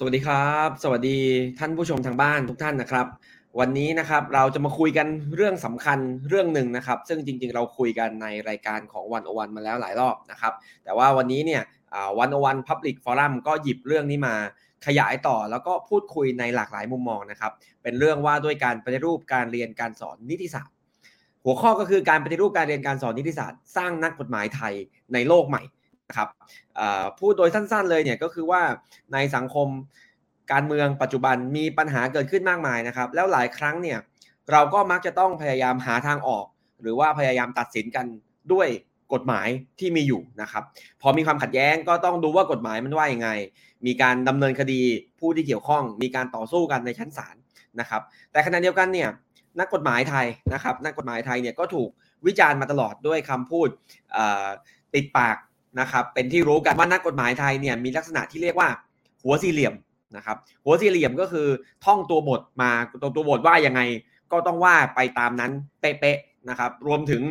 สวัสดีครับ สวัสดีท่านผู้ชมทางบ้านทุกท่านนะครับ วันนี้นะครับเราจะมาคุยกันเรื่องสำคัญเรื่องหนึ่งนะครับ ซึ่งจริงๆ เราคุยกันในรายการของวันโอวันมาแล้วหลายรอบนะครับ แต่ว่าวันนี้เนี่ยวันโอวันพับลิกฟอรัมก็หยิบเรื่องนี้มาขยายต่อแล้วก็พูดคุยในหลากหลายมุมมองนะครับ เป็นเรื่องว่าด้วยการปฏิรูปการเรียนการสอนนิติศาสตร์ หัวข้อก็คือการปฏิรูปการเรียนการสอนนิติศาสตร์ สร้างนักกฎหมายไทยในโลกใหม่ นะครับพูดโดยสั้นๆเลยเนี่ยก็คือว่าในสังคมการเมืองปัจจุบันมีปัญหาเกิดขึ้นมากมายนะครับ แล้วหลายครั้งเนี่ยเราก็มักจะต้องพยายามหาทางออก หรือว่าพยายามตัดสินกันด้วยกฎหมายที่มีอยู่นะครับ พอมีความขัดแย้งก็ต้องดูว่ากฎหมายมันว่ายังไง มีการดำเนินคดีผู้ที่เกี่ยวข้อง มีการต่อสู้กันในชั้นศาลนะครับ แต่ขณะเดียวกันเนี่ยนักกฎหมายไทยนะครับ นักกฎหมายไทยเนี่ยก็ถูกวิจารณ์มาตลอดด้วยคำพูดติดปาก นะครับเป็นที่รู้กันว่านักกฎหมายไทยเนี่ยมีลักษณะที่เรียกว่าหัวสี่เหลี่ยมนะครับหัวสี่เหลี่ยมก็คือท่องตัวบทมาตัวตัวบทว่ายังไงก็ต้องว่าไปตามนั้นเป๊ะๆนะครับรวมถึง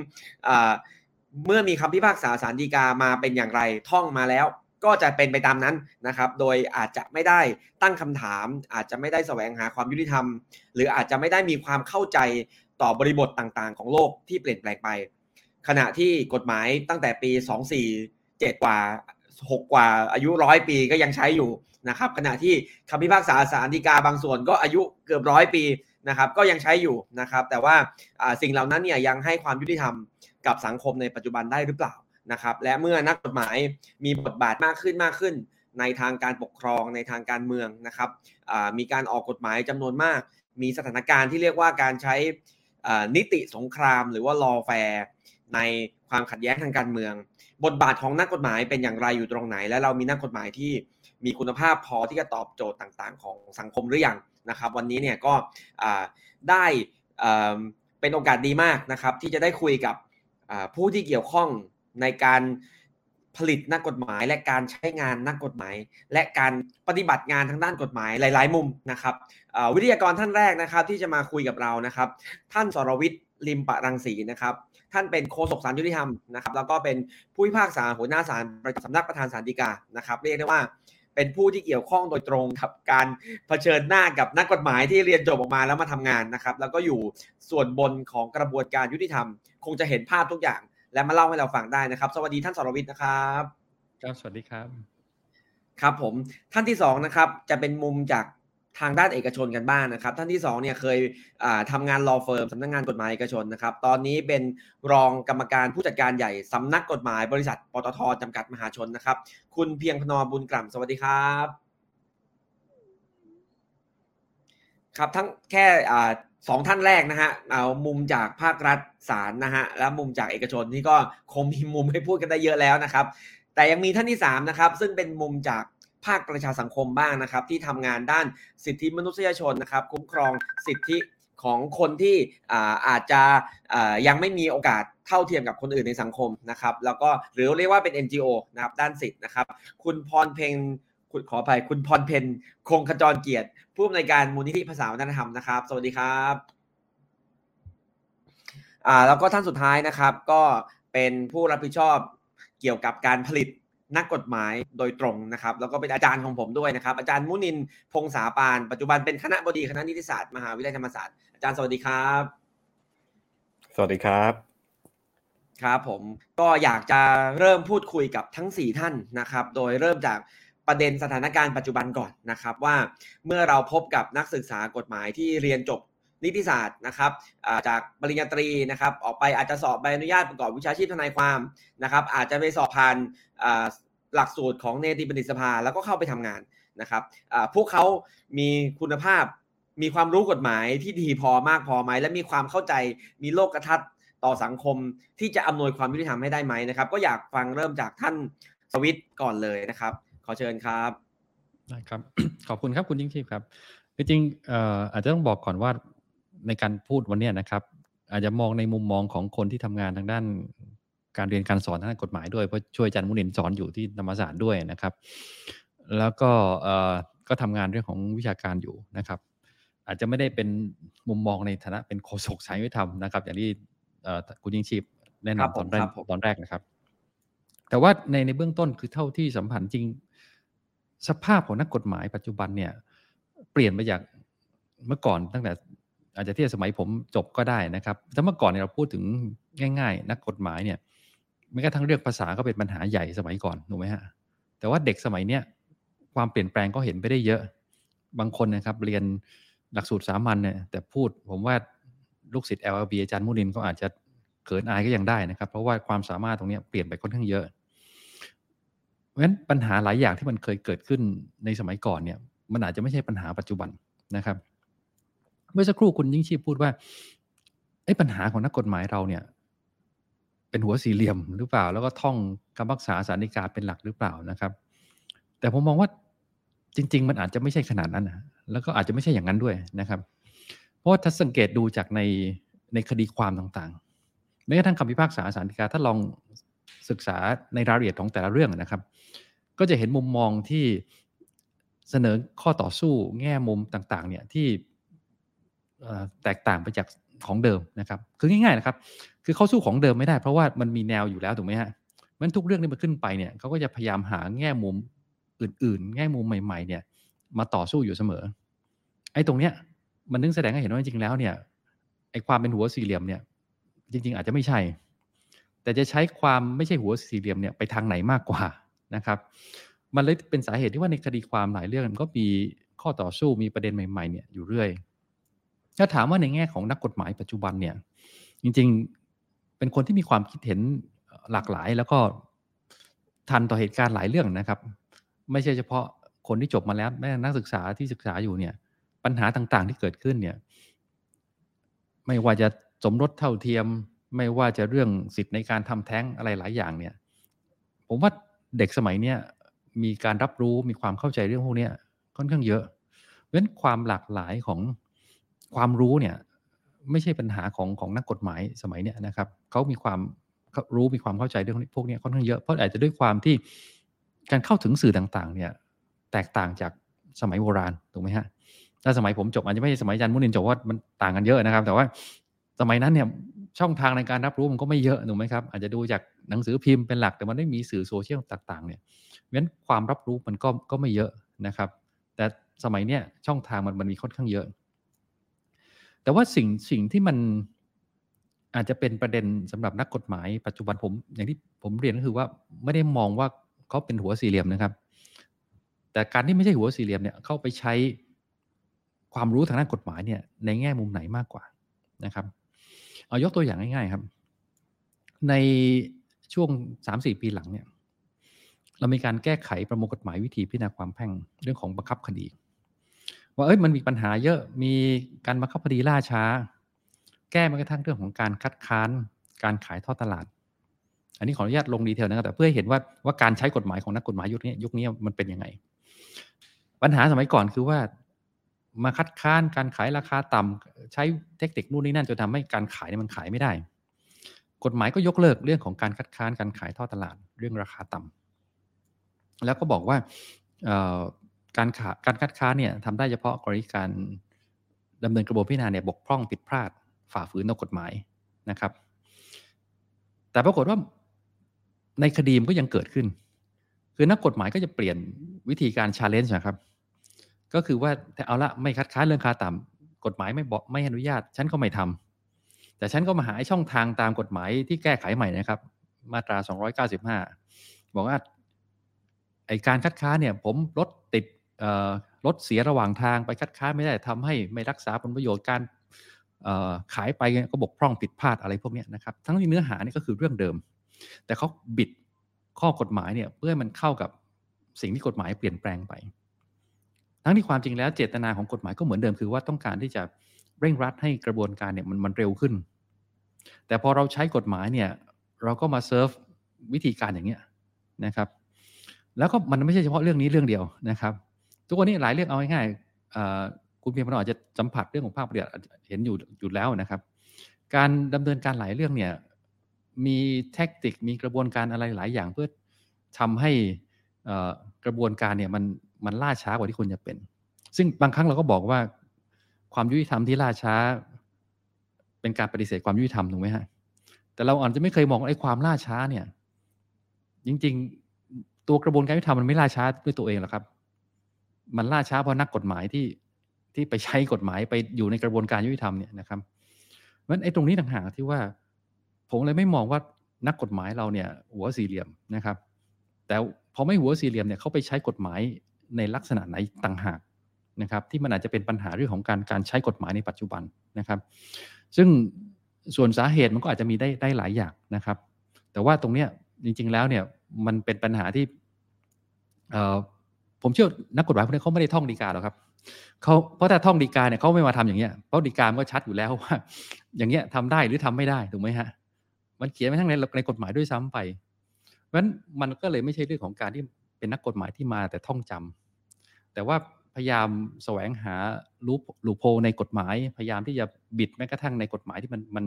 เมื่อมีคำพิพากษาสารดีกามาเป็นอย่างไรท่องมาแล้วก็จะเป็นไปตามนั้นนะครับ โดยอาจจะไม่ได้ตั้งคำถาม อาจจะไม่ได้แสวงหาความยุติธรรม หรืออาจจะไม่ได้มีความเข้าใจต่อบริบทต่างๆ ของโลกที่เปลี่ยนแปลงไป ขณะที่กฎหมายตั้งแต่ปี 24 7กว่า6กกว่าอายุร้อยปีก็ยังใช้อยู่นะครับขณะที่คำพิพากษาสารดีกาบางส่วนก็อายุเกือบร้อยปีนะครับก็ยังใช้อยู่นะครับ แต่ว่าสิ่งเหล่านั้นเนี่ยยังให้ความยุติธรรมกับสังคมในปัจจุบันได้หรือเปล่านะครับ และเมื่อนักกฎหมายมีบทบาทมากขึ้นมากขึ้น ในทางการปกครองในทางการเมืองนะครับมีการออกกฎหมายจำนวนมาก มีสถานการณ์ที่เรียกว่าการใช้นิติสงคราม หรือว่า lawfare ในความขัดแย้งทางการเมือง บทบาทของนักกฎหมายเป็นอย่างไรอยู่ตรงไหน และเรามีนักกฎหมายที่มีคุณภาพพอที่จะตอบโจทย์ต่างๆ ของสังคมหรือยังนะครับ วันนี้เนี่ยก็ได้เป็นโอกาสดีมากนะครับ ที่จะได้คุยกับผู้ที่เกี่ยวข้องในการผลิตนักกฎหมาย และการใช้งานนักกฎหมาย และการปฏิบัติงานทางด้านกฎหมายหลาย ๆ มุมนะครับวิทยากรท่านแรกนะครับที่จะมาคุยกับเรานะครับ ท่านสรวิทย์ลิมปะรังสีนะครับ ท่านเป็นโฆษกสารยุติธรรมนะครับแล้วก็เป็นผู้พิพากษาหัวหน้าศาลประจำสำนักประธานศาลฎีกานะครับเรียกได้ว่าเป็นผู้ที่เกี่ยวข้องโดยตรงกับการเผชิญหน้ากับนักกฎหมายที่เรียนจบออกมาแล้วมาทำงานนะครับ แล้วก็อยู่ส่วนบนของกระบวนการยุติธรรม คงจะเห็นภาพทุกอย่าง และมาเล่าให้เราฟังได้นะครับ สวัสดีท่านสรวิทย์นะครับครับสวัสดีครับ ครับผมท่านที่สองนะครับจะเป็นมุมจาก ทางด้านเอกชนกันบ้างนนะครับ ท่านที่2เนี่ยเคยทำงานรอเฟิร์มสำนักงงานกฎหมายเอกชนนะครับ ตอนนี้เป็นรองกรรมการผู้จัดการใหญ่สำนักกฎหมายบริษัทปตทจำกัดมหาชนนะครับ คุณเพียงพนอบุญกล่ำสวัสดีครับ ครับทั้งแค่สองท่านแรกนะฮะเอามุมจากภาครัฐศาลนะฮะและมุมจากเอกชนนี่ก็คงมีมุมให้พูดกันได้เยอะแล้วนะครับ แต่ยังมีท่านที่3นะครับซึ่งเป็นมุมจาก ภาคประชาสังคมบ้างนะครับ ที่ทำงานด้านสิทธิมนุษยชนนะครับ คุ้มครองสิทธิของคนที่อาจจะยังไม่มีโอกาสเท่าเทียมกับคนอื่นในสังคมนะครับ แล้วก็หรือเรียกว่าเป็น NGO นะครับด้านสิทธินะครับ คุณพรเพงคุณขออภัยคุณพรเพนคงขจรเกียรติ ผู้อำนวยการมูลนิธิภาษาวัฒนธรรมนะครับ สวัสดีครับอ่าแล้วก็ท่านสุดท้ายนะครับ ก็เป็นผู้รับผิดชอบเกี่ยวกับการผลิต นักกฎหมายโดยตรงนะครับ แล้วก็เป็นอาจารย์ของผมด้วยนะครับ อาจารย์มุนินพงษาปาน ปัจจุบันเป็นคณะบดีคณะนิติศาสตร์มหาวิทยาลัยธรรมศาสตร์อาจารย์สวัสดีครับ สวัสดีครับครับผมก็อยากจะเริ่มพูดคุยกับทั้ง 4 ท่านนะครับ โดยเริ่มจากประเด็นสถานการณ์ปัจจุบันก่อนนะครับ ว่าเมื่อเราพบกับนักศึกษากฎหมายที่เรียนจบ นิติศาสตร์นะครับจากปริญญาตรีนะครับออกไปอาจจะสอบใบอนุญาตประกอบวิชาชีพทนายความนะครับอาจจะไปสอบผ่านหลักสูตรของเนติบัณฑิตสภาแล้วก็เข้าไปทำงานนะครับพวกเขามีคุณภาพมีความรู้กฎหมายที่ดีพอมากพอไหมและมีความเข้าใจมีโลกกระทัดต่อสังคมที่จะอำนวยความยุติธรรมให้ได้ไหมนะครับ ก็อยากฟังเริ่มจากท่านสวิตก่อนเลยนะครับ ขอเชิญครับได้ครับ ขอบคุณครับคุณยิ่งชีพครับจริงๆอาจจะต้องบอกก่อนว่า ในการพูดวันนี้นะครับ อาจจะมองในมุมมองของคนที่ทำงานทางด้านการเรียนการสอนทางด้านกฎหมายด้วยเพราะช่วยอาจารย์มุนินสอนอยู่ที่ธรรมศาสตร์ด้วยนะครับ แล้วก็ก็ทำงานเรื่องของวิชาการอยู่นะครับ อาจจะไม่ได้เป็นมุมมองในฐานะเป็นโฆษกสายวิธรรมนะครับ อย่างที่คุณยิ่งชีพแนะนำตอนแรกตอนแรกนะครับ แต่ว่าในในเบื้องต้นคือเท่าที่สัมผัสจริง สภาพของนักกฎหมายปัจจุบันเนี่ย เปลี่ยนไปจากเมื่อก่อนตั้งแต่ อาจจะที่สมัยผมจบก็ได้นะครับแต่เมื่อก่อนเนี่ยเราพูดถึงง่าย ๆ นักกฎหมายเนี่ยไม่กระทั่งเรื่องภาษาก็เป็นปัญหาใหญ่สมัยก่อนถูกไหมฮะแต่ว่าเด็กสมัยเนี้ยความเปลี่ยนแปลงก็เห็นไปได้เยอะบางคนนะครับ เรียนหลักสูตรสามัญเนี่ยแต่พูดผมว่าลูกศิษย์ LLB อาจารย์มุนินก็อาจจะเขินอายก็ยังได้นะครับ เพราะว่าความสามารถตรงนี้เปลี่ยนไปค่อนข้างเยอะเพราะฉะนั้นปัญหาหลายอย่างที่มันเคยเกิดขึ้นในสมัยก่อนเนี่ย มันอาจจะไม่ใช่ปัญหาปัจจุบันนะครับ เมื่อสักครู่คุณยิ่งชีพพูดว่าไอ้ปัญหาของนักกฎหมายเราเนี่ย เป็นหัวสี่เหลี่ยมหรือเปล่า แล้วก็ท่องคำพักษาสารนิกาเป็นหลักหรือเปล่านะครับ แต่ผมมองว่าจริง ๆ มันอาจจะไม่ใช่ขนาดนั้นนะแล้วก็อาจจะไม่ใช่อย่างนั้นด้วยนะครับ เพราะถ้าสังเกตดูจากในในคดีความต่างๆแม้กระทั่งคำพิพากษาสารดีกาถ้าลองศึกษาในรายละเอียดของแต่ละเรื่องนะครับ ก็จะเห็นมุมมองที่เสนอข้อต่อสู้แง่มุมต่างๆ เนี่ยที่ แตกต่างไปจากของเดิมนะครับ คือง่ายๆนะครับ คือเขาสู้ของเดิมไม่ได้ เพราะว่ามันมีแนวอยู่แล้วถูกไหมฮะมันทุกเรื่องที่มันขึ้นไปเนี่ยเขาก็จะพยายามหาแง่มุมอื่น ๆ แง่มุมใหม่ ๆ เนี่ย มาต่อสู้อยู่เสมอ ไอ้ตรงเนี้ย มันนึงแสดงให้เห็นว่าจริงๆแล้วเนี่ยไอ้ความเป็นหัวสี่เหลี่ยมเนี่ย จริง ๆ อาจจะไม่ใช่ แต่จะใช้ความไม่ใช่หัวสี่เหลี่ยมเนี่ยไปทางไหนมากกว่านะครับ มันเลยเป็นสาเหตุที่ว่าในคดีความหลายเรื่องมันก็มีข้อต่อสู้มีประเด็นใหม่ๆเนี่ยอยู่เรื่อย ถ้าถามว่าในแง่ของนักกฎหมายปัจจุบันเนี่ย จริงๆ เป็นคนที่มีความคิดเห็นหลากหลาย แล้วก็ทันต่อเหตุการณ์หลายเรื่องนะครับ ไม่ใช่เฉพาะคนที่จบมาแล้วแม้นักศึกษาที่ศึกษาอยู่เนี่ย ปัญหาต่างๆที่เกิดขึ้นเนี่ย ไม่ว่าจะสมรสเท่าเทียม ไม่ว่าจะเรื่องสิทธิ์ในการทำแท้งอะไรหลายอย่างเนี่ย ผมว่าเด็กสมัยเนี้ยมีการรับรู้มีความเข้าใจเรื่องพวกนี้ค่อนข้างเยอะเพราะฉะนั้นความหลากหลายของ ความรู้เนี่ยไม่ใช่ปัญหาของของนักกฎหมายสมัยเนี้ยนะครับเขามีความรู้มีความเข้าใจเรื่องพวกนี้ค่อนข้างเยอะเพราะอาจจะด้วยความที่การเข้าถึงสื่อต่างๆ เนี่ยแตกต่างจากสมัยโบราณถูกไหมฮะถ้าสมัยผมจบอาจจะไม่ใช่สมัยอาจารย์มุนินจบว่ามันต่างกันเยอะนะครับ แต่ว่าสมัยนั้นเนี่ยช่องทางในการรับรู้มันก็ไม่เยอะถูกไหมครับอาจจะดูจากหนังสือพิมพ์เป็นหลักแต่มันไม่มีสื่อโซเชียลต่าง ๆ เนี่ยเพราะฉะนั้นความรับรู้มันก็ก็ไม่เยอะนะครับ แต่สมัยเนี้ยช่องทางมันมันมีค่อนข้างเยอะ แต่ว่าสิ่งสิ่งที่มันอาจจะเป็นประเด็นสำหรับนักกฎหมาย ปัจจุบันผมอย่างที่ผมเรียนก็คือว่าไม่ได้มองว่าเขาเป็นหัวสี่เหลี่ยมนะครับ แต่การที่ไม่ใช่หัวสี่เหลี่ยมเนี่ยเข้าไปใช้ความรู้ทางด้านกฎหมายเนี่ยในแง่มุมไหนมากกว่านะครับ เอายกตัวอย่างง่าย ๆครับ ในช่วงสามสี่ปีหลังเนี่ยเรามีการแก้ไขประมวลกฎหมายวิธีพิจารณาความแพ่งเรื่องของบังคับคดี ว่าเอ้ยมันมีปัญหาเยอะมีการบังคับคดีล่าช้า แก้มากระทั่งเรื่องของการคัดค้านการขายทอดตลาด อันนี้ขออนุญาตลงดีเทลนะครับแต่เพื่อเห็นว่าว่าการใช้กฎหมายของนักกฎหมายยุคนี้ยุคนี้มันเป็นยังไง ปัญหาสมัยก่อนคือว่ามาคัดค้านการขายราคาต่ำใช้เทคนิคนู่นนี่นั่นจนทาให้การขายเนี่ยมันขายไม่ได้ กฎหมายก็ยกเลิกเรื่องของการคัดค้านการขายท่อตลาด เรื่องราคาต่ำแล้วก็บอกว่า การขาการคัดค้านเนี่ยทำได้เฉพาะกรณีการดำเนินกระบวนพิจารณาเนี่ยบกพร่องผิดพลาดฝ่าฝืนต่อกฎหมายนะครับ แต่ปรากฏว่าในคดีมันก็ยังเกิดขึ้น คือนักกฎหมายก็จะเปลี่ยนวิธีการชาเลนจ์นะครับ ก็คือว่าแต่เอาละไม่คัดค้านเรื่องค่าต่ำกฎหมายไม่บอกไม่อนุญาต ฉันก็ไม่ทำแต่ฉันก็มาหาช่องทางตามกฎหมายที่แก้ไขใหม่นะครับ มาตรา 295 บอกว่าไอการคัดค้านเนี่ย ผมรถติด รถเสียระหว่างทางไปคัดค้านไม่ได้ทำให้ไม่รักษาผลประโยชน์การขายไปก็บกพร่องผิดพลาดอะไรพวกนี้นะครับ ทั้งที่เนื้อหานี่ก็คือเรื่องเดิม แต่เขาบิดข้อกฎหมายเนี่ยเพื่อให้มันเข้ากับสิ่งที่กฎหมายเปลี่ยนแปลงไป ทั้งที่ความจริงแล้วเจตนาของกฎหมายก็เหมือนเดิมคือว่าต้องการที่จะเร่งรัดให้กระบวนการเนี่ยมันมันเร็วขึ้น แต่พอเราใช้กฎหมายเนี่ยเราก็มาเซิร์ฟวิธีการอย่างเงี้ยนะครับ แล้วก็มันไม่ใช่เฉพาะเรื่องนี้เรื่องเดียวนะครับ ทุกวันนี้หลายเรื่องเอาง่ายๆคุณเพียงพนอาจจะสัมผัสเรื่องของภาคปฏิบัติเห็นอยู่อยู่แล้วนะครับ การดำเนินการหลายเรื่องเนี่ยมีแท็กติกมีกระบวนการอะไรหลายอย่างเพื่อทำให้กระบวนการเนี่ยมันมันล่าช้ากว่าที่ควรจะเป็น ซึ่งบางครั้งเราก็บอกว่า ความยุติธรรมที่ล่าช้า เป็นการปฏิเสธความยุติธรรมถูกไหมฮะแต่เราอาจจะไม่เคยมองไอ้ความล่าช้าเนี่ย จริง ๆ ตัวกระบวนการยุติธรรมมันไม่ล่าช้าด้วยตัวเองหรอกครับ มันล่าช้าเพราะนักกฎหมายที่ที่ไปใช้กฎหมายไปอยู่ในกระบวนการยุติธรรมเนี่ยนะครับเพราะไอ้ตรงนี้ต่างหากที่ว่า ผมเลยไม่มองว่านักกฎหมายเราเนี่ย หัวสี่เหลี่ยมนะครับ แต่พอไม่หัวสี่เหลี่ยมเนี่ยเขาไปใช้กฎหมายในลักษณะไหนต่างหากนะครับ ที่มันอาจจะเป็นปัญหาเรื่องของการการใช้กฎหมายในปัจจุบันนะครับ ซึ่งส่วนสาเหตุมันก็อาจจะมีได้ได้หลายอย่างนะครับ แต่ว่าตรงเนี้ยจริง ๆแล้วเนี่ยมันเป็นปัญหาที่ ผมเชื่อนักกฎหมายพวกนี้เขาไม่ได้ท่องดีกาหรอกครับเขาเพราะถ้าท่องดีกาเนี่ยเขาไม่มาทำอย่างเงี้ยเพราะดีกามันก็ชัดอยู่แล้วว่า อย่างเงี้ยทำได้หรือทำไม่ได้ถูกไหมฮะ มันเขียนไว้ทั้งในในกฎหมายด้วยซ้ำไป เพราะฉะนั้นมันก็เลยไม่ใช่เรื่องของการที่เป็นนักกฎหมายที่มาแต่ท่องจำแต่ว่าพยายามแสวงหาลูปลูโพในกฎหมาย พยายามที่จะบิดแม้กระทั่งในกฎหมายที่มันมัน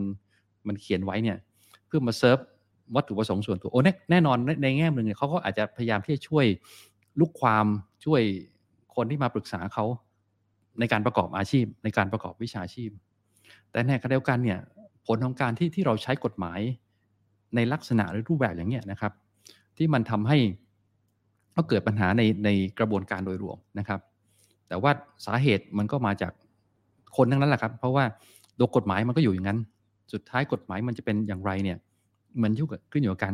มันเขียนไว้เนี่ย เพื่อมาเซิร์ฟวัตถุประสงค์ส่วนตัวโอ้แน่นอนในแง่หนึ่งเนี่ยเขาก็อาจจะพยายามที่จะช่วย ลูกความช่วยคนที่มาปรึกษาเขาในการประกอบอาชีพ ในการประกอบวิชาชีพ แต่ในขณะเดียวกันเนี่ยผลของการที่ที่เราใช้กฎหมายในลักษณะหรือรูปแบบอย่างเนี้ยนะครับ ที่มันทำให้ก็เกิดปัญหาในในกระบวนการโดยรวมนะครับ แต่ว่าสาเหตุมันก็มาจากคนทั้งนั้นแหละครับ เพราะว่าโดยกฎหมายมันก็อยู่อย่างนั้น สุดท้ายกฎหมายมันจะเป็นอย่างไรเนี่ย มันยุ่งขึ้นอยู่กับการ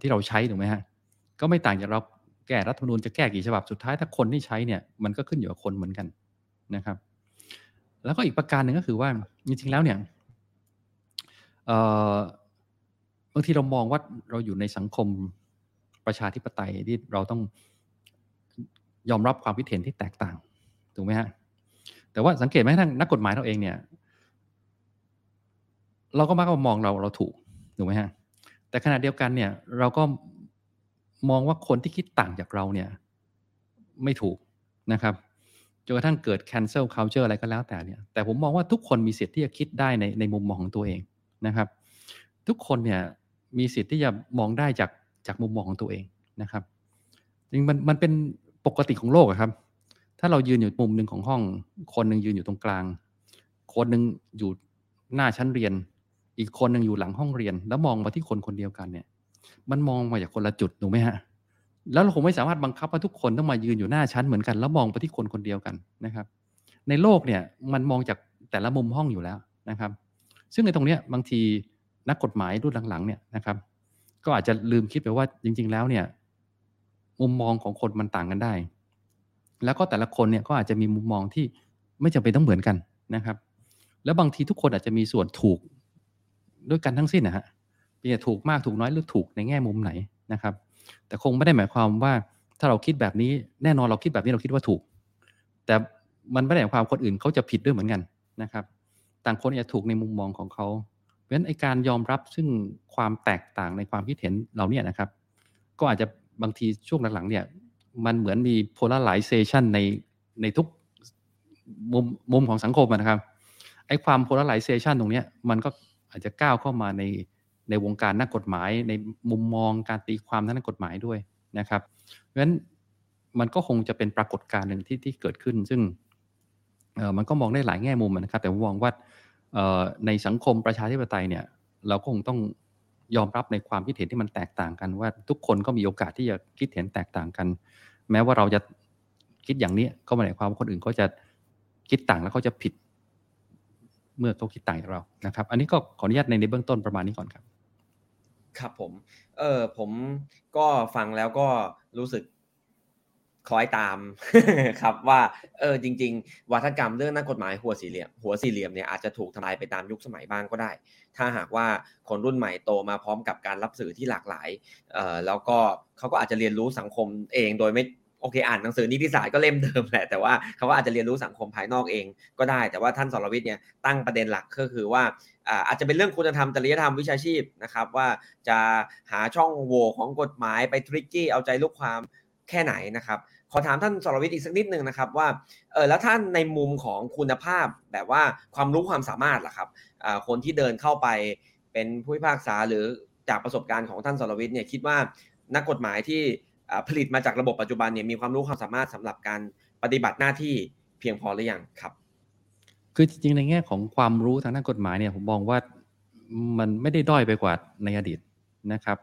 ที่เราใช้ถูกไหมฮะก็ไม่ต่างจากเรา แก้รัฐธรรมนูญจะแก้กี่ฉบับสุดท้ายถ้าคนที่ใช้เนี่ยมันก็ขึ้นอยู่กับคนเหมือนกันนะครับ แล้วก็อีกประการหนึ่งก็คือว่าจริงๆแล้วเนี่ยบางทีเรามองว่าเราอยู่ในสังคมประชาธิปไตยที่เราต้องยอมรับความคิดเห็นที่แตกต่างถูกไหมฮะแต่ว่าสังเกตไหมทั้งนักกฎหมายเราเองเนี่ย เราก็มักจะมองเราเราถูกถูกไหมฮะแต่ขณะเดียวกันเนี่ย เราก็ มองว่าคนที่คิดต่างจากเราเนี่ย ไม่ถูกนะครับจนกระทั่งเกิด cancel culture อะไรก็แล้วแต่เนี่ย แต่ผมมองว่าทุกคนมีสิทธิ์ที่จะคิดได้ในในมุมมองของตัวเองนะครับ ทุกคนเนี่ยมีสิทธิ์ที่จะมองได้จากจากมุมมองของตัวเองนะครับจริงมันมันเป็นปกติของโลกครับ ถ้าเรายืนอยู่มุมหนึ่งของห้อง คนหนึ่งยืนอยู่ตรงกลาง คนหนึ่งอยู่หน้าชั้นเรียน อีกคนหนึ่งอยู่หลังห้องเรียน แล้วมองมาที่คนคนเดียวกันเนี่ย มันมองมาจากคนละจุดถูกไหมฮะแล้วเราคงไม่สามารถบังคับให้ทุกคนต้องมายืนอยู่หน้าชั้นเหมือนกัน แล้วมองไปที่คนคนเดียวกันนะครับ ในโลกเนี่ยมันมองจากแต่ละมุมห้องอยู่แล้วนะครับ ซึ่งในตรงนี้บางทีนักกฎหมายรุ่นหลังๆเนี่ยนะครับ ก็อาจจะลืมคิดไปว่าจริง ๆ แล้วเนี่ยมุมมองของคนมันต่างกันได้ แล้วก็แต่ละคนเนี่ยก็อาจจะมีมุมมองที่ไม่จำเป็นต้องเหมือนกันนะครับ แล้วบางทีทุกคนอาจจะมีส่วนถูกด้วยกันทั้งสิ้นนะฮะ เป็นถูกมากถูกน้อยหรือถูกในแง่มุมไหนนะครับ แต่คงไม่ได้หมายความว่าถ้าเราคิดแบบนี้แน่นอนเราคิดแบบนี้เราคิดว่าถูก แต่มันไม่ได้หมายความคนอื่นเขาจะผิดด้วยเหมือนกันนะครับ ต่างคนจะถูกในมุมมองของเขาเพราะฉะนั้นไอการยอมรับซึ่งความแตกต่างในความคิดเห็นเราเนี่ยนะครับ ก็อาจจะบางทีช่วงหลังๆเนี่ยมันเหมือนมี polarization ในในทุกมุมมุมของสังคมนะครับไอ้ความ polarization ตรงนี้มันก็อาจจะก้าวเข้ามาใน ในวงการนักกฎหมาย ในมุมมองการตีความทางนักกฎหมายด้วยนะครับ เพราะฉะนั้นมันก็คงจะเป็นปรากฏการณ์หนึ่งที่ที่เกิดขึ้น ซึ่งมันก็มองได้หลายแง่มุมนะครับ แต่มองว่าในสังคมประชาธิปไตยเนี่ย เราก็คงต้องยอมรับในความคิดเห็นที่มันแตกต่างกันว่าทุกคนก็มีโอกาสที่จะคิดเห็นแตกต่างกัน แม้ว่าเราจะคิดอย่างนี้ก็หมายความว่าคนอื่นก็จะคิดต่างแล้วเขาจะผิด เมื่อเขาคิดต่างจากเรานะครับ อันนี้ก็ขออนุญาตในในเบื้องต้นประมาณนี้ก่อนครับ ครับผม เออ ผมก็ฟังแล้วก็รู้สึกคล้อยตามครับว่าเออจริง ๆ วัฒกรรมเรื่องนักกฎหมายหัวสี่เหลี่ยมหัวสี่เหลี่ยมเนี่ยอาจจะถูกทำลายไปตามยุคสมัยบ้างก็ได้ ถ้าหากว่าคนรุ่นใหม่โตมาพร้อมกับการรับสื่อที่หลากหลายเอ่อแล้วก็เขาก็อาจจะเรียนรู้สังคมเองโดยไม่โอเคอ่านหนังสือนิติศาสตร์ก็เล่มเดิมแหละแต่ว่าเขาก็อาจจะเรียนรู้สังคมภายนอกเองก็ได้ แต่ว่าท่านสรวิทย์เนี่ยตั้งประเด็นหลักก็คือว่า อาจจะเป็นเรื่องคุณธรรมจริยธรรมวิชาชีพนะครับว่าจะหาช่องโหว่ของกฎหมายไปทริกกี้เอาใจลูกความแค่ไหนนะครับขอถามท่านสรวิทย์อีกสักนิดหนึ่งนะครับว่าเออแล้วท่านในมุมของคุณภาพแบบว่าความรู้ความสามารถล่ะครับคนที่เดินเข้าไปเป็นผู้พิพากษาหรือจากประสบการณ์ของท่านสรวิทย์เนี่ยคิดว่านักกฎหมายที่ผลิตมาจากระบบปัจจุบันเนี่ยมีความรู้ความสามารถสำหรับการปฏิบัติหน้าที่เพียงพอหรือยังครับ คือจริงๆในแง่ของความรู้ทางด้านกฎหมายเนี่ยผมมองว่ามันไม่ได้ด้อยไปกว่าในอดีตนะครับ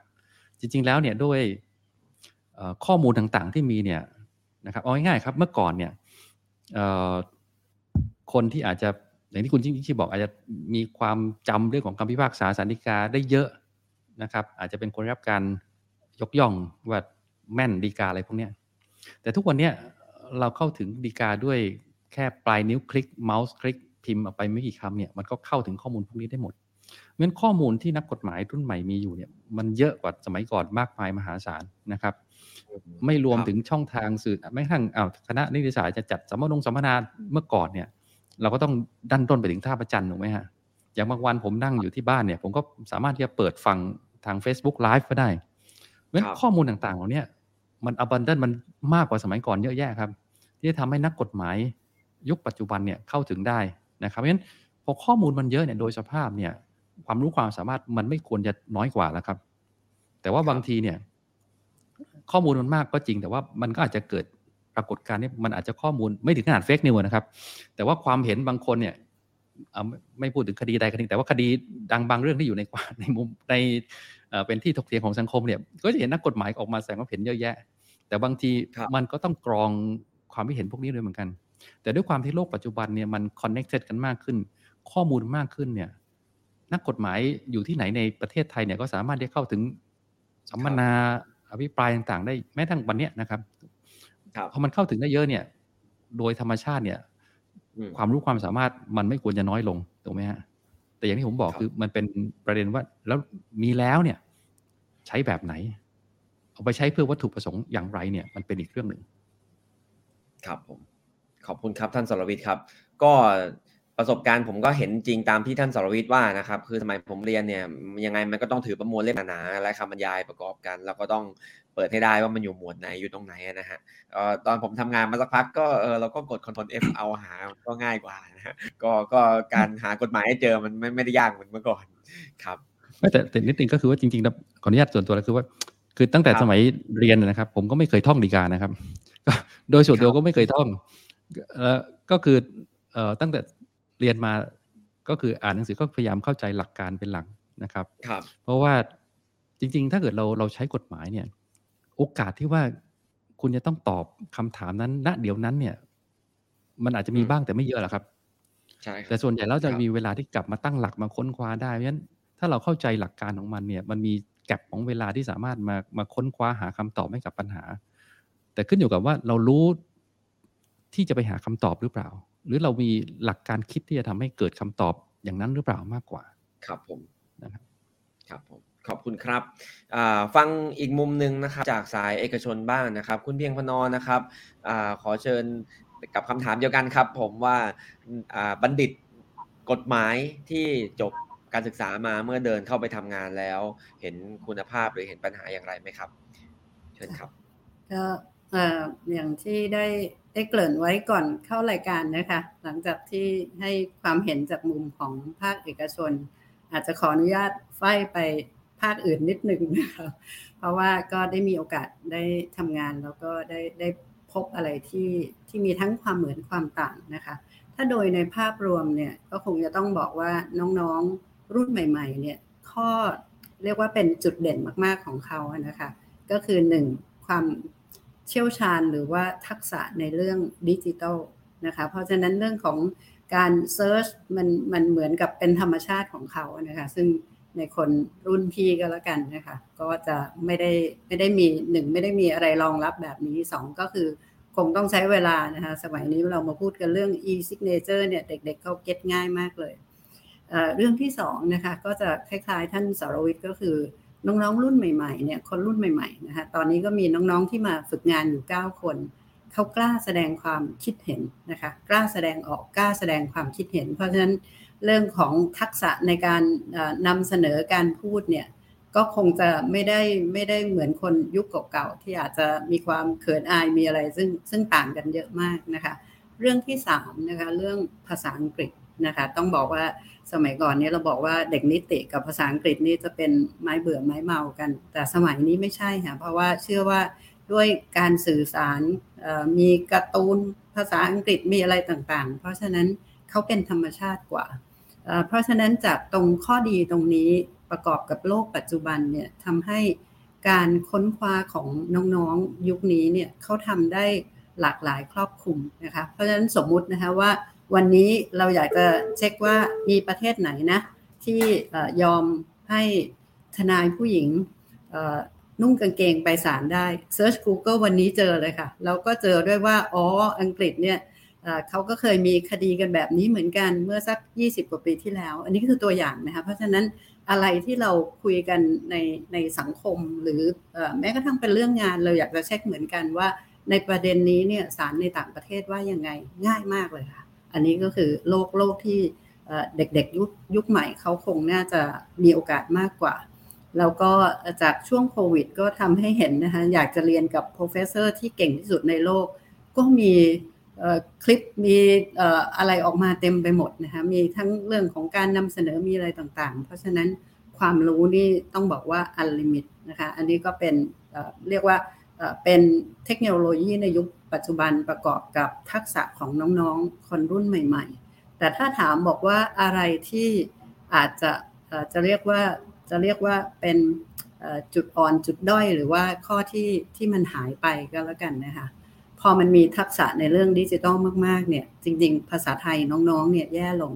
จริงๆแล้วเนี่ยด้วยข้อมูลต่างๆที่มีเนี่ยนะครับเอาง่ายๆครับเมื่อก่อนเนี่ยคนที่อาจจะอย่างที่คุณชิงชีบอกอาจจะมีความจำเรื่องของคำพิพากษาสารดีกาได้เยอะนะครับ อาจจะเป็นคนรับการยกย่องว่าแม่นดีกาอะไรพวกนี้แต่ทุกวันนี้เราเข้าถึงดีกาด้วย แค่ปลายนิ้วคลิกเมาส์คลิกพิมพ์ออกไปไม่กี่คำเนี่ยมันก็เข้าถึงข้อมูลพวกนี้ได้หมดงั้นข้อมูลที่นักกฎหมายรุ่นใหม่มีอยู่เนี่ยมันเยอะกว่าสมัยก่อนมากมายมหาศาลนะครับ ไม่รวมถึงช่องทางสื่อไม่ทั้งอ้าวคณะนิติศาสตร์จะจัดสัมมนาสัมมนาเมื่อก่อนเนี่ย เราก็ต้องดันต้นไปถึงท่าประจันถูกไหมฮะอย่างบางวันผมนั่งอยู่ที่บ้านเนี่ย ผมก็สามารถที่จะเปิดฟังทาง Facebook Live ก็ได้เพราะฉะนั้นข้อมูลต่างๆเหล่านี้มันอบันดันมันมากกว่าสมัยก่อนเยอะแยะครับ ที่จะทำให้นักกฎหมาย ยุคปัจจุบันเนี่ยเข้าถึงได้นะครับเพราะฉะนั้นพอข้อมูลมันเยอะเนี่ยโดยสภาพเนี่ยความรู้ความสามารถมันไม่ควรจะน้อยกว่าแล้วครับ แต่ว่าบางทีเนี่ยข้อมูลมันมากก็จริง แต่ว่ามันก็อาจจะเกิดปรากฏการณ์นี้มันอาจจะข้อมูลไม่ถึงขนาดเฟกนิวนะครับ แต่ว่าความเห็นบางคนเนี่ยไม่พูดถึงคดีใดคดีแต่ว่าคดีดังบางเรื่องที่อยู่ในในมุมในเป็นที่ถกเถียงของสังคมเนี่ย ก็จะเห็นนักกฎหมายออกมาแสดงความเห็นเยอะแยะ แต่บางทีมันก็ต้องกรองความคิดเห็นพวกนี้ด้วยเหมือนกัน แต่ด้วยความที่โลกปัจจุบันเนี่ยมันคอนเน็กเต็ดกันมากขึ้น ข้อมูลมากขึ้นเนี่ย นักกฎหมายอยู่ที่ไหนในประเทศไทยเนี่ยก็สามารถที่เข้าถึงสัมมนาอภิปรายต่างๆ ได้แม้ทั้งวันนี้นะครับพอมันเข้าถึงได้เยอะเนี่ย โดยธรรมชาติเนี่ย ความรู้ความสามารถมันไม่ควรจะน้อยลงถูกไหมฮะแต่อย่างที่ผมบอกคือมันเป็นประเด็นว่าแล้วมีแล้วเนี่ย ใช้แบบไหน เอาไปใช้เพื่อวัตถุประสงค์อย่างไรเนี่ย มันเป็นอีกเรื่องหนึ่ง ครับผม ขอบคุณครับท่านสรวิทย์ครับ ก็ประสบการณ์ผมก็เห็นจริงตามที่ท่านสรวิทย์ว่านะครับ คือสมัยผมเรียนเนี่ยยังไงมันก็ต้องถือประมวลเล่มหนาและคำบรรยายประกอบกัน แล้วก็ต้องเปิดให้ได้ว่ามันอยู่หมวดไหนอยู่ตรงไหนนะฮะตอนผมทำงานมาสักพักก็เออเราก็กด Ctrl F เอาหาก็ง่ายกว่านะฮะก็ก็การหากฎหมายให้เจอมันไม่ไม่ได้ยากเหมือนเมื่อก่อนครับแต่แต่นิดนึงก็คือว่าจริงๆนะขออนุญาตส่วนตัวแล้วคือว่า คือตั้งแต่สมัยเรียนนะครับ ผมก็ไม่เคยท่องดีกานะครับโดยส่วนตัวก็ไม่เคยท่อง แล้วก็คือเอ่อตั้งแต่เรียนมาก็คืออ่านหนังสือก็พยายามเข้าใจหลักการเป็นหลักนะครับครับ เพราะว่าจริง ๆ ถ้าเกิดเราเราใช้กฎหมายเนี่ย โอกาสที่ว่าคุณจะต้องตอบคำถามนั้นณเดี๋ยวนั้นเนี่ย มันอาจจะมีบ้างแต่ไม่เยอะหรอกครับใช่แต่ส่วนใหญ่เราจะมีเวลาที่กลับมาตั้งหลักมาค้นคว้าได้เพราะฉะนั้นถ้าเราเข้าใจหลักการของมันเนี่ย มันมีแกลบของเวลาที่สามารถมามาค้นคว้าหาคำตอบให้กับปัญหา แต่ขึ้นอยู่กับว่าเรารู้ ที่จะไปหาคำตอบหรือเปล่า หรือเรามีหลักการคิดที่จะทำให้เกิดคำตอบอย่างนั้นหรือเปล่ามากกว่า ครับผมนะครับครับผมขอบคุณครับ ฟังอีกมุมหนึ่งนะครับ จากสายเอกชนบ้างนะครับ คุณเพียงพนอนะครับอขอเชิญกับคำถามเดียวกันครับ ผมว่าบัณฑิตกฎหมายที่จบการศึกษามาเมื่อเดินเข้าไปทำงานแล้ว เห็นคุณภาพหรือเห็นปัญหาอย่างไรไหมครับ เชิญครับก็ อย่างที่ได้ได้เกริ่นไว้ก่อนเข้ารายการนะคะ หลังจากที่ให้ความเห็นจากมุมของภาคเอกชน อาจจะขออนุญาตไฟไปภาคอื่นนิดหนึ่งนะคะเพราะว่าก็ได้มีโอกาสได้ทำงานแล้วก็ได้ได้พบอะไรที่ที่มีทั้งความเหมือนความต่างนะคะ ถ้าโดยในภาพรวมเนี่ยก็คงจะต้องบอกว่าน้องๆรุ่นใหม่ๆเนี่ยข้อเรียกว่าเป็นจุดเด่นมากๆของเขานะคะ ก็คือหนึ่งความ เชี่ยวชาญหรือว่าทักษะในเรื่องดิจิทัลนะคะเพราะฉะนั้นเรื่องของการเซิร์ชมันมันเหมือนกับเป็นธรรมชาติของเขานะคะซึ่งในคนรุ่นพี่ก็แล้วกันนะคะก็จะไม่ได้ไม่ได้มีหนึ่งไม่ได้มีอะไรรองรับแบบนี้สองก็คือคงต้องใช้เวลานะคะสมัยนี้เรามาพูดกันเรื่อง e-signature เนี่ยเด็กๆเขาเก็ตง่ายมากเลยเเรื่องที่สองนะคะก็จะคล้ายๆท่านสารวิทย์ก็คือ น้องๆ รุ่นใหม่ๆเนี่ยคนรุ่นใหม่ๆนะคะตอนนี้ก็มีน้องๆที่มาฝึกงานอยู่ 9 คน เขากล้าแสดงความคิดเห็นนะคะกล้าแสดงออกกล้าแสดงความคิดเห็น เพราะฉะนั้นเรื่องของทักษะในการนำเสนอการพูดเนี่ยก็คงจะไม่ได้ไม่ได้เหมือนคนยุคเก่าๆที่อาจจะมีความเขินอายมีอะไรซึ่งซึ่งต่างกันเยอะมากนะคะ เรื่องที่3นะคะเรื่องภาษาอังกฤษนะคะต้องบอกว่า สมัยก่อนนี้เราบอกว่าเด็กนิติกับภาษาอังกฤษนี่จะเป็นไม้เบื่อไม้เมากัน แต่สมัยนี้ไม่ใช่ค่ะเพราะว่าเชื่อว่าด้วยการสื่อสารมีการ์ตูนภาษาอังกฤษมีอะไรต่างๆ เพราะฉะนั้นเขาเป็นธรรมชาติกว่า เพราะฉะนั้นจากตรงข้อดีตรงนี้ประกอบกับโลกปัจจุบันเนี่ยทำให้การค้นคว้าของน้องๆยุคนี้เนี่ยเขาทำได้หลากหลายครอบคลุมนะคะเพราะฉะนั้นสมมุตินะคะว่า วันนี้เราอยากจะเช็คว่ามีประเทศไหนนะ ที่ยอมให้ทนายผู้หญิงนุ่งกางเกงไปศาลได้ Search Google วันนี้เจอเลยค่ะ แล้วก็เจอด้วยว่า อ๋อ อังกฤษเนี่ยเขาก็เคยมีคดีกันแบบนี้เหมือนกันเมื่อสัก 20 กว่าปีที่แล้ว อันนี้คือตัวอย่างนะคะ เพราะฉะนั้นอะไรที่เราคุยกันในในสังคมหรือแม้กระทั่งเป็นเรื่องงาน เราอยากจะเช็คเหมือนกันว่าในประเด็นนี้เนี่ยศาลในต่างประเทศว่ายังไงง่ายมากเลยค่ะ อันนี้ก็คือโลกโลกที่เด็กๆยุคยุคใหม่เขาคงน่าจะมีโอกาสมากกว่า แล้วก็จากช่วงโควิด ก็ทำให้เห็นนะคะอยากจะเรียนกับ professor ที่เก่งที่สุดในโลก ก็มีคลิปมีอะไรออกมาเต็มไปหมดนะคะมีทั้งเรื่องของการนำเสนอมีอะไรต่างๆ เพราะฉะนั้นความรู้นี่ต้องบอกว่า unlimit นะคะอันนี้ก็เป็นเรียกว่า เป็นเทคโนโลยีในยุคปัจจุบันประกอบกับทักษะของน้องๆ คนรุ่นใหม่ ๆ แต่ถ้าถามบอกว่าอะไรที่อาจจะจะเรียกว่าจะเรียกว่าเป็นจุดอ่อนจุดด้อยหรือว่าข้อที่ที่มันหายไปก็แล้วกันนะคะพอมันมีทักษะในเรื่องดิจิทัลมากๆเนี่ยจริง ๆ ภาษาไทยน้องๆเนี่ยแย่ลง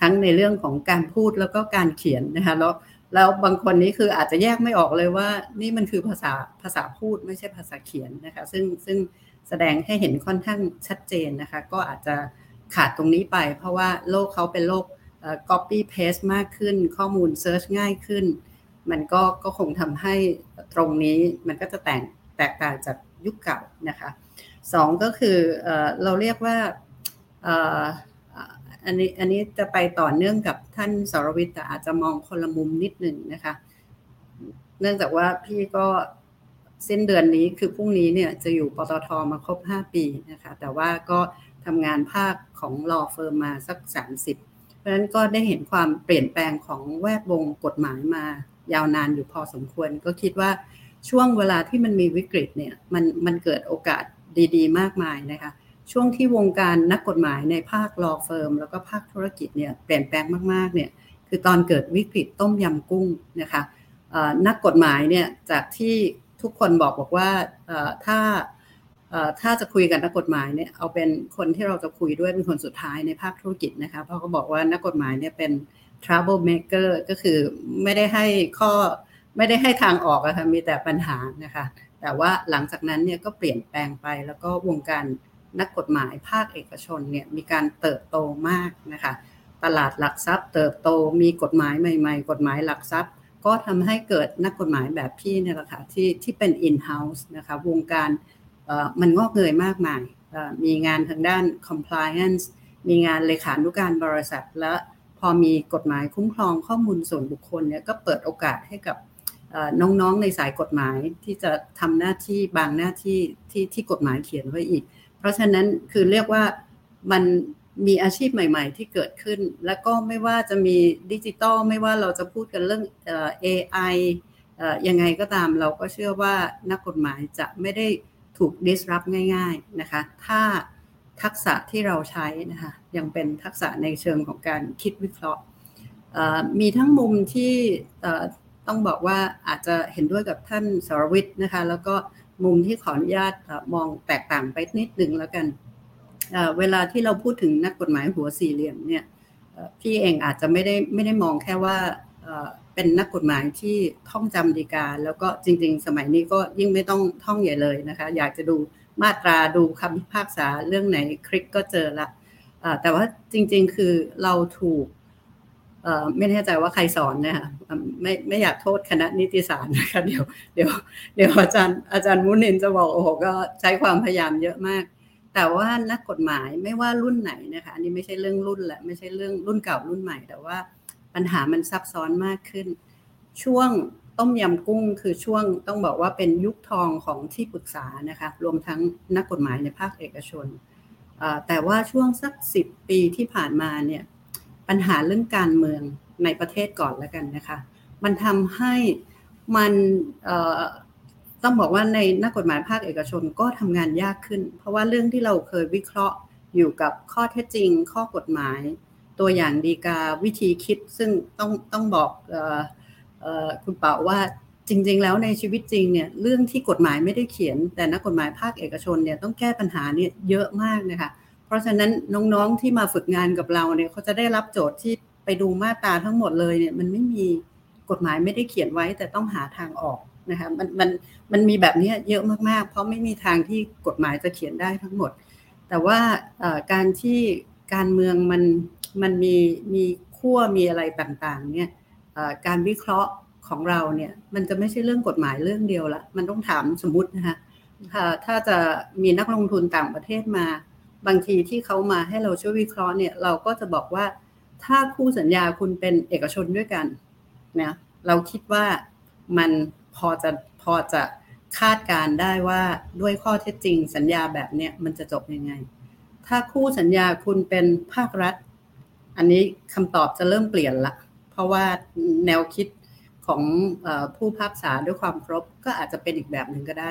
ทั้งในเรื่องของการพูดแล้วก็การเขียนนะคะแล้ว แล้วบางคนนี้คืออาจจะแยกไม่ออกเลยว่า นี่มันคือภาษาภาษาพูดไม่ใช่ภาษาเขียนนะคะ ซึ่งซึ่งแสดงให้เห็นค่อนข้างชัดเจนนะคะ ก็อาจจะขาดตรงนี้ไป เพราะว่าโลกเขาเป็นโลก copy paste มากขึ้น ข้อมูล search ง่ายขึ้น มันก็ก็คงทำให้ตรงนี้มันก็จะแตกแตกต่างจากยุคเก่านะคะสองก็คือเราเรียกว่า อันนี้อันนี้จะไปต่อเนื่องกับท่านสรวิทย์แต่อาจจะมองคนละมุมนิดหนึ่งนะคะ เนื่องจากว่าพี่ก็สิ้นเดือนนี้คือพรุ่งนี้เนี่ยจะอยู่ปตทมาครบ 5 ปีนะคะ แต่ว่าก็ทำงานภาคของ law firm มาสัก 30 เพราะฉะนั้นก็ได้เห็นความเปลี่ยนแปลงของแวดวงกฎหมายมายาวนานอยู่พอสมควร ก็คิดว่าช่วงเวลาที่มันมีวิกฤตเนี่ยมันมันเกิดโอกาสดี ๆ มากมายนะคะ ช่วงที่วงการนักกฎหมายในภาค law firm แล้วก็ภาคธุรกิจเนี่ยเปลี่ยนแปลงมากๆเนี่ยคือตอนเกิดวิกฤตต้มยำกุ้งนะคะนักกฎหมายเนี่ยจากที่ทุกคนบอกบอกว่าถ้าถ้าจะคุยกันนักกฎหมายเนี่ยเอาเป็นคนที่เราจะคุยด้วยเป็นคนสุดท้ายในภาคธุรกิจนะคะเพราะเขาบอกว่านักกฎหมายเนี่ยเป็น trouble maker ก็คือไม่ได้ให้ข้อไม่ได้ให้ทางออกอะค่ะมีแต่ปัญหานะคะแต่ว่าหลังจากนั้นเนี่ยก็เปลี่ยนแปลงไปแล้วก็วงการ นักกฎหมายภาคเอกชนเนี่ยมีการเติบโตมากนะคะตลาดหลักทรัพย์ เติบโตมีกฎหมายใหม่ ๆ กฎหมายหลักทรัพย์ ก็ทำให้เกิดนักกฎหมายแบบพี่เนี่ยแหละค่ะที่ที่เป็น in-house นะคะวงการมันงอกเงยมากมายมีงานทางด้าน compliance มีงานเลขานุการบริษัท และพอมีกฎหมายคุ้มครองข้อมูลส่วนบุคคลเนี่ยก็เปิดโอกาสให้กับน้องๆในสายกฎหมายที่จะทำหน้าที่บางหน้าที่ที่ที่กฎหมายเขียนไว้อีก ราะฉะนั้นคือเรียกว่ามันมีอาชีพใหม่ๆ ที่เกิดขึ้น แล้วก็ไม่ว่าจะมีดิจิตอลไม่ว่าเราจะพูดกันเรื่อง AI ยังไงก็ตามเราก็เชื่อว่านักกฎหมายจะไม่ได้ถูก disrupt ง่ายๆนะคะถ้าทักษะที่เราใช้นะคะยังเป็นทักษะในเชิงของการคิดวิเคราะห์มีทั้งมุมที่ต้องบอกว่าอาจจะเห็นด้วยกับท่านสรวิทย์นะคะแล้วก็ มุมที่ขออนุญาตมองแตกต่างไปนิดนึงแล้วกัน เวลาที่เราพูดถึงนักกฎหมายหัวสี่เหลี่ยมเนี่ยพี่เองอาจจะไม่ได้ไม่ได้มองแค่ว่าเป็นนักกฎหมายที่ท่องจำดีกา แล้วก็จริง ๆ สมัยนี้ก็ยิ่งไม่ต้องท่องใหญ่เลยนะคะ อยากจะดูมาตราดูคำพิพากษาเรื่องไหนคลิกก็เจอละแต่ว่าจริง ๆ คือเราถูก ไม่แน่ใจว่าใครสอนนะคะไม่ไม่อยากโทษคณะนิติศาสตร์นะคะเดี๋ยวเดี๋ยวเดี๋ยวอาจารย์อาจารย์มุนินจะบอกโอ้โหก็ใช้ความพยายามเยอะมาก แต่ว่านักกฎหมายไม่ว่ารุ่นไหนนะคะอันนี้ไม่ใช่เรื่องรุ่นแหละไม่ใช่เรื่องรุ่นเก่ารุ่นใหม่แต่ว่าปัญหามันซับซ้อนมากขึ้น ช่วงต้มยำกุ้งคือช่วงต้องบอกว่าเป็นยุคทองของที่ปรึกษานะคะรวมทั้งนักกฎหมายในภาคเอกชนแต่ว่าช่วงสักสิบปีที่ผ่านมาเนี่ย ปัญหาเรื่องการเมืองในประเทศก่อนแล้วกันนะคะ มันทำให้มันต้องบอกว่าในนักกฎหมายภาคเอกชนก็ทำงานยากขึ้น เพราะว่าเรื่องที่เราเคยวิเคราะห์อยู่กับข้อเท็จจริง ข้อกฎหมาย ตัวอย่างดีกาวิธีคิดซึ่งต้องต้องบอกคุณเป่าว่าจริง ๆ แล้วในชีวิตจริงเนี่ยเรื่องที่กฎหมายไม่ได้เขียน แต่นักกฎหมายภาคเอกชนเนี่ยต้องแก้ปัญหาเนี่ยเยอะมากนะคะ เพราะฉะนั้นน้องๆที่มาฝึกงานกับเราเนี่ยเขาจะได้รับโจทย์ที่ไปดูมาตราทั้งหมดเลยเนี่ยมันไม่มีกฎหมายไม่ได้เขียนไว้แต่ต้องหาทางออกนะคะมันมันมันมีแบบนี้เยอะมากๆ เพราะไม่มีทางที่กฎหมายจะเขียนได้ทั้งหมด แต่ว่าการที่การเมืองมันมันมีมีขั้วมีอะไรต่างๆเนี่ยการวิเคราะห์ของเราเนี่ยมันจะไม่ใช่เรื่องกฎหมายเรื่องเดียวละมันต้องถามสมมตินะคะถ้าจะมีนักลงทุนต่างประเทศมา บางทีที่เขามาให้เราช่วยวิเคราะห์เนี่ยเราก็จะบอกว่าถ้าคู่สัญญาคุณเป็นเอกชนด้วยกันนะเราคิดว่ามันพอจะพอจะคาดการได้ว่าด้วยข้อเท็จจริงสัญญาแบบเนี้ยมันจะจบยังไง ถ้าคู่สัญญาคุณเป็นภาครัฐ อันนี้คำตอบจะเริ่มเปลี่ยนละ เพราะว่าแนวคิดของผู้พักษาด้วยความครบก็อาจจะเป็นอีกแบบหนึ่งก็ได้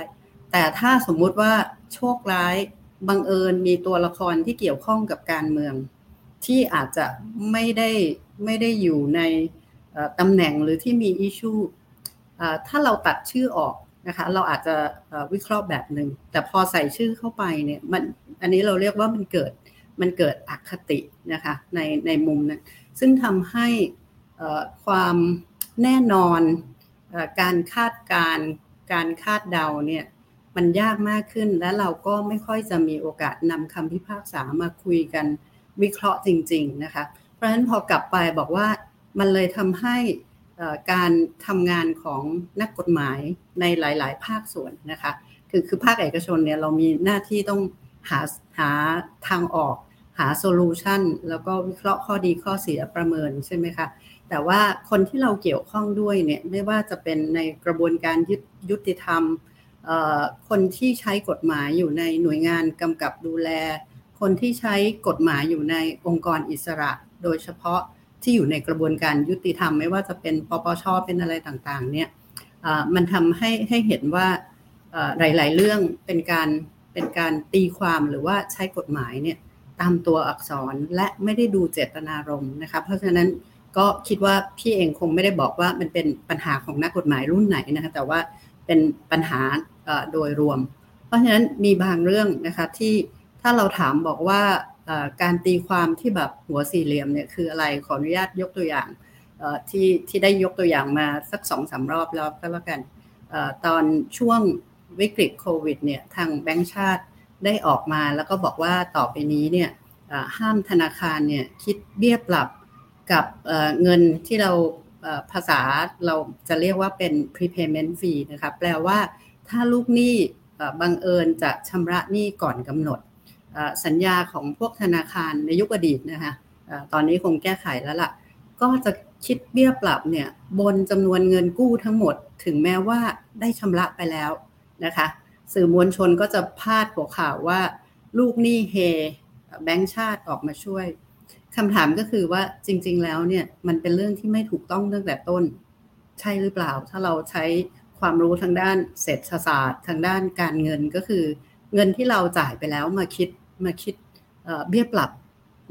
แต่ถ้าสมมุติว่าโชคร้าย บังเอิญมีตัวละครที่เกี่ยวข้องกับการเมือง ที่อาจจะไม่ได้ไม่ได้อยู่ในตำแหน่งหรือที่มีอิชูถ้าเราตัดชื่อออกนะคะเราอาจจะวิเคราะห์แบบหนึ่งแต่พอใส่ชื่อเข้าไปเนี่ยมันอันนี้เราเรียกว่ามันเกิดมันเกิดอคตินะคะในในมุมนั้นซึ่งทำให้ความแน่นอนการคาดการการคาดเดาเนี่ย มันยากมากขึ้นและเราก็ไม่ค่อยจะมีโอกาสนำคำพิพากษามาคุยกันวิเคราะห์จริง ๆ นะคะ เพราะฉะนั้นพอกลับไปบอกว่ามันเลยทำให้การทำงานของนักกฎหมายในหลาย ๆ ภาคส่วนนะคะ คือคือภาคเอกชนเนี่ยเรามีหน้าที่ต้องหาหาทางออกหาโซลูชันแล้วก็วิเคราะห์ข้อดีข้อเสียประเมินใช่ไหมคะ แต่ว่าคนที่เราเกี่ยวข้องด้วยเนี่ยไม่ว่าจะเป็นในกระบวนการยุติธรรม คนที่ใช้กฎหมายอยู่ในหน่วยงานกำกับดูแล คนที่ใช้กฎหมายอยู่ในองค์กรอิสระ โดยเฉพาะที่อยู่ในกระบวนการยุติธรรมไม่ว่าจะเป็นปปชเป็นอะไรต่างๆ เนี่ยมันทำให้ให้เห็นว่าหลาย ๆ เรื่องเป็นการเป็นการตีความหรือว่าใช้กฎหมายเนี่ยตามตัวอักษรและไม่ได้ดูเจตนารมณ์นะคะเพราะฉะนั้นก็คิดว่าพี่เองคงไม่ได้บอกว่ามันเป็นปัญหาของนักกฎหมายรุ่นไหนนะคะแต่ว่าเป็นปัญหา โดยรวม เพราะฉะนั้นมีบางเรื่องนะคะที่ถ้าเราถามบอกว่าการตีความที่แบบหัวสี่เหลี่ยมเนี่ยคืออะไรขออนุญาตยกตัวอย่างที่ที่ได้ยกตัวอย่างมาสักสองสารอบแล้วก็แล้วกันตอนช่วงวิกฤตโควิดเนี่ยทางแบงก์ชาติได้ออกมาแล้วก็บอกว่าต่อไปนี้เนี่ยห้ามธนาคารเนี่ยคิดเบี้ยปรับกับเงินที่เราภาษาเราจะเรียกว่าเป็น prepayment fee นะคะแปลว่า ถ้าลูกหนี้บังเอิญจะชำระหนี้ก่อนกำหนด สัญญาของพวกธนาคารในยุคอดีตนะคะตอนนี้คงแก้ไขแล้วล่ะ ก็จะคิดเบี้ยปรับเนี่ยบนจำนวนเงินกู้ทั้งหมด ถึงแม้ว่าได้ชำระไปแล้วนะคะสื่อมวลชนก็จะพาดหัวข่าวว่า ลูกหนี้เฮแบงค์ชาติออกมาช่วยคำถามก็คือว่าจริง ๆ แล้วเนี่ยมันเป็นเรื่องที่ไม่ถูกต้องตั้งแต่ต้น ใช่หรือเปล่า ถ้าเราใช้ ความรู้ทางด้านเศรษฐศาสตร์ ทางด้านการเงินก็คือ เงินที่เราจ่ายไปแล้วมาคิดมาคิดเบี้ยปรับ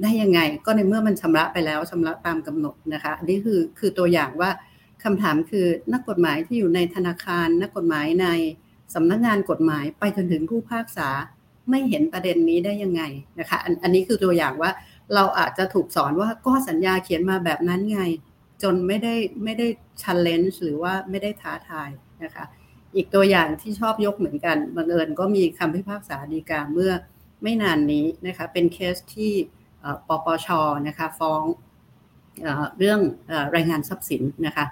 ได้ยังไง ก็ในเมื่อมันชำระไปแล้วชำระตามกำหนดนะคะนนี้คือคือตัวอย่างว่าคำถามคือนักกฎหมายที่อยู่ในธนาคาร นักกฎหมายในสำนักงานกฎหมายไปจนถึงผู้พากษาไม่เห็นประเด็นนี้ได้ยังไงนะคะอันอันนี้คือตัวอย่างว่าเราอาจจะถูกสอนว่าก็สัญญาเขียนมาแบบนั้นไง จนไม่ได้ไม่ได้ challenge หรือว่าไม่ได้ท้าทาย นะคะ อีกตัวอย่างที่ชอบยกเหมือนกันบังเอิญก็มีคำพิพากษาดีกาเมื่อไม่นานนี้นะคะเป็นเคสที่ปปชนะคะฟ้องเรื่องรายงานทรัพย์สินนะคะ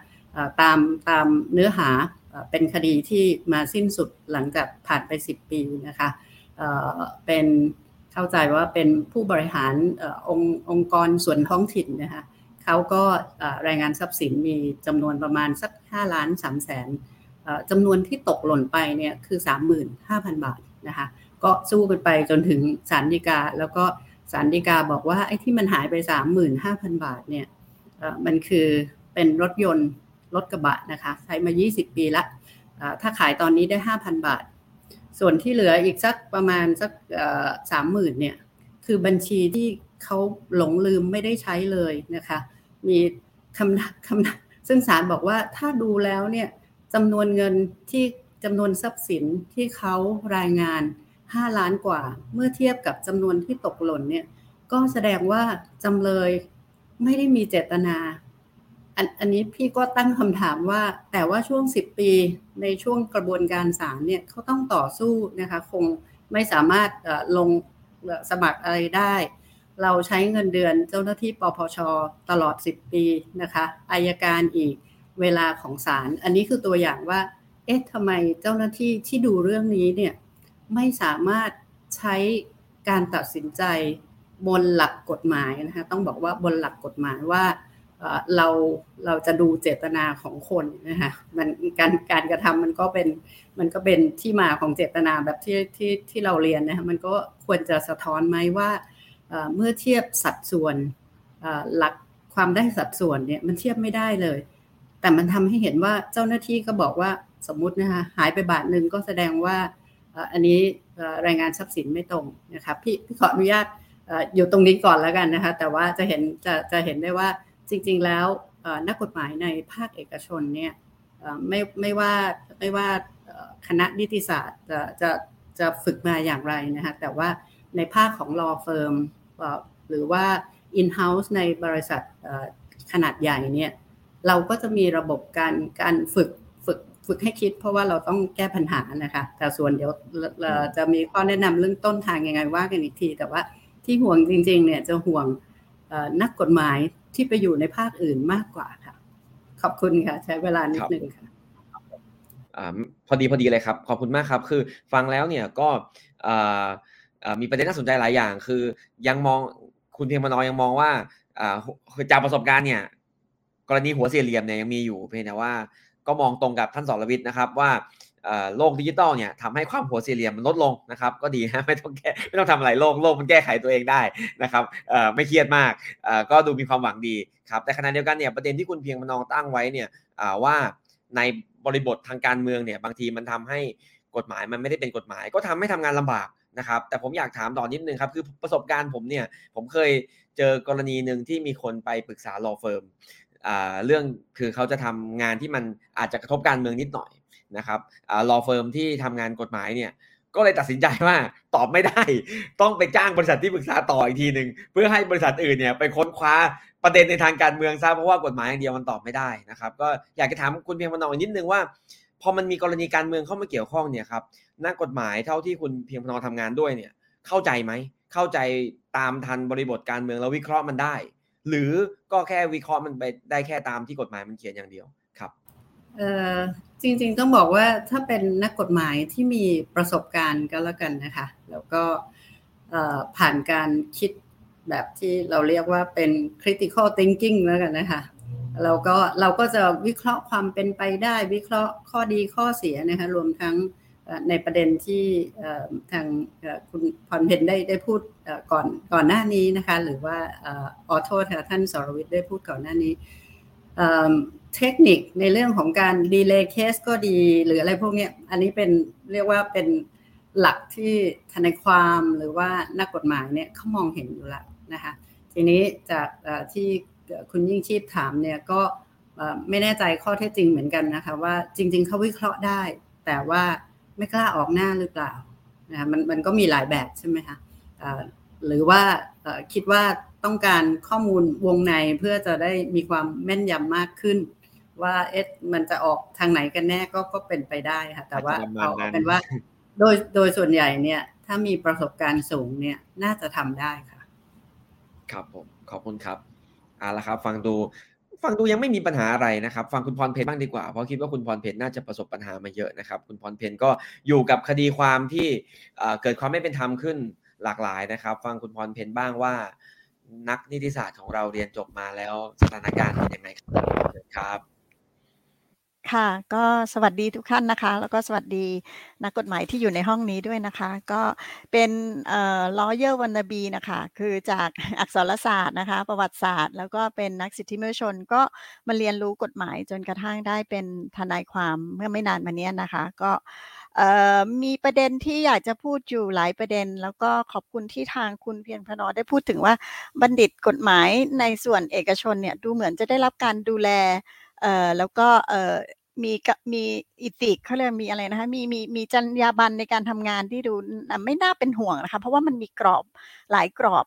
ตามตามเนื้อหาเป็นคดีที่มาสิ้นสุดหลังจากผ่านไป 10 ปีนะคะเป็นเข้าใจว่าเป็นผู้บริหารองค์องค์กรส่วนท้องถิ่นนะคะเขาก็รายงานทรัพย์สินมีจำนวนประมาณสัก 5 ล้าน3แสน จำนวนที่ตกหล่นไปเนี่ยคือ 35,000 บาทนะคะก็สู้กันไปจนถึงศาลฎีกา แล้วก็ศาลฎีกาบอกว่าไอ้ที่มันหายไป 35,000 บาทเนี่ยมันคือเป็นรถยนต์รถกระบะนะคะใช้มา 20 ปีละถ้าขายตอนนี้ได้ 5,000 บาท ส่วนที่เหลืออีกสักประมาณสักสามหมื่นเนี่ยคือบัญชีที่เขาหลงลืมไม่ได้ใช้เลยนะคะ มีคำคำซึ่งศาลบอกว่าถ้าดูแล้วเนี่ย จำนวนเงินที่จำนวนทรัพย์สินที่เขารายงาน 5 ล้านกว่า เมื่อเทียบกับจำนวนที่ตกหล่นเนี่ยก็แสดงว่าจำเลยไม่ได้มีเจตนาอันอันนี้พี่ก็ตั้งคำถามว่า แต่ว่าช่วง 10 ปีในช่วงกระบวนการศาลเนี่ยเขาต้องต่อสู้นะคะคงไม่สามารถลงสมัครอะไรได้ เราใช้เงินเดือนเจ้าหน้าที่ปปชตลอด 10 ปีนะคะอายการอีก เวลาของศาลอันนี้คือตัวอย่างว่า เอ๊ะทำไมเจ้าหน้าที่ที่ดูเรื่องนี้เนี่ยไม่สามารถใช้การตัดสินใจบนหลักกฎหมายนะคะต้องบอกว่าบนหลักกฎหมายว่าเราเราจะดูเจตนาของคนนะคะมันการการกระทำมันก็เป็นมันก็เป็นที่มาของเจตนาแบบที่ที่ที่เราเรียนนะคะมันก็ควรจะสะท้อนไหมว่าเมื่อเทียบสัดส่วนหลักความได้สัดส่วนเนี่ยมันเทียบไม่ได้เลย แต่มันทำให้เห็นว่าเจ้าหน้าที่ก็บอกว่าสมมุตินะคะหายไปบาทหนึ่งก็แสดงว่าอันนี้รายงานทรัพย์สินไม่ตรงนะคะพี่พี่ขออนุญาตอยู่ตรงนี้ก่อนแล้วกันนะคะแต่ว่าจะเห็นจะจะเห็นได้ว่าจริง ๆ แล้วนักกฎหมายในภาคเอกชนเนี่ยไม่ไม่ว่าไม่ว่าคณะนิติศาสตร์จะจะจะฝึกมาอย่างไรนะคะแต่ว่าในภาคของ law firm หรือว่า in-house ในบริษัทขนาดใหญ่เนี่ย เราก็จะมีระบบการการฝึกฝึกฝึกให้คิด เพราะว่าเราต้องแก้ปัญหานะคะแต่ส่วนเดี๋ยวจะมีข้อแนะนำเรื่องต้นทางยังไงว่ากันอีกที แต่ว่าที่ห่วงจริง ๆ เนี่ยจะห่วงนักกฎหมายที่ไปอยู่ในภาคอื่นมากกว่าค่ะ ขอบคุณค่ะ ใช้เวลานิดนึงค่ะพอดีพอดีเลยครับ ขอบคุณมากครับ คือฟังแล้วเนี่ยก็มีประเด็นน่าสนใจหลายอย่าง คือยังมองคุณเพียงมานอยังมองว่าจากประสบการณ์เนี่ย กรณีหัวเสี่เหลี่ยมเนี่ยยังมีอยู่เพียงแต่ว่าก็มองตรงกับท่านสรวิทย์นะครับว่าโลกดิจิตอลเนี่ยทำให้ความหัวสี่เหลี่ยมมันลดลงนะครับก็ดีฮะไม่ต้องแก้ไม่ต้องทำอะไรโลกโลกมันแก้ไขตัวเองได้นะครับไม่เครียดมากก็ดูมีความหวังดีครับแต่ขณะเดียวกันเนี่ยประเด็นที่คุณเพียงมานองตั้งไว้เนี่ยว่าในบริบททางการเมืองเนี่ยบางทีมันทำให้กฎหมายมันไม่ได้เป็นกฎหมาย ก็ทำให้ทำงานลำบากนะครับแต่ผมอยากถามต่อนิดนึงครับคือประสบการณ์ผมเนี่ยผมเคยเจอกรณีหนึ่งที่มีคนไปปรึกษา law firm เรื่องคือเขาจะทำงานที่มันอาจจะกระทบการเมืองนิดหน่อยนะครับรอเฟิร์มที่ทำงานกฎหมายเนี่ยก็เลยตัดสินใจว่าตอบไม่ได้ ต้องไปจ้างบริษัทที่ปรึกษาต่ออีกทีหนึ่งเพื่อให้บริษัทอื่นเนี่ยไปค้นคว้าประเด็นในทางการเมืองซะเพราะว่ากฎหมายอย่างเดียวมันตอบไม่ได้นะครับ ก็อยากจะถามคุณเพียงพนองนิดนึงว่า พอมันมีกรณีการเมืองเข้ามาเกี่ยวข้องเนี่ยครับนักกฎหมายเท่าที่คุณเพียงพนองทำงานด้วยเนี่ยเข้าใจไหมเข้าใจตามทันบริบทการเมืองแล้ววิเคราะห์มันได้ หรือก็แค่วิเคราะห์มันไปได้แค่ตามที่กฎหมายมันเขียนอย่างเดียวครับจริงๆต้องบอกว่าถ้าเป็นนักกฎหมายที่มีประสบการณ์ก็แล้วกันนะคะ แล้วก็ผ่านการคิดแบบที่เราเรียกว่าเป็น critical thinking แล้วกันนะคะเราก็เราก็จะวิเคราะห์ความเป็นไปได้วิเคราะห์ข้อดีข้อเสียนะคะรวมทั้ง ในประเด็นที่ทางคุณพรเพนได้ได้พูดก่อนก่อนหน้านี้นะคะ หรือว่าออโทษท่านสรวิทย์ได้พูดก่อนหน้านี้เทคนิคในเรื่องของการ delay case ก็ดีหรืออะไรพวกนี้อันนี้เป็นเรียกว่าเป็นหลักที่ทนายความหรือว่านักกฎหมายเนี่ยเขามองเห็นอยู่แล้วนะคะทีนี้จากที่คุณยิ่งชีพถามเนี่ยก็ไม่แน่ใจข้อเท็จจริงเหมือนกันนะคะว่าจริง ๆเขาวิเคราะห์ได้ แต่ว่า ไม่กล้าออกหน้าหรือเปล่านะมันมันก็มีหลายแบบใช่ไหมคะหรือว่าคิดว่าต้องการข้อมูลวงในเพื่อจะได้มีความแม่นยำมากขึ้น ว่าเอ๊ะมันจะออกทางไหนกันแน่ก็ก็เป็นไปได้ค่ะ แต่ว่าเอาเป็นว่า โดยโดยส่วนใหญ่เนี่ย ถ้ามีประสบการณ์สูงเนี่ยน่าจะทำได้ค่ะ ครับผมขอบคุณครับเอาละครับ ฟังดู ฟังดูยังไม่มีปัญหาอะไรนะครับ ฟังคุณพรเพชรบ้างดีกว่า เพราะคิดว่าคุณพรเพชรน่าจะประสบปัญหามาเยอะนะครับ คุณพรเพชรก็อยู่กับคดีความที่เกิดความไม่เป็นธรรมขึ้นหลากหลายนะครับ ฟังคุณพรเพชรบ้างว่า นักนิติศาสตร์ของเราเรียนจบมาแล้วสถานการณ์เป็นยังไงครับ ค่ะ ก็สวัสดีทุกท่านนะคะ แล้วก็สวัสดีนักกฎหมายที่อยู่ในห้องนี้ด้วยนะคะ ก็เป็นเอ่อ lawyer wannabe นะคะ คือจากอักษรศาสตร์นะคะ ประวัติศาสตร์ แล้วก็เป็นนักสิทธิมนุษยชน ก็มาเรียนรู้กฎหมายจนกระทั่งได้เป็นทนายความเมื่อไม่นานมานี้นะคะ ก็มีประเด็นที่อยากจะพูดอยู่หลายประเด็น แล้วก็ขอบคุณที่ทางคุณเพียรพนอได้พูดถึงว่าบัณฑิตกฎหมายในส่วนเอกชนเนี่ยดูเหมือนจะได้รับการดูแล เอ่อแล้วก็เอ่อมีมีอิติกเขาเรียกมีอะไรนะคะมีมีมีจรรยาบรรณในการทำงานที่ดูไม่น่าเป็นห่วงนะคะเพราะว่ามันมีกรอบหลายกรอบ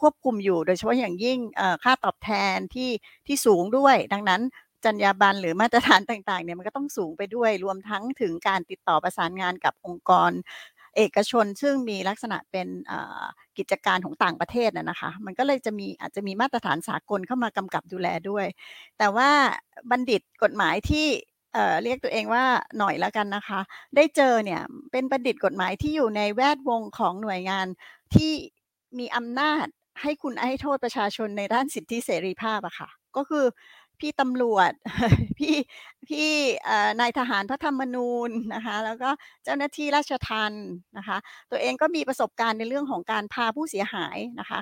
ควบคุมอยู่โดยเฉพาะอย่างยิ่งค่าตอบแทนที่ที่สูงด้วย ดังนั้นจรรยาบรรณหรือมาตรฐานต่างๆเนี่ยมันก็ต้องสูงไปด้วยรวมทั้งถึงการติดต่อประสานงานกับองค์กร เอกชนซึ่งมีลักษณะเป็นกิจการของต่างประเทศนะคะ มันก็เลยจะมีอาจจะมีมาตรฐานสากลเข้ามากำกับดูแลด้วย แต่ว่าบัณฑิตกฎหมายที่เรียกตัวเองว่าหน่อยแล้วกันนะคะ ได้เจอเนี่ยเป็นบัณฑิตกฎหมายที่อยู่ในแวดวงของหน่วยงานที่มีอำนาจให้คุณให้โทษประชาชนในด้านสิทธิเสรีภาพอะค่ะ ก็คือพี่ตำรวจ พี่พี่นายทหารพระธรรมนูญนะคะแล้วก็เจ้าหน้าที่ราชทัณฑ์นะคะตัวเองก็มีประสบการณ์ในเรื่องของการพาผู้เสียหายนะคะ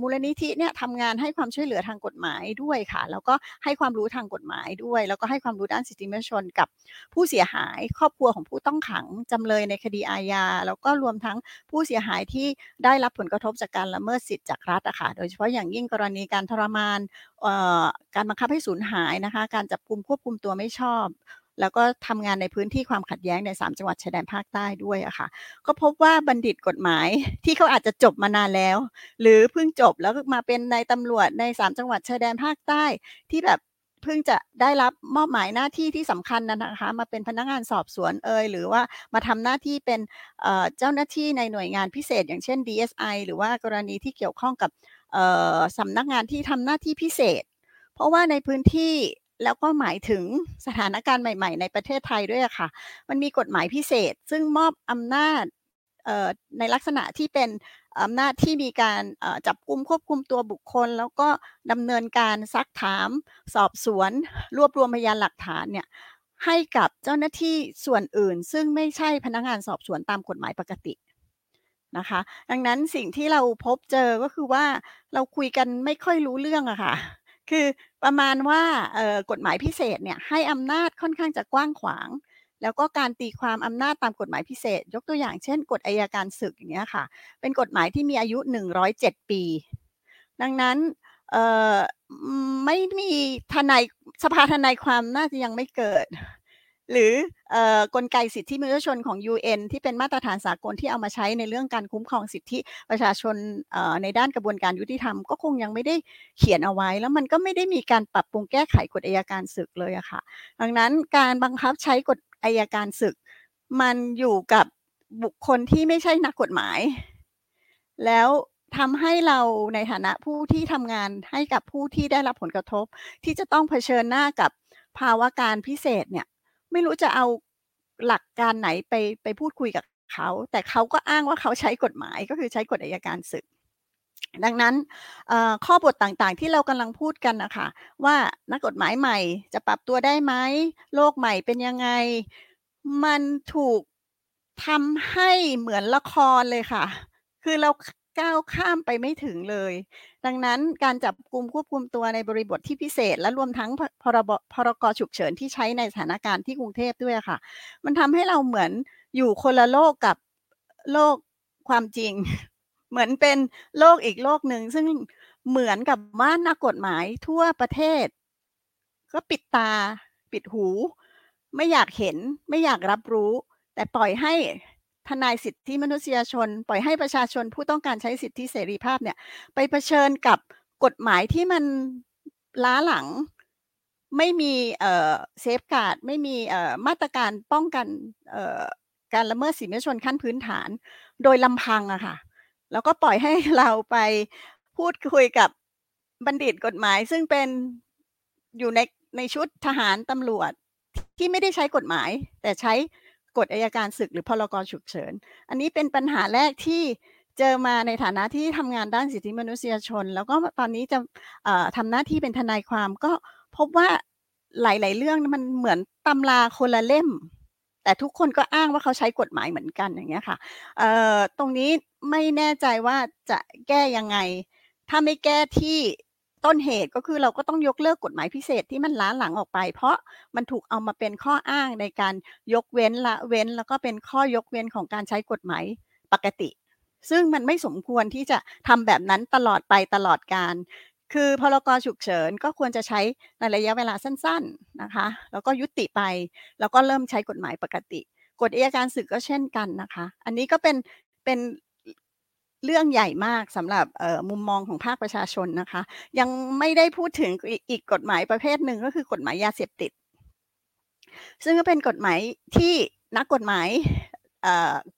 มูลนิธิเนี่ยทำงานให้ความช่วยเหลือทางกฎหมายด้วยค่ะ แล้วก็ให้ความรู้ทางกฎหมายด้วย แล้วก็ให้ความรู้ด้านสิทธิมนุษยชนกับผู้เสียหาย ครอบครัวของผู้ต้องขังจำเลยในคดีอาญาแล้วก็รวมทั้งผู้เสียหายที่ได้รับผลกระทบจากการละเมิดสิทธิจากรัฐอะค่ะโดยเฉพาะอย่างยิ่งกรณีการทรมานการบังคับให้สูญหายนะคะการจับกลุ่มควบคุมตัวไม่ชอบ แล้วก็ทำงานในพื้นที่ความขัดแย้งใน 3 จังหวัดชายแดนภาคใต้ด้วยอะค่ะ ก็พบว่าบัณฑิตกฎหมายที่เขาอาจจะจบมานานแล้ว หรือเพิ่งจบแล้วมาเป็นในตำรวจใน 3 จังหวัดชายแดนภาคใต้ที่แบบเพิ่งจะได้รับมอบหมายหน้าที่ที่สำคัญนะคะ มาเป็นพนักงานสอบสวนเอยหรือว่ามาทำหน้าที่เป็นเจ้าหน้าที่ในหน่วยงานพิเศษ อย่างเช่น DSI หรือว่ากรณีที่เกี่ยวข้องกับสำนักงานที่ทำหน้าที่พิเศษ เพราะว่าในพื้นที่ แล้วก็หมายถึงสถานการณ์ใหม่ ๆ ในประเทศไทยด้วยค่ะ มันมีกฎหมายพิเศษ ซึ่งมอบอำนาจในลักษณะที่เป็นอำนาจที่มีการจับกุมควบคุมตัวบุคคล แล้วก็ดำเนินการซักถามสอบสวน รวบรวมพยานหลักฐานเนี่ยให้กับเจ้าหน้าที่ส่วนอื่น ซึ่งไม่ใช่พนักงานสอบสวนตามกฎหมายปกตินะคะ ดังนั้นสิ่งที่เราพบเจอก็คือว่าเราคุยกันไม่ค่อยรู้เรื่องอะค่ะ คือ ประมาณว่ากฎหมายพิเศษเนี่ยให้อำนาจค่อนข้างจะกว้างขวาง แล้วก็การตีความอำนาจตามกฎหมายพิเศษ ยกตัวอย่างเช่น กฎอายการศึกอย่างเงี้ยค่ะ เป็นกฎหมายที่มีอายุ 107 ปี ดังนั้นไม่มีทนายสภาทนายความน่าจะยังไม่เกิด หรือกลไกสิทธิมนุษยชนของ UN ที่เป็นมาตรฐานสากลที่เอามาใช้ในเรื่องการคุ้มครองสิทธิประชาชนในด้านกระบวนการยุติธรรม ก็คงยังไม่ได้เขียนเอาไว้ แล้วมันก็ไม่ได้มีการปรับปรุงแก้ไขกฎอายการศึกเลยอะค่ะ ดังนั้นการบังคับใช้กฎอายการศึก มันอยู่กับบุคคลที่ไม่ใช่นักกฎหมาย แล้วทำให้เราในฐานะผู้ที่ทำงานให้กับผู้ที่ได้รับผลกระทบ ที่จะต้องเผชิญหน้ากับภาวะการพิเศษเนี่ย ไม่รู้จะเอาหลักการไหนไปไปพูดคุยกับเขา แต่เขาก็อ้างว่าเขาใช้กฎหมายก็คือใช้กฎอัยการศึก ดังนั้นข้อบทต่างๆที่เรากำลังพูดกันนะคะว่านักกฎหมายใหม่จะปรับตัวได้ไหมโลกใหม่เป็นยังไง มันถูกทำให้เหมือนละครเลยค่ะ คือเรา ก้าวข้ามไปไม่ถึงเลย ดังนั้นการจับกลุ่มควบคุมตัวในบริบทที่พิเศษ และรวมทั้งพรบพรกฉุกเฉินที่ใช้ในสถานการณ์ที่กรุงเทพด้วยค่ะ มันทำให้เราเหมือนอยู่คนละโลกกับโลกความจริง เหมือนเป็นโลกอีกโลกหนึ่งซึ่งเหมือนกับว่านักกฎหมายทั่วประเทศ ก็ปิดตา ปิดหู ไม่อยากเห็นไม่อยากรับรู้ แต่ปล่อยให้ ทนายสิทธิมนุษยชน ปล่อยให้ประชาชนผู้ต้องการใช้สิทธิเสรีภาพเนี่ยไปเผชิญกับกฎหมายที่มันล้าหลังไม่มีเซฟการ์ดไม่มีมาตรการป้องกันการละเมิดสิทธิมนุษยชนขั้นพื้นฐานโดยลำพังอะค่ะ แล้วก็ปล่อยให้เราไปพูดคุยกับบัณฑิตกฎหมาย ซึ่งเป็นอยู่ในในชุดทหารตำรวจที่ไม่ได้ใช้กฎหมาย แต่ใช้ กฎอายการศึกหรือพรกฉุกเฉิน อันนี้เป็นปัญหาแรกที่เจอมาในฐานะที่ทำงานด้านสิทธิมนุษยชน แล้วก็ตอนนี้จะทำหน้าที่เป็นทนายความก็พบว่าหลาย ๆ เรื่องมันเหมือนตำราคนละเล่ม แต่ทุกคนก็อ้างว่าเขาใช้กฎหมายเหมือนกันอย่างเงี้ยค่ะตรงนี้ไม่แน่ใจว่าจะแก้ยังไง ถ้าไม่แก้ที่ ต้นเหตุก็คือเราก็ต้องยกเลิกกฎหมายพิเศษที่มันล้าหลังออกไป เพราะมันถูกเอามาเป็นข้ออ้างในการยกเว้นละเว้น แล้วก็เป็นข้อยกเว้นของการใช้กฎหมายปกติ ซึ่งมันไม่สมควรที่จะทำแบบนั้นตลอดไปตลอดการ คือพรกฉุกเฉินก็ควรจะใช้ในระยะเวลาสั้น ๆนะคะ แล้วก็ยุติไป แล้วก็เริ่มใช้กฎหมายปกติกฎอัยการศึกก็เช่นกันนะคะ อันนี้ก็เป็นเป็น เรื่องใหญ่มากสำหรับมุมมองของภาคประชาชนนะคะ ยังไม่ได้พูดถึงอีกกฎหมายประเภทหนึ่งก็คือกฎหมายยาเสพติด ซึ่งก็เป็นกฎหมายที่นักกฎหมาย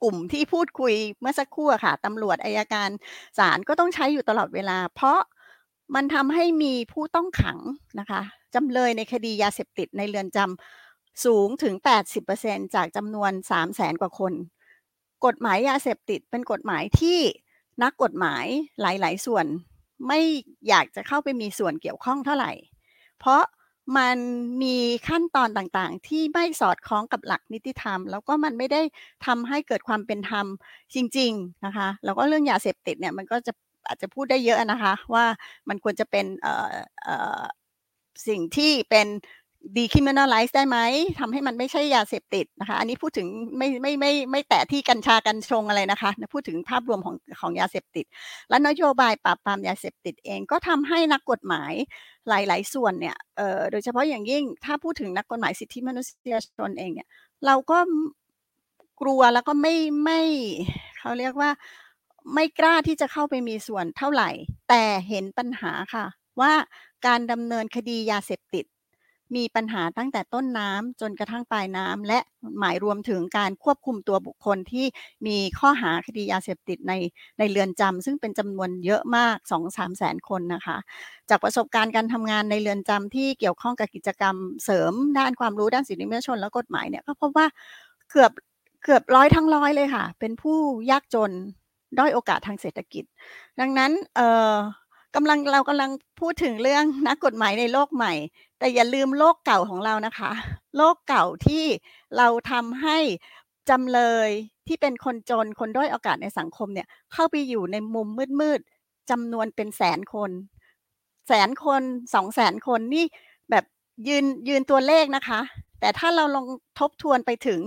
กลุ่มที่พูดคุยเมื่อสักครู่ค่ะตำรวจอายการศาลก็ต้องใช้อยู่ตลอดเวลา เพราะมันทำให้มีผู้ต้องขังนะคะจำเลยในคดียาเสพติดในเรือนจำสูงถึง 80%จากจำนวน 3 0 0แสนกว่าคน กฎหมายยาเสพติดเป็นกฎหมายที่ นักกฎหมายหลาย ๆ ส่วนไม่อยากจะเข้าไปมีส่วนเกี่ยวข้องเท่าไหร่ เพราะมันมีขั้นตอนต่างๆ ที่ไม่สอดคล้องกับหลักนิติธรรม แล้วก็มันไม่ได้ทำให้เกิดความเป็นธรรมจริง ๆ นะคะ แล้วก็เรื่องยาเสพติดเนี่ยมันก็จะอาจจะพูดได้เยอะนะคะ ว่ามันควรจะเป็นสิ่งที่เป็น decriminalize ได้ไหมทำให้มันไม่ใช่ยาเสพติดนะคะ อันนี้พูดถึงไม่ไม่ไม่ไม่แตะที่กัญชากัญชงอะไรนะคะพูดถึงภาพรวมของของยาเสพติด และนโยบายปราบปรามยาเสพติดเองก็ทำให้นักกฎหมายหลาย ๆ ส่วนเนี่ยเอ่อโดยเฉพาะอย่างยิ่งถ้าพูดถึงนักกฎหมายสิทธิมนุษยชนเองเนี่ยเราก็กลัวแล้วก็ไม่ไม่เขาเรียกว่าไม่กล้าที่จะเข้าไปมีส่วนเท่าไหร่ แต่เห็นปัญหาค่ะ ว่าการดำเนินคดียาเสพติด มีปัญหาตั้งแต่ต้นน้ำจนกระทั่งปลายน้ำและหมายรวมถึงการควบคุมตัวบุคคลที่มีข้อหาคดียาเสพติดในในเรือนจำซึ่งเป็นจำนวนเยอะมาก 2-3แสนคนนะคะ จากประสบการณ์การทำงานในเรือนจำที่เกี่ยวข้องกับกิจกรรมเสริมด้านความรู้ด้านสิทธิมนุษยชนและกฎหมายเนี่ยก็พบว่าเกือบเกือบร้อยทั้งร้อยเลยค่ะ เป็นผู้ยากจนด้อยโอกาสทางเศรษฐกิจ ดังนั้นเออกำลังเรากำลังพูดถึงเรื่องนักกฎหมายในโลกใหม่ แต่อย่าลืมโลกเก่าของเรานะคะ โลกเก่าที่เราทำให้จำเลยที่เป็นคนจนคนด้อยโอกาสในสังคมเนี่ยเข้าไปอยู่ในมุมมืดๆจำนวนเป็นแสนคน แสนคนสองแสนคนนี่แบบยืนยืนตัวเลขนะคะ แต่ถ้าเราลองทบทวนไปถึง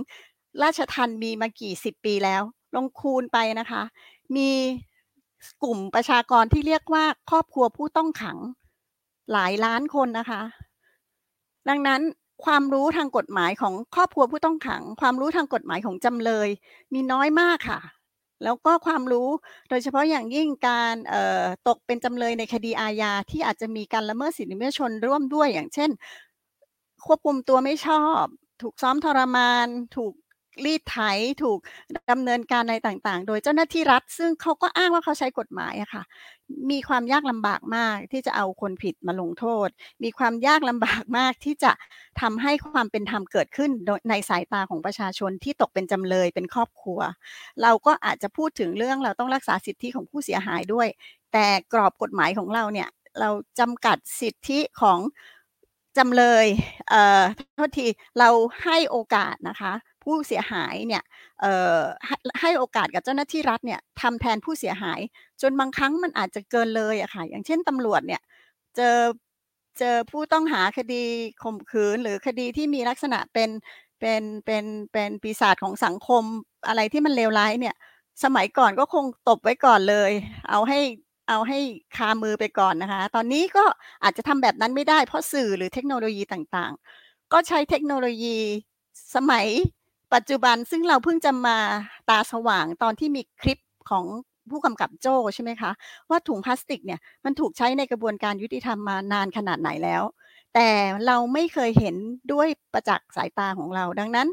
ราชทันมีมากี่สิบปีแล้ว ลงคูณไปนะคะ มีกลุ่มประชากรที่เรียกว่าครอบครัวผู้ต้องขังหลายล้านคนนะคะ ดังนั้นความรู้ทางกฎหมายของครอบครัวผู้ต้องขัง ความรู้ทางกฎหมายของจำเลย มีน้อยมากค่ะ แล้วก็ความรู้โดยเฉพาะอย่างยิ่งการตกเป็นจำเลยในคดีอาญาที่อาจจะมีการละเมิดสิทธิมนุษยชนร่วมด้วยอย่างเช่น ควบคุมตัวไม่ชอบ ถูกซ้อมทรมาน ถูก รีดไถถูกดำเนินการอะไรต่างๆ โดยเจ้าหน้าที่รัฐ ซึ่งเขาก็อ้างว่าเขาใช้กฎหมายอะค่ะ มีความยากลำบากมากที่จะเอาคนผิดมาลงโทษ มีความยากลำบากมากที่จะทำให้ความเป็นธรรมเกิดขึ้นในสายตาของประชาชนที่ตกเป็นจำเลยเป็นครอบครัว เราก็อาจจะพูดถึงเรื่องเราต้องรักษาสิทธิของผู้เสียหายด้วย แต่กรอบกฎหมายของเราเนี่ยเราจำกัดสิทธิของจำเลยเอ่อโทษทีเราให้โอกาสนะคะ ผู้เสียหายเนี่ยให้โอกาสกับเจ้าหน้าที่รัฐเนี่ยทำแทนผู้เสียหาย จนบางครั้งมันอาจจะเกินเลยอะค่ะอย่างเช่นตำรวจเนี่ยเจอเจอผู้ต้องหาคดีข่มขืนหรือคดีที่มีลักษณะเป็นเป็นเป็นเป็นปีศาจของสังคมอะไรที่มันเลวร้ายเนี่ยสมัยก่อนก็คงตบไว้ก่อนเลย เอาให้เอาให้คามือไปก่อนนะคะ ตอนนี้ก็อาจจะทำแบบนั้นไม่ได้เพราะสื่อหรือเทคโนโลยีต่างๆ ก็ใช้เทคโนโลยีสมัย ปัจจุบันซึ่งเราเพิ่งจะมาตาสว่างตอนที่มีคลิปของผู้กำกับโจ้ใช่ไหมคะ ว่าถุงพลาสติกเนี่ยมันถูกใช้ในกระบวนการยุติธรรมมานานขนาดไหนแล้ว แต่เราไม่เคยเห็นด้วยประจักษ์สายตาของเรา ดังนั้น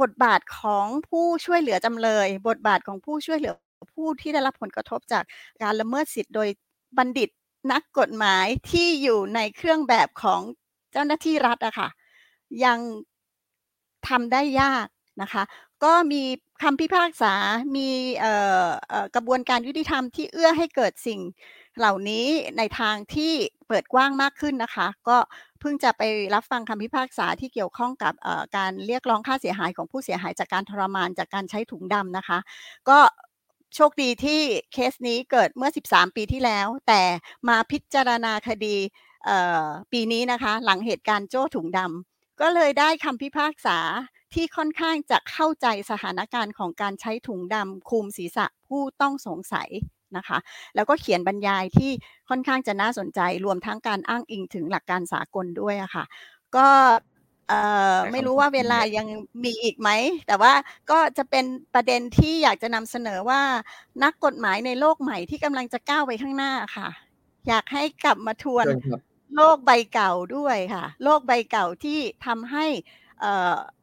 บทบาทของผู้ช่วยเหลือจำเลย บทบาทของผู้ช่วยเหลือผู้ที่ได้รับผลกระทบจากการละเมิดสิทธิ์โดยบัณฑิตนักกฎหมายที่อยู่ในเครื่องแบบของเจ้าหน้าที่รัฐอะค่ะยัง ทำได้ยากนะคะ ก็มีคำพิพากษา มีกระบวนการยุติธรรมที่เอื้อให้เกิดสิ่งเหล่านี้ในทางที่เปิดกว้างมากขึ้นนะคะ ก็เพิ่งจะไปรับฟังคำพิพากษาที่เกี่ยวข้องกับการเรียกร้องค่าเสียหายของผู้เสียหายจากการทรมานจากการใช้ถุงดำนะคะ ก็โชคดีที่เคสนี้เกิดเมื่อ 13 ปีที่แล้ว แต่มาพิจารณาคดีปีนี้นะคะ หลังเหตุการณ์โจ้ถุงดำ ก็เลยได้คำพิพากษาที่ค่อนข้างจะเข้าใจสถานการณ์ของการใช้ถุงดำคุมศีรษะผู้ต้องสงสัยนะคะ แล้วก็เขียนบรรยายที่ค่อนข้างจะน่าสนใจรวมทั้งการอ้างอิงถึงหลักการสากลด้วยอะค่ะ ก็เอ่อไม่รู้ว่าเวลายังมีอีกไหม แต่ว่าก็จะเป็นประเด็นที่อยากจะนำเสนอว่านักกฎหมายในโลกใหม่ที่กำลังจะก้าวไปข้างหน้าค่ะ อยากให้กลับมาทวนเชิญครับ โลกใบเก่าด้วยค่ะ โลกใบเก่าที่ทำให้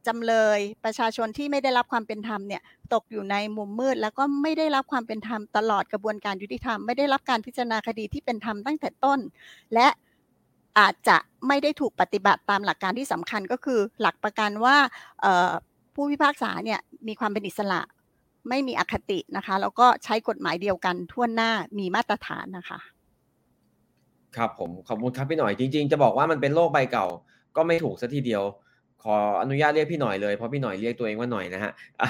จำเลยประชาชนที่ไม่ได้รับความเป็นธรรมเนี่ยตกอยู่ในมุมมืด แล้วก็ไม่ได้รับความเป็นธรรมตลอดกระบวนการยุติธรรม ไม่ได้รับการพิจารณาคดีที่เป็นธรรมตั้งแต่ต้น และอาจจะไม่ได้ถูกปฏิบัติตามหลักการที่สำคัญก็คือ หลักประกันว่าผู้พิพากษาเนี่ยมีความเป็นอิสระไม่มีอคตินะคะ แล้วก็ใช้กฎหมายเดียวกันทั่วหน้ามีมาตรฐานนะคะ ครับผมขอบคุณครับพี่หน่อยจริง ๆ จะบอกว่ามันเป็นโลกใบเก่าก็ไม่ถูกซะทีเดียว ขออนุญาตเรียกพี่หน่อยเลยเพราะพี่หน่อยเรียกตัวเองว่าหน่อยนะฮะอ่า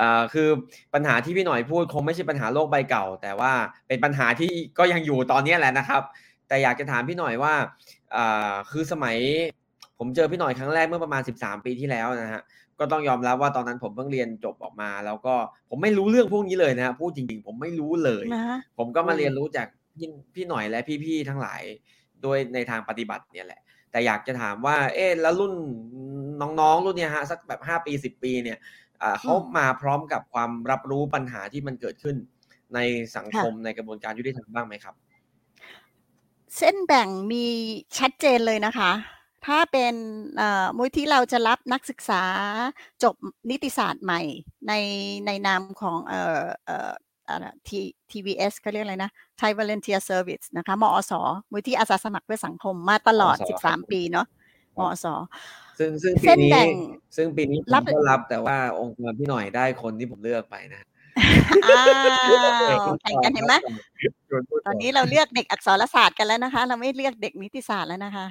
อ่าคือปัญหาที่พี่หน่อยพูดคงไม่ใช่ปัญหาโลกใบเก่า แต่ว่าเป็นปัญหาที่ก็ยังอยู่ตอนนี้แหละนะครับ แต่อยากจะถามพี่หน่อยว่าอ่าคือสมัยผมเจอพี่หน่อยครั้งแรกเมื่อประมาณ 13 ปีที่แล้วนะฮะก็ต้องยอมรับว่าตอนนั้นผมเพิ่งเรียนจบออกมา แล้วก็ผมไม่รู้เรื่องพวกนี้เลยนะฮะพูดจริงๆ ผมไม่รู้เลยนะผมก็มาอืมเรียนรู้จาก พี่พี่หน่อยและพี่ๆทั้งหลายโดยในทางปฏิบัติเนี่ยแหละ แต่อยากจะถามว่า เอ๊ะแล้วรุ่นน้องๆ รุ่นเนี้ยฮะสักแบบห้าปีสิบปีเนี่ยอ่าเขามาพร้อมกับความรับรู้ปัญหาที่มันเกิดขึ้น ในสังคมในกระบวนการยุติธรรมบ้างไหมครับ เส้นแบ่งมีชัดเจนเลยนะคะ ถ้าเป็นเอ่อมูลที่เราจะรับนักศึกษาจบนิติศาสตร์ใหม่ในในนามของ เอ่อเอ่ออะไรที TVS เขาเรียกอะไรนะ Thai Volunteer Service นะคะมอสมูลที่อาสาสมัครเพื่อสังคมมาตลอดมอสครับ13 ปีเนาะมอสซึ่งซึ่งเส้ปีนนี้แบ่งซึ่งปีนี้ผรัมบก็รับแต่ว่าองค์กรพี่หน่อยได้คนที่ผมเลือกไปนะอ้าวแข่งกันเห็นไหมชวนพูดตอนนี้เราเลือกเด็กอักษรศาสตร์กันแล้วนะคะ เราไม่เลือกเด็กนิติศาสตร์แล้วนะคะ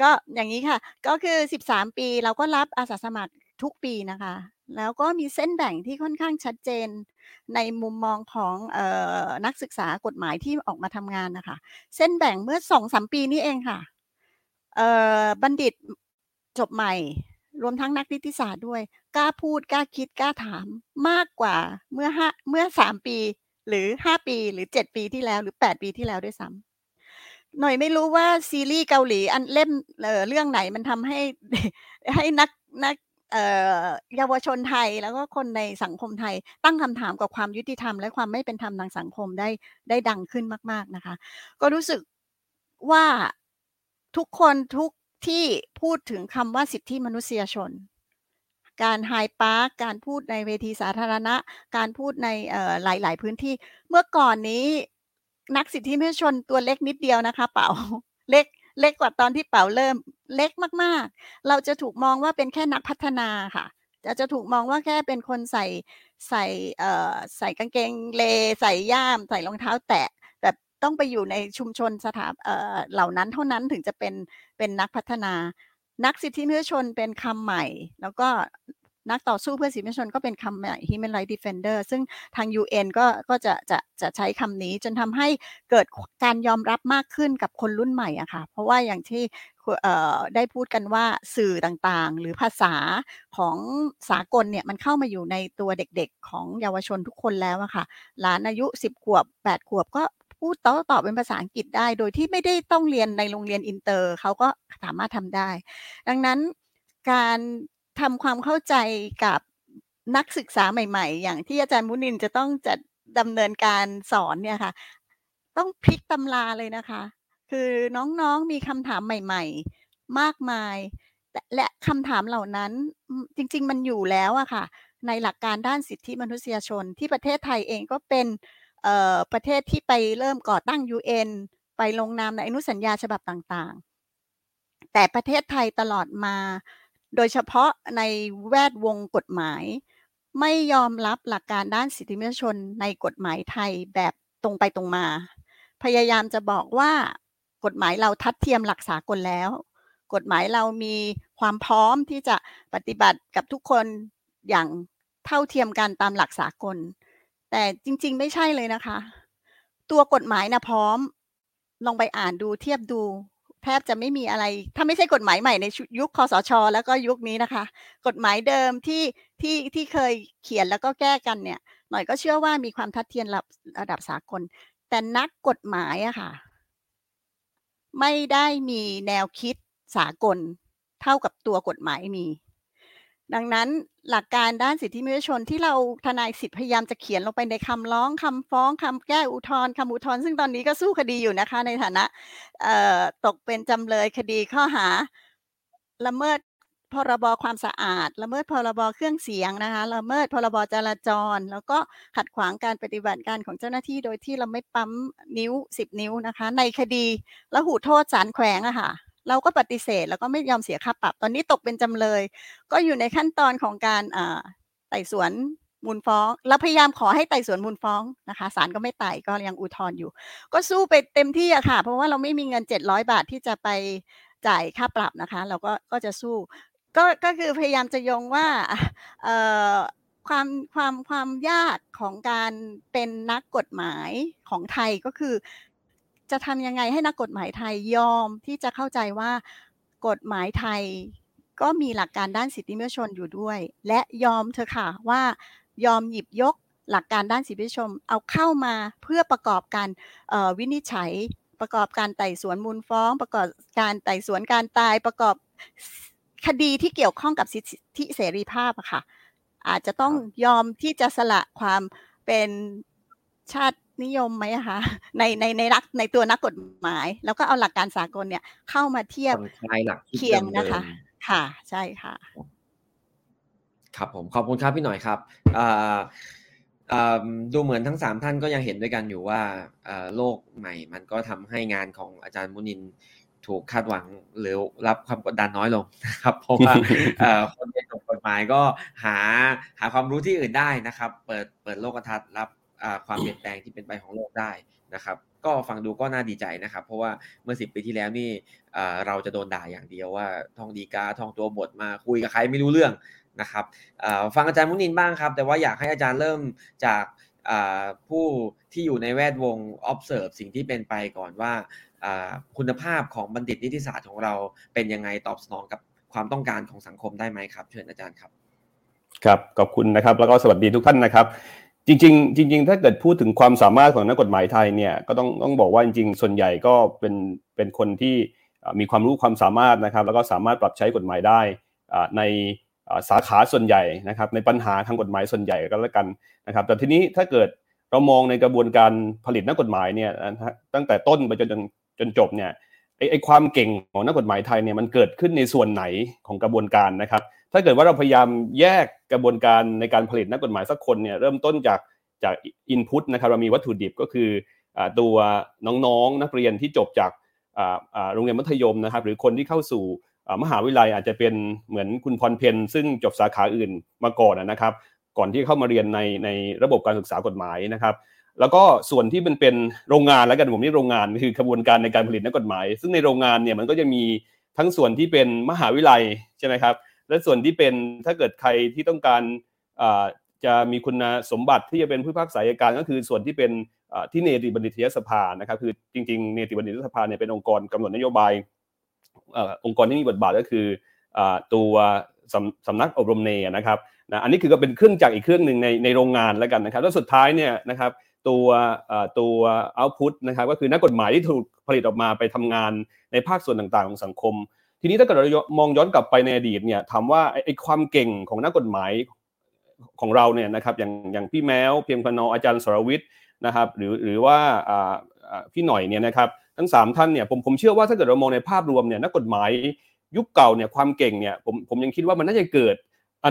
ก็อย่างนี้ค่ะ ก็คือ 13 ปีเราก็รับอาสาสมัครทุกปีนะคะ แล้วก็มีเส้นแบ่งที่ค่อนข้างชัดเจนในมุมมองของออนักศึกษากฎหมายที่ออกมาทำงานนะคะ เส้นแบ่งเมื่อสองสามปีนี้เองค่ะบัณฑิตจบใหม่ รวมทั้งนักนิติศาสตร์ด้วย กล้าพูด กล้าคิด กล้าถามมากกว่าเมื่อห้าเมื่อสามปี หรือห้าปีหรือเจ็ดปีที่แล้วหรือแปดปีที่แล้วด้วยซ้ำหน่อยไม่รู้ว่าซีรีส์เกาหลีอันเล่มเเรื่องไหนมันทำให้ให้นักนัก เยาวชนไทยแล้วก็คนในสังคมไทยตั้งคำถามกับความยุติธรรม และความไม่เป็นธรรมทางสังคมได้ได้ดังขึ้นมาก ๆนะคะ ก็รู้สึกว่าทุกคนทุกที่พูดถึงคำว่าสิทธิมนุษยชน การไฮปาร์กการพูดในเวทีสาธารณะ การพูดในหลาย ๆ พื้นที่ เมื่อก่อนนี้นักสิทธิมนุษยชนตัวเล็กนิดเดียวนะคะ เป๋าเล็กเล็กกว่าตอนที่เป๋าเริ่ม เล็กมากๆ เราจะถูกมองว่าเป็นแค่นักพัฒนาค่ะจะจะถูกมองว่าแค่เป็นคนใส่ใส่เอ่อใส่กางเกงเลใส่ย่าม ใส่รองเท้าแตะแบบต้องไปอยู่ในชุมชนสถาเอ่อเหล่านั้นเท่านั้นถึงจะเป็นเป็นนักพัฒนา นักสิทธิมนุษยชนเป็นคำใหม่ แล้วก็ นักต่อสู้เพื่อสิทธิมนุษยชนก็เป็นคำใหม่ Human Rights Defender ซึ่งทาง UN ก็ก็จะจะจะใช้คำนี้จนทำให้เกิดการยอมรับมากขึ้นกับคนรุ่นใหม่อะค่ะ เพราะว่าอย่างที่ได้พูดกันว่าสื่อต่างๆ หรือภาษาของสากลเนี่ยมันเข้ามาอยู่ในตัวเด็กๆ ของเยาวชนทุกคนแล้วอะค่ะหลานอายุ 10 ขวบ 8 ขวบก็พูดต่อต่อเป็นภาษาอังกฤษได้ โดยที่ไม่ได้ต้องเรียนในโรงเรียนอินเตอร์เขาก็สามารถทำได้ ดังนั้นการ ทำความเข้าใจกับนักศึกษาใหม่ ๆ อย่างที่อาจารย์มุนินจะต้องจัดดำเนินการสอนเนี่ยค่ะ ต้องพลิกตำราเลยนะคะ คือน้องๆมีคำถามใหม่ ๆ มากมาย และคำถามเหล่านั้นจริง ๆ มันอยู่แล้วอะค่ะ ในหลักการด้านสิทธิมนุษยชนที่ประเทศไทยเองก็เป็นประเทศที่ไปเริ่มก่อตั้ง UN ไปลงนามในอนุสัญญาฉบับต่างๆ แต่ประเทศไทยตลอดมา โดยเฉพาะในแวดวงกฎหมาย ไม่ยอมรับหลักการด้านสิทธิมนุษยชนในกฎหมายไทยแบบตรงไปตรงมา พยายามจะบอกว่ากฎหมายเราทัดเทียมหลักสากลแล้ว กฎหมายเรามีความพร้อมที่จะปฏิบัติกับทุกคนอย่างเท่าเทียมกันตามหลักสากล แต่จริงๆ ไม่ใช่เลยนะคะ ตัวกฎหมายนะพร้อม ลองไปอ่านดูเทียบดู แทบจะไม่มีอะไร ถ้าไม่ใช่กฎหมายใหม่ในยุคคอสช แล้วก็ยุคนี้นะคะ กฎหมายเดิมที่ที่ที่เคยเขียนแล้วก็แก้กันเนี่ย หน่อยก็เชื่อว่ามีความทัดเทียมระระดับสากล แต่นักกฎหมายอะค่ะ ไม่ได้มีแนวคิดสากล เท่ากับตัวกฎหมายมี ดังนั้นหลักการด้านสิทธิมนุษยชนที่เราทนายสิทธิพยายามจะเขียนลงไปในคำร้องคำฟ้องคำแก้อุทธรณ์คำอุทธรณ์ซึ่งตอนนี้ก็สู้คดีอยู่นะคะ ในฐานะตกเป็นจำเลยคดีข้อหาละเมิดพรบความสะอาด ละเมิดพรบเครื่องเสียงนะคะละเมิดพรบจราจร แล้วก็ขัดขวางการปฏิบัติการของเจ้าหน้าที่โดยที่เราไม่ปั๊มนิ้วสิบนิ้วนะคะ ในคดีละหูโทษสารแขวงอะค่ะ เราก็ปฏิเสธแล้วก็ไม่ยอมเสียค่าปรับ ตอนนี้ตกเป็นจำเลย ก็อยู่ในขั้นตอนของการไต่สวนมูลฟ้อง เราพยายามขอให้ไต่สวนมูลฟ้องนะคะศาลก็ไม่ไต่ก็ยังอุทธรณ์อยู่ ก็สู้ไปเต็มที่อะค่ะ เพราะว่าเราไม่มีเงินเจ็ดร้อยบาทที่จะไปจ่ายค่าปรับนะคะ เราก็ก็จะสู้ ก็ก็คือพยายามจะยงว่าความความความยากของการเป็นนักกฎหมายของไทยก็คือ จะทำยังไงให้นักกฎหมายไทยยอมที่จะเข้าใจว่ากฎหมายไทยก็มีหลักการด้านสิทธิมนุษยชนอยู่ด้วย และยอมเธอค่ะว่ายอมหยิบยกหลักการด้านสิทธิมนุษยชนเอาเข้ามาเพื่อประกอบการวินิจฉัย ประกอบการไต่สวนมูลฟ้อง ประกอบการไต่สวนการตายประกอบคดีที่เกี่ยวข้องกับสิทธิเสรีภาพอะค่ะ อาจจะต้องยอมที่จะสละความเป็นชาติ นิยมไหมคะในในในรักในตัวนักกฎหมาย แล้วก็เอาหลักการสากลเนี่ย เข้ามาเทียบเคียงนะคะ ค่ะ ใช่ค่ะ ครับผมขอบคุณครับพี่หน่อยครับดูเหมือนทั้งสามท่านก็ยังเห็นด้วยกันอยู่ว่าโลกใหม่ มันก็ทำให้งานของอาจารย์มุนินถูกคาดหวังหรือรับความกดดันน้อยลงนะครับ เพราะว่าคนเรียนจบกฎหมายก็หาหาความรู้ที่อื่นได้นะครับ เปิดเปิดโลกทัศน์รับ ความเปลี่ยนแปลงที่เป็นไปของโลกได้นะครับ ก็ฟังดูก็น่าดีใจนะครับ เพราะว่าเมื่อสิปีที่แล้วนี่เราจะโดนด่าอย่างเดียวว่าท่องดีกาท่องตัวบทมาคุยกับใครไม่รู้เรื่องนะครับฟังอาจารย์มุนินบ้างครับ แต่ว่าอยากให้อาจารย์เริ่มจากผู้ที่อยู่ในแวดวง observe สิ่งที่เป็นไปก่อนว่าคุณภาพของบัณฑิตนิติศาสตร์ของเราเป็นยังไงตอบสนองกับความต้องการของสังคมได้ไหมครับ เชิญอาจารย์ครับ ครับขอบคุณนะครับ แล้วก็สวัสดีทุกท่านนะครับ จริงๆจริง ๆ ถ้าเกิดพูดถึงความสามารถของนักกฎหมายไทยเนี่ยก็ต้องต้องบอกว่าจริง ๆ ส่วนใหญ่ก็เป็นเป็นคนที่มีความรู้ความสามารถนะครับ แล้วก็สามารถปรับใช้กฎหมายได้ในสาขาส่วนใหญ่นะครับในปัญหาทางกฎหมายส่วนใหญ่ก็แล้วกันนะครับ แต่ทีนี้ถ้าเกิดเรามองในกระบวนการผลิตนักกฎหมายเนี่ยตั้งแต่ต้นไปจนจนจบเนี่ยไอไอความเก่งของนักกฎหมายไทยเนี่ยมันเกิดขึ้นในส่วนไหนของกระบวนการนะครับ ถ้าเกิดว่าเราพยายามแยกกระบวนการในการผลิตนักกฎหมายสักคนเนี่ยเริ่มต้นจากจากอินพุตนะครับเรามีวัตถุดิบก็คือตัวน้องๆนักเรียนที่จบจากโรงเรียนมัธยมนะครับ หรือคนที่เข้าสู่มหาวิทยาลัยอาจจะเป็นเหมือนคุณพรเพนซึ่งจบสาขาอื่นมาก่อนนะครับ ก่อนที่เข้ามาเรียนในในระบบการศึกษากฎหมายนะครับ แล้วก็ส่วนที่มันเป็นโรงงานแล้วกันผมนี่โรงงานคือกระบวนการในการผลิตนักกฎหมาย ซึ่งในโรงงานเนี่ยมันก็จะมีทั้งส่วนที่เป็นมหาวิทยาลัยใช่ไหมครับ และส่วนที่เป็นถ้าเกิดใครที่ต้องการจะมีคุณสมบัติที่จะเป็นผู้พักษายการก็คือส่วนที่เป็นที่เนติบัณฑิตยสภานะครับคือจริงๆเนติบัณฑิตยสภาเนี่ยเป็นองค์กรกำหนดนโยบายองค์กรที่มีบทบาทก็คือตัวสำสำนักอบรมเนนะครับนะอันนี้คือก็เป็นเครื่องจักรอีกเครื่องหนึ่งในในโรงงานแล้วกันนะครับแล้วสุดท้ายเนี่ยนะครับตัวตัวเอาต์พุตนะครับก็คือนักกฎหมายที่ถูกผลิตออกมาไปทำงานในภาคส่วนต่างๆของสังคม ทีนี้ถ้าเกิดเรามองย้อนกลับไปในอดีตเนี่ยถามว่าไอ้ความเก่งของนักกฎหมายของเราเนี่ยนะครับอย่างอย่างพี่แมวเพียงพนออาจารย์สรวิทย์นะครับหรือหรือว่าพี่หน่อยเนี่ยนะครับทั้ง 3 ท่านเนี่ยผมผมเชื่อว่าถ้าเกิดเรามองในภาพรวมเนี่ยนักกฎหมายยุคเก่าเนี่ยความเก่งเนี่ยผมผมยังคิดว่ามันน่าจะเกิด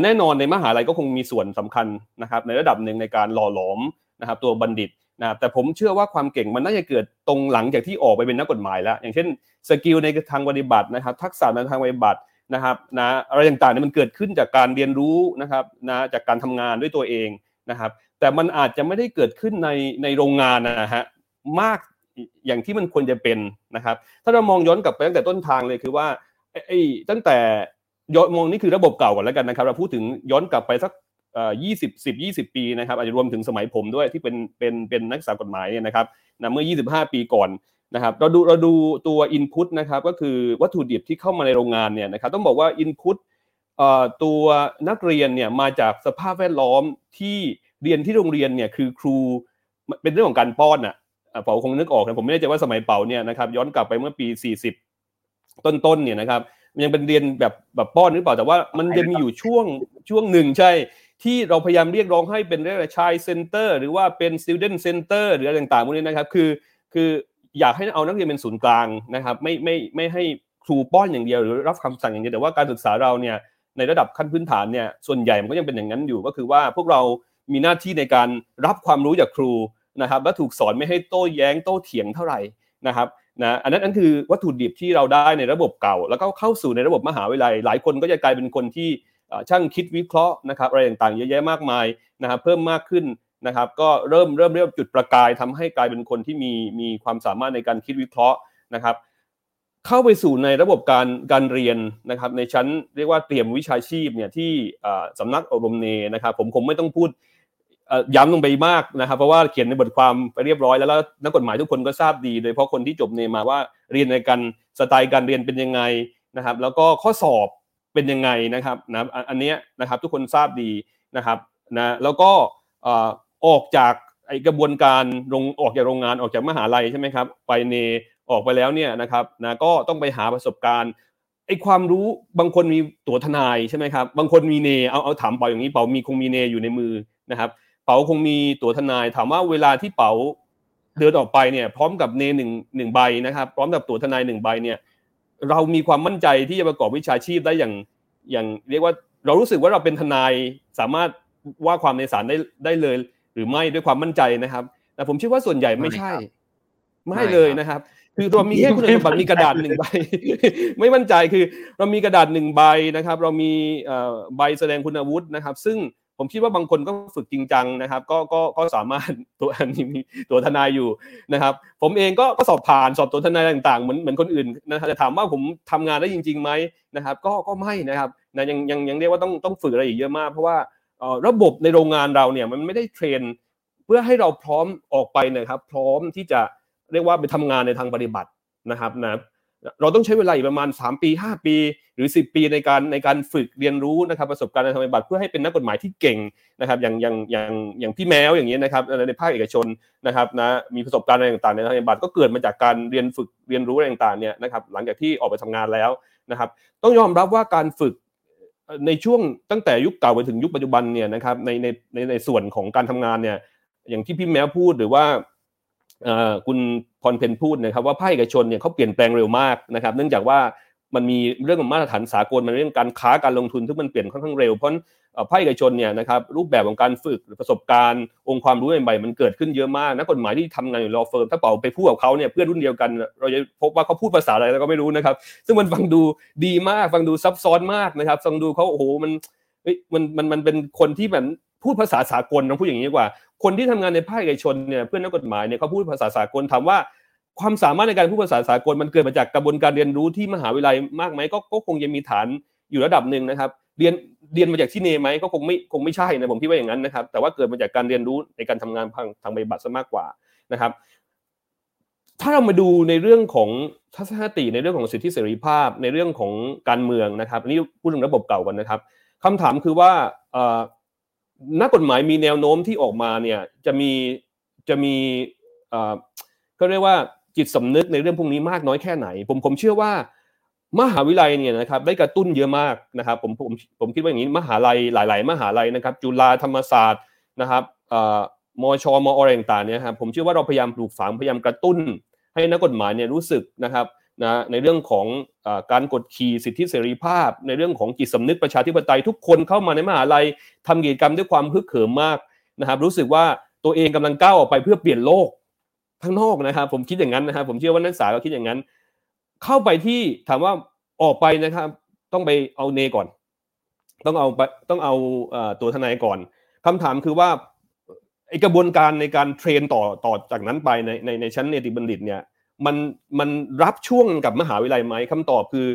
แน่นอนในมหาลัยก็คงมีส่วนสำคัญนะครับในระดับหนึ่งในการหล่อหลอมนะครับตัวบัณฑิต นะแต่ผมเชื่อว่าความเก่งมันน่าจะเกิดตรงหลังจากที่ออกไปเป็นนักกฎหมายแล้ว อย่างเช่นskill ในทางปฏิบัตินะครับ ทักษะในทางปฏิบัตินะครับนะอะไรต่างๆเนี่ยมันเกิดขึ้นจากการเรียนรู้นะครับนะจากการทำงานด้วยตัวเองนะครับ แต่มันอาจจะไม่ได้เกิดขึ้นในในโรงงานนะฮะมากอย่างที่มันควรจะเป็นนะครับ ถ้าเรามองย้อนกลับไปตั้งแต่ต้นทางเลยคือว่าไอ้ตั้งแต่ย้อนมองนี่คือระบบเก่าก่อนแล้วกันนะครับ เราพูดถึงย้อนกลับไปสัก ยี่สิบสิบยี่สิบปีนะครับอาจจะรวมถึงสมัยผมด้วยที่เป็นเป็นเป็นนักศึกษากฎหมายเนี่ยนะครับนะเมื่อ 25 ปีก่อนนะครับเราดูเราดูตัว Input นะครับก็คือวัตถุดิบที่เข้ามาในโรงงานเนี่ยนะครับต้องบอกว่า Input ตัวนักเรียนเนี่ยมาจากสภาพแวดล้อมที่เรียนที่โรงเรียนเนี่ยคือครูเป็นเรื่องของการป้อนอะเป๋าคงนึกออกนะผมไม่แน่ใจว่าสมัยเป๋าเนี่ยนะครับย้อนกลับไปเมื่อปี 40 ต้นๆเนี่ยนะครับยังเป็นเรียนแบบแบบป้อนหรือเปล่าแต่ว่ามันจะมีอยู่ช่วงช่วงหนึ่งใช่ ที่เราพยายามเรียกร้องให้เป็นเรื่อง child center หรือว่าเป็น student center หรืออะไรต่างๆพวกนี้นะครับคือคืออยากให้เอานักเรียนเป็นศูนย์กลางนะครับไม่ไม่ไม่ให้ครูป้อนอย่างเดียวหรือรับคำสั่งอย่างเดียวแต่ว่าการศึกษาเราเนี่ยในระดับขั้นพื้นฐานเนี่ยส่วนใหญ่มันก็ยังเป็นอย่างนั้นอยู่ก็คือว่าพวกเรามีหน้าที่ในการรับความรู้จากครูนะครับและถูกสอนไม่ให้โต้แย้งโต้เถียงเท่าไหร่นะครับนะอันนั้นนั่นคือวัตถุดิบที่เราได้ในระบบเก่า แล้วก็เข้าสู่ในระบบมหาวิทยาลัย หลายคนก็จะกลายเป็นคนที่ ช่างคิดวิเคราะห์นะครับอะไรต่างๆเยอะแยะมากมายนะครับเพิ่มมากขึ้นนะครับก็เริ่มเริ่มเริ่มจุดประกายทำให้กลายเป็นคนที่มีมีความสามารถในการคิดวิเคราะห์นะครับ เข้าไปสู่ในระบบการการเรียนนะครับ ในชั้นเรียกว่าเตรียมวิชาชีพเนี่ยที่สำนักอบรมเนนะครับ ผมคงไม่ต้องพูดย้ำลงไปมากนะครับ เพราะว่าเขียนในบทความไปเรียบร้อยแล้วแล้วนักกฎหมายทุกคนก็ทราบดี โดยเฉพาะคนที่จบเนมาว่าเรียนในการสไตล์การเรียนเป็นยังไงนะครับ แล้วก็ข้อสอบ เป็นยังไงนะครับนะอันนี้นะครับทุกคนทราบดีนะครับนะแล้วก็ออกจากไอกระบวนการลงออกจากโรงงานออกจากมหาลัยใช่ไหมครับไปเนออกไปแล้วเนี่ยนะครับนะก็ต้องไปหาประสบการณ์ไอความรู้บางคนมีตัวทนายใช่ไหมครับบางคนมีเนเอาเอาถามเปาอย่างนี้เปามีคงมีเนอยู่ในมือนะครับ เป๋าคงมีตัวทนาย ถามว่าเวลาที่เป๋าเดินออกไปเนี่ย พร้อมกับเนหนึ่งหนึ่งใบนะครับ พร้อมกับตัวทนายหนึ่งใบเนี่ย เรามีความมั่นใจที่จะประกอบวิชาชีพได้อย่างอย่างเรียกว่าเรารู้สึกว่าเราเป็นทนายสามารถว่าความในศาลได้ได้เลย หรือไม่ด้วยความมั่นใจนะครับ แต่ผมเชื่อว่าส่วนใหญ่ไม่ใช่ ไม่เลยนะครับ คือเรามีแค่คุณสมบัติมีกระดาษหนึ่งใบ ไม่มั่นใจคือ เรามีกระดาษหนึ่งใบนะครับ เรามีใบแสดงคุณวุฒินะครับ ซึ่ง ผมคิดว่าบางคนก็ฝึกจริงจังนะครับ ก็ก็ก็สามารถตัวอันนี้มีตัวทนายอยู่นะครับ ผมเองก็ก็สอบผ่านสอบตัวทนายต่างๆเหมือนเหมือนคนอื่นนะครับจะถามว่าผมทำงานได้จริงๆไหมนะครับ ก็ก็ไม่นะครับนะยังยังยังเรียกว่าต้องต้องฝึกอะไรอีกเยอะมากเพราะว่าระบบในโรงงานเราเนี่ยมันไม่ได้เทรน เพื่อให้เราพร้อมออกไปนะครับ พร้อมที่จะเรียกว่าไปทำงานในทางปฏิบัตินะครับนะ เราต้องใช้เวลาอีกประมาณ 3 ปี 5 ปี หรือ 10 ปีในการในการฝึกเรียนรู้นะครับประสบการณ์ในทางปฏิบัติเพื่อให้เป็นนักกฎหมายที่เก่งนะครับอย่างอย่างอย่างอย่างพี่แมวอย่างนี้นะครับในภาคเอกชนนะครับนะมีประสบการณ์อะไรต่างๆในทางปฏิบัติก็เกิดมาจากการเรียนฝึกเรียนรู้อะไรต่างๆเนี่ยนะครับหลังจากที่ออกไปทำงานแล้วนะครับต้องยอมรับว่าการฝึกในช่วงตั้งแต่ยุคเก่าไปถึงยุคปัจจุบันเนี่ยนะครับในในในในส่วนของการทำงานเนี่ยอย่างที่พี่แมวพูดหรือว่า คุณพรเพนพูดนะครับว่าภาคเอกชนเนี่ยเขาเปลี่ยนแปลงเร็วมากนะครับ เนื่องจากว่ามันมีเรื่องของมาตรฐานสากลมันเรื่องการค้าการลงทุนที่มันเปลี่ยนค่อนข้างเร็วเพราะภาคเอกชนเนี่ยนะครับรูปแบบของการฝึกประสบการณ์ องค์ความรู้ใหม่ๆมันเกิดขึ้นเยอะมากนักกฎหมายที่ทำงานอยู่รอเฟิร์มถ้าเป่าไปพูดกับเขาเนี่ยเพื่อนรุ่นเดียวกัน เราจะพบว่าเขาพูดภาษาอะไรเราก็ไม่รู้นะครับ ซึ่งมันฟังดูดีมากฟังดูซับซ้อนมากนะครับฟังดูเขาโอ้โหมันมันมันมันเป็นคนที่แบบ พูดภาษาสากลต้องพูดอย่างนี้ดีกว่า คนที่ทำงานในภาคเอกชนเนี่ยเพื่อนนักกฎหมายเนี่ยเขาพูดภาษาสากลถามว่าความสามารถในการพูดภาษาสากลมันเกิดมาจากกระบวนการเรียนรู้ที่มหาวิทยาลัยมากไหมก็ก็คงจะมีฐานอยู่ระดับหนึ่งนะครับ เรียนเรียนมาจากที่เนไหมก็คงไม่คงไม่ใช่นะผมคิดว่าอย่างนั้นนะครับ แต่ว่าเกิดมาจากการเรียนรู้ในการทำงานทางทางปฏิบัติซะมากกว่านะครับ ถ้าเรามาดูในเรื่องของทัศนคติในเรื่องของสิทธิเสรีภาพในเรื่องของการเมืองนะครับอันนี้พูดถึงระบบเก่ากันนะครับคำถามคือว่า นักกฎหมายมีแนวโน้มที่ออกมาเนี่ยจะมีจะมีก็เรียกว่าจิตสำนึกในเรื่องพวกนี้มากน้อยแค่ไหน ผมผมเชื่อว่ามหาวิทยาลัยเนี่ยนะครับได้กระตุ้นเยอะมากนะครับผมผมผมคิดว่าอย่างนี้มหาลัยหลาย ๆ มหาลัยนะครับ จุฬาธรรมศาสตร์นะครับมอชมออะไรต่างๆเนี่ยครับผมเชื่อว่าเราพยายามปลูกฝังพยายามกระตุ้น ให้นักกฎหมายเนี่ยรู้สึกนะครับ นะในเรื่องของอการกดขี่สิทธิเสรีภาพ ในเรื่องของจิตสำนึกประชาธิปไตยทุกคนเข้ามาในมหาลัยทำกิจกรรมด้วยความฮึกเหิมมากนะครับรู้สึกว่าตัวเองกำลังก้าวออกไปเพื่อเปลี่ยนโลกข้างนอกนะครับ ผมคิดอย่างนั้นนะครับผมเชื่อว่านักศึกษาก็คิดอย่างนั้น เข้าไปที่ถามว่าออกไปนะครับ ต้องไปเอาเนก่อน ต้องเอาต้องเอาตัวทนายก่อนคำถามคือว่าไอกระบวนการในการเทรนต่อต่อจากนั้นไปในในในชั้นเนติบัณฑิตเนี่ย มันมันรับช่วงกับมหาวิทยาลัยไหมคำตอบคือ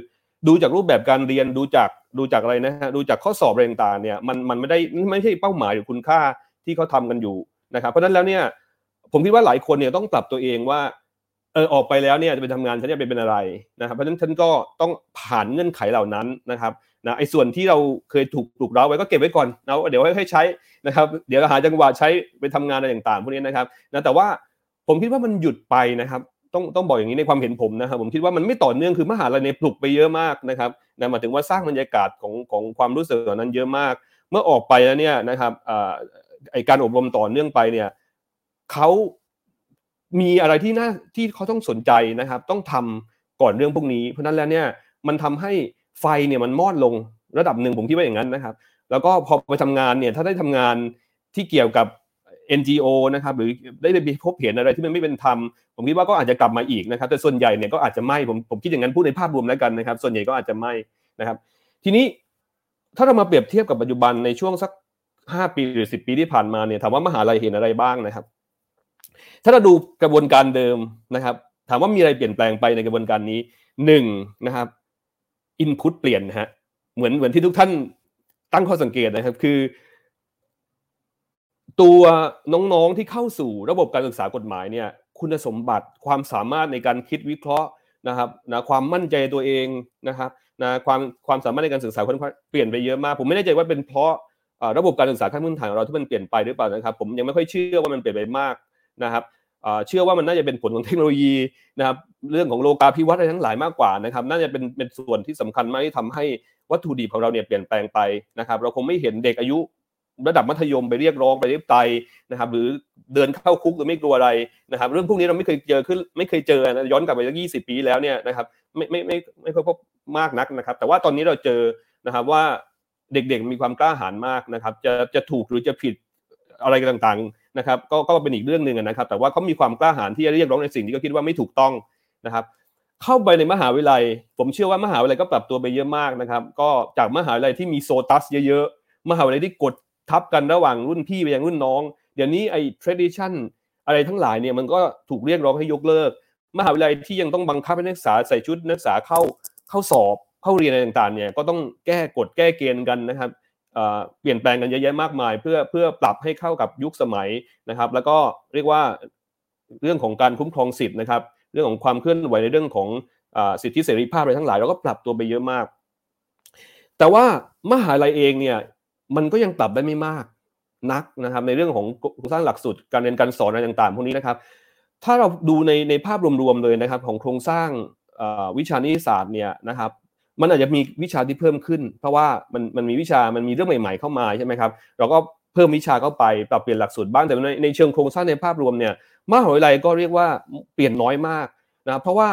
ดูจากรูปแบบการเรียนดูจากดูจากอะไรนะฮะดูจากข้อสอบอะไรต่างๆเนี่ยมันมันไม่ได้ไม่ใช่เป้าหมายหรือคุณค่าที่เขาทากันอยู่นะครับเพราะฉะนั้นแล้วเนี่ยผมคิดว่าหลายคนเนี่ยต้องปรับตัวเองว่าเออออกไปแล้วเนี่ยจะไปทำงานฉันจะไปเป็นอะไรนะครับเพราะฉะนั้นฉันก็ต้องผ่านเงื่อนไขเหล่านั้นนะครับนะไอ้ส่วนที่เราเคยถูกถูกเร้าไว้ก็เก็บไว้ก่อนนะเดี๋ยวให้ใช้นะครับ เดี๋ยวหาจังหวะใช้ไปทำงานอะไรต่างๆพวกนี้นะครับนะแต่ว่าผมคิดว่ามันหยุดไปนะครับ ต้องต้องบอกอย่างนี้ในความเห็นผมนะครับผมคิดว่ามันไม่ต่อเนื่องคือมหาลัยในปลุกไปเยอะมากนะครับนะหมายถึงว่าสร้างบรรยากาศของของความรู้สึกนั้นเยอะมาก เมื่อออกไปแล้วเนี่ยนะครับไอการอบรมต่อเนื่องไปเนี่ยเขามีอะไรที่น่าที่เขาต้องสนใจนะครับ ต้องทำก่อนเรื่องพวกนี้ เพราะนั้นแล้วเนี่ยมันทำให้ไฟเนี่ยมันมอดลงระดับหนึ่งผมคิดว่าอย่างนั้นนะครับ แล้วก็พอไปทำงานเนี่ยถ้าได้ทำงานที่เกี่ยวกับ NGO นะครับหรือได้ไปพบเห็นอะไรที่มันไม่เป็นธรรมผมคิดว่าก็อาจจะกลับมาอีกนะครับ แต่ส่วนใหญ่เนี่ยก็อาจจะไม่ผมผมคิดอย่างนั้นพูดในภาพรวมแล้วกันนะครับ ส่วนใหญ่ก็อาจจะไม่นะครับ ทีนี้ถ้าเรามาเปรียบเทียบกับปัจจุบันในช่วงสักห้าปีหรือสิบปีที่ผ่านมาเนี่ยถามว่ามหาลัยเห็นอะไรบ้างนะครับ ถ้าเราดูกระบวนการเดิมนะครับ ถามว่ามีอะไรเปลี่ยนแปลงไปในกระบวนการนี้หนึ่งนะครับอินพุตเปลี่ยนฮะเหมือนเหมือนที่ทุกท่านตั้งข้อสังเกตนะครับ คือ ตัวน้องๆที่เข้าสู่ระบบการศึกษากฎหมายเนี่ยคุณสมบัติความสามารถในการคิดวิเคราะห์นะครับนะความมั่นใจตัวเองนะครับนะความความสามารถในการศึกษาเปลี่ยนไปเยอะมาก ผมไม่แน่ใจว่าเป็นเพราะระบบการศึกษาขั้นพื้นฐานของเราที่มันเปลี่ยนไปหรือเปล่านะครับ ผมยังไม่ค่อยเชื่อว่ามันเปลี่ยนไปมากนะครับเชื่อว่ามันน่าจะเป็นผลของเทคโนโลยีนะครับเรื่องของโลกาภิวัตน์อะไรทั้งหลายมากกว่านะครับน่าจะเป็นเป็นส่วนที่สำคัญมากที่ทำให้วัตถุดิบของเราเนี่ยเปลี่ยนแปลงไปนะครับ เราคงไม่เห็นเด็กอายุ ระดับมัธยมไปเรียกร้องไปเรียกไตนะครับ หรือเดินเข้าคุกโดยไม่กลัวอะไรนะครับ เรื่องพวกนี้เราไม่เคยเจอขึ้นไม่เคยเจอนะย้อนกลับไปสักยี่สิบปีแล้วเนี่ยนะครับ ไม่ไม่ไม่ไม่ค่อยพบมากนักนะครับ แต่ว่าตอนนี้เราเจอนะครับว่าเด็กๆมีความกล้าหาญมากนะครับ จะจะถูกหรือจะผิดอะไรต่างๆนะครับ ก็ก็เป็นอีกเรื่องหนึ่งนะครับ แต่ว่าเขามีความกล้าหาญที่จะเรียกร้องในสิ่งที่เขาคิดว่าไม่ถูกต้องนะครับเข้าไปในมหาวิทยาลัย ผมเชื่อว่ามหาวิทยาลัยก็ปรับตัวไปเยอะมากนะครับ ก็จากมหาวิทยาลัยที่มีโซตัสเยอะๆ มหาวิทยาลัยที่กด ทับกันระหว่างรุ่นพี่ไปยังรุ่นน้อง เดี๋ยวนี้ไอ้ tradition อะไรทั้งหลายเนี่ยมันก็ถูกเรียกร้องให้ยกเลิก มหาวิทยาลัยที่ยังต้องบังคับให้นักศึกษาใส่ชุดนักศึกษาเข้าเข้าสอบเข้าเรียนอะไรต่างๆเนี่ยก็ต้องแก้กฎแก้เกณฑ์กันนะครับเปลี่ยนแปลงกันเยอะแยะมากมาย เพื่อเพื่อปรับให้เข้ากับยุคสมัยนะครับ แล้วก็เรียกว่าเรื่องของการคุ้มครองสิทธิ์นะครับ เรื่องของความเคลื่อนไหวในเรื่องของสิทธิเสรีภาพอะไรทั้งหลายเราก็ปรับตัวไปเยอะมาก แต่ว่ามหาลัยเองเนี่ย มันก็ยังปรับได้ไม่มากนักนะครับในเรื่องของโครงสร้างหลักสูตรการเรียนการสอนอะไรต่างๆพวกนี้นะครับ ถ้าเราดูในในภาพรวมๆเลยนะครับ ของโครงสร้างวิชานิติศาสตร์เนี่ยนะครับ มันอาจจะมีวิชาที่เพิ่มขึ้น เพราะว่ามันมันมีวิชามันมีเรื่องใหม่ๆเข้ามาใช่ไหมครับเราก็เพิ่มวิชาเข้าไปปรับเปลี่ยนหลักสูตรบ้างแต่ในในเชิงโครงสร้างในภาพรวมเนี่ยมหาวิทยาลัยก็เรียกว่าเปลี่ยนน้อยมากนะเพราะว่า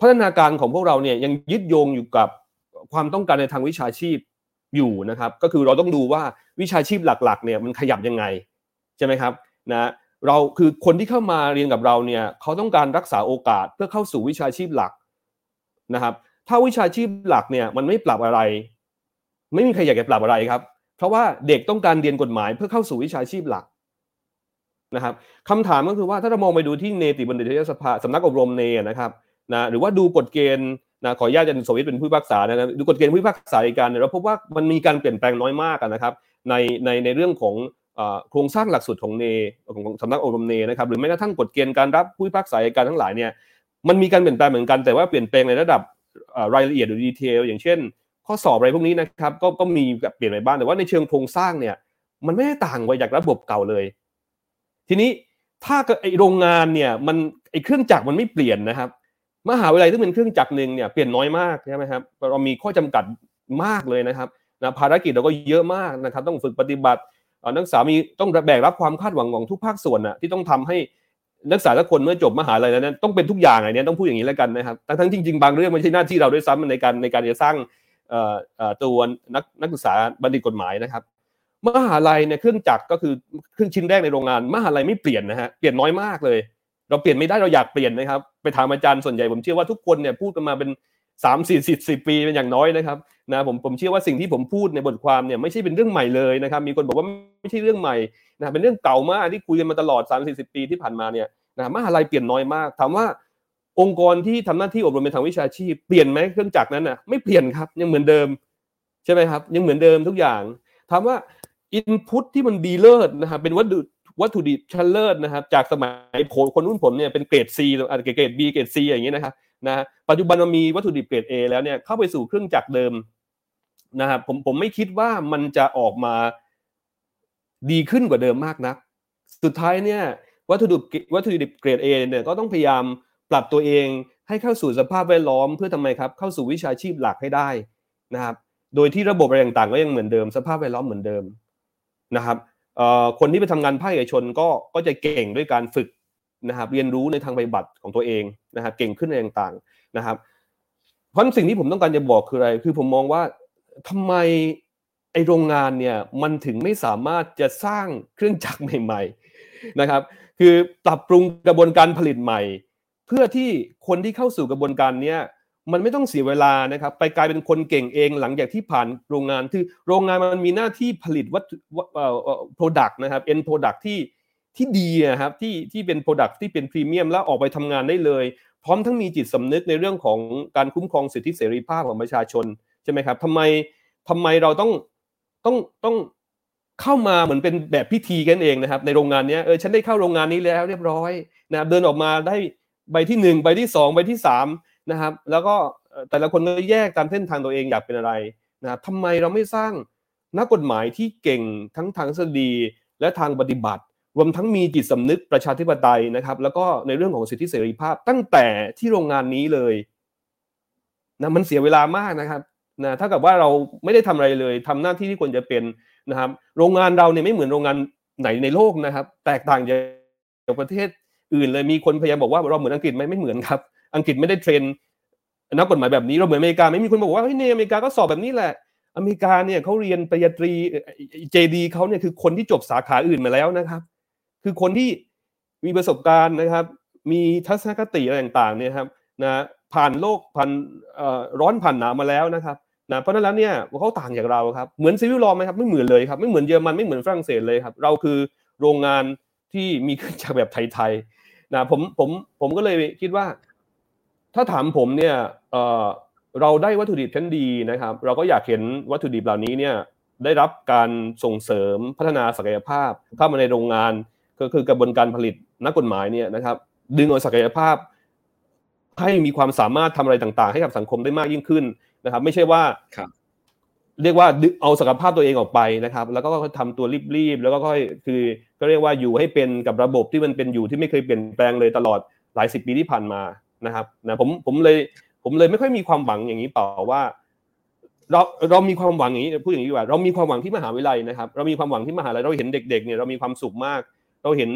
พัฒนาการของพวกเราเนี่ยยังยึดโยงอยู่กับความต้องการในทางวิชาชีพ อยู่นะครับ ก็คือเราต้องดูว่าวิชาชีพหลักๆเนี่ยมันขยับยังไงใช่ไหมครับนะเราคือคนที่เข้ามาเรียนกับเราเนี่ยเขาต้องการรักษาโอกาสเพื่อเข้าสู่วิชาชีพหลักนะครับ ถ้าวิชาชีพหลักเนี่ยมันไม่ปรับอะไร ไม่มีใครอยากจะปรับอะไรครับ เพราะว่าเด็กต้องการเรียนกฎหมายเพื่อเข้าสู่วิชาชีพหลักนะครับคำถามก็คือว่าถ้าเรามองไปดูที่เนติบัณฑิตยสภาสำนักอบรมเนนะครับนะหรือว่าดูกฎเกณฑ์ นะขออนุญาตอาจะสวิตเป็นผู้พิพากษานะดูกฎเกณฑ์ผู้พิพากษาในการเราพบว่ามันมีการเปลี่ยนแปลงน้อยมากนะครับในในในเรื่องของโครงสร้างหลักสูตรของเนของสำนักอบรมเนนะครับหรือแม้กระทั่งกฎเกณฑ์การรับผู้พิพากษาในการทั้งหลายเนี่ยมันมีการเปลี่ยนแปลงเหมือนกันแต่ว่าเปลี่ยนแปลงในระดับรายละเอียดหรือดีเทลอย่างเช่น ข้อสอบอะไรพวกนี้นะครับก็ก็มีเปลี่ยนไปบ้างแต่ว่าในเชิงโครงสร้างเนี่ยมันไม่ได้ต่างไปจากระบบเก่าเลย ทีนี้ถ้าไอโรงงานเนี่ยมันไอเครื่องจักรมันไม่เปลี่ยนนะครับ มหาวิทยาลัยที่เป็นเครื่องจักรหนึ่งเนี่ยเปลี่ยนน้อยมากใช่ไหมครับเรามีข้อจำกัดมากเลยนะครับนะภารกิจเราก็เยอะมากนะครับ ต้องฝึกปฏิบัตินักศึกษามีต้องแบกรับความคาดหวังของทุกภาคส่วนนะที่ต้องทำให้นักศึกษาทุกคนเมื่อจบมหาลัยแล้วนั้นต้องเป็นทุกอย่างอะไงเนี่ยต้องพูดอย่างนี้แล้วกันนะครับทั้งจริงๆบางเรื่องไม่ใช่หน้าที่เราด้วยซ้ำในการในการจะสร้างตัวนักนักศึกษาบัณฑิตกฎหมายนะครับ มหาลัยเนี่ยเครื่องจักรก็คือเครื่องชิ้นแรกในโรงงาน มหาลัยไม่เปลี่ยนนะฮะเปลี่ยนน้อยมากเลย เราเปลี่ยนไม่ได้เราอยากเปลี่ยนนะครับ ไปถามอาจารย์ส่วนใหญ่ผมเชื่อว่าทุกคนเนี่ยพูดกันมาเป็นสามสี่สิบสิบปีเป็นอย่างน้อยนะครับนะผมผมเชื่อว่าสิ่งที่ผมพูดในบทความเนี่ยไม่ใช่เป็นเรื่องใหม่เลยนะครับ มีคนบอกว่าไม่ใช่เรื่องใหม่นะเป็นเรื่องเก่ามากที่คุยกันมาตลอดสามสี่สิบปีที่ผ่านมาเนี่ยนะมหาลัยเปลี่ยนน้อยมาก ถามว่าองค์กรที่ทำหน้าที่อบรมในทางวิชาชีพเปลี่ยนไหมเครื่องจักรนั้นน่ะไม่เปลี่ยนครับยังเหมือนเดิมใช่ไหมครับยังเหมือนเดิมทุกอย่างถามว่าอินพุตที่มันดีเลิศนะครับเป็นวัตถุ วัตถุดิบชั้นเลิศนะครับจากสมัยผมคนรุ่นผมเนี่ยเป็นเกรด C หรือเกรด B เกรด C อย่างนี้นะครับนะปัจจุบันมันมีวัตถุดิบเกรด A แล้วเนี่ยเข้าไปสู่เครื่องจักรเดิมนะครับผมผมไม่คิดว่ามันจะออกมาดีขึ้นกว่าเดิมมากนัก สุดท้ายเนี่ยวัตถุดิบวัตถุดิบเกรด A เนี่ยก็ต้องพยายามปรับตัวเองให้เข้าสู่สภาพแวดล้อมเพื่อทำไมครับเข้าสู่วิชาชีพหลักให้ได้นะครับ โดยที่ระบบอะไรต่างๆก็ยังเหมือนเดิม สภาพแวดล้อมเหมือนเดิมนะครับ คนที่ไปทำงานภาคเอกชนก็ก็จะเก่งด้วยการฝึกนะครับเรียนรู้ในทางปฏิบัติของตัวเองนะครับเก่งขึ้นในต่างๆนะครับ เพราะสิ่งที่ผมต้องการจะบอกคืออะไร คือผมมองว่าทำไมไอโรงงานเนี่ยมันถึงไม่สามารถจะสร้างเครื่องจักรใหม่ ๆนะครับ คือปรับปรุงกระบวนการผลิตใหม่ เพื่อที่คนที่เข้าสู่กระบวนการเนี้ย มันไม่ต้องเสียเวลานะครับ ไปกลายเป็นคนเก่งเองหลังจากที่ผ่านโรงงานคือโรงงานมันมีหน้าที่ผลิตวัตถุเอ่อ product นะครับ end product ที่ที่ดีนะครับที่ที่เป็น product ที่เป็นพรีเมียมแล้วออกไปทำงานได้เลย พร้อมทั้งมีจิตสำนึกในเรื่องของการคุ้มครองสิทธิเสรีภาพของประชาชนใช่ไหมครับทำไมทำไมเราต้องต้องต้องเข้ามาเหมือนเป็นแบบพิธีกันเองนะครับ ในโรงงานนี้เออฉันได้เข้าโรงงานนี้แล้วเรียบร้อยนะเดินออกมาได้ใบที่หนึ่งใบที่สองใบที่สาม นะครับ แล้วก็แต่ละคนก็แยกตามเส้นทางตัวเองอยากเป็นอะไรนะครับทำไมเราไม่สร้างนักกฎหมายที่เก่งทั้งทางสดีและทางปฏิบัติ รวมทั้งมีจิตสำนึกประชาธิปไตยนะครับ แล้วก็ในเรื่องของสิทธิเสรีภาพตั้งแต่ที่โรงงานนี้เลยนะมันเสียเวลามากนะครับนะถ้ากับว่าเราไม่ได้ทำอะไรเลยทำหน้าที่ที่ควรจะเป็นนะครับ โรงงานเราเนี่ยไม่เหมือนโรงงานไหนในโลกนะครับ แตกต่างจากประเทศอื่นเลยมีคนพยายามบอกว่าเราเหมือนอังกฤษไหมไม่เหมือนครับ อังกฤษไม่ได้เทรนนักกฎหมายแบบนี้เราเหมือนอเมริกาไม่มีคนบอกว่าเฮ้ยในอเมริกาก็สอบแบบนี้แหละอเมริกาเนี่ยเขาเรียนปริญญาตรีเจดีเขาเนี่ยคือคนที่จบสาขาอื่นมาแล้วนะครับ คือคนที่มีประสบการณ์นะครับ มีทัศนคติอะไรต่างๆเนี่ยครับนะผ่านโลกผ่านร้อนผ่านหนาวมาแล้วนะครับนะเพราะนั้นแล้วเนี่ยเขาต่างจากเราครับเหมือนซีวิลลอไหมครับไม่เหมือนเลยครับไม่เหมือนเยอรมันไม่เหมือนฝรั่งเศสเลยครับ เราคือโรงงานที่มีเครื่องจักรแบบไทยๆนะผมผมผมก็เลยคิดว่า ถ้าถามผมเนี่ยเออเราได้วัตถุดิบชั้นดีนะครับ เราก็อยากเห็นวัตถุดิบเหล่านี้เนี่ยได้รับการส่งเสริมพัฒนาศักยภาพเข้ามาในโรงงานก็คือกระบวนการผลิตนักกฎหมายเนี่ยนะครับ ดึงเอาศักยภาพ ให้มีความสามารถทำอะไรต่าง ๆ ให้กับสังคมได้มากยิ่งขึ้นนะครับ ไม่ใช่ว่าเรียกว่าเอาศักยภาพตัวเองออกไปนะครับ แล้วก็ทำตัวรีบๆแล้วก็ค่อยคือก็เรียกว่าอยู่ให้เป็นกับระบบที่มันเป็นอยู่ที่ไม่เคยเปลี่ยนแปลงเลยตลอดหลายสิบปีที่ผ่านมา นะครับนะผมผมเลยผมเลยไม่ค่อยมีความหวังอย่างนี้เปล่าว่า เราเรามีความหวังอย่างนี้พูดอย่างนี้ดีกว่าเรามีความหวังที่มหาวิทยาลัยนะครับ เรามีความหวังที่มหาลัยเราเห็นเด็ก ๆเนี่ยเรามีความสุขมาก เราเห็น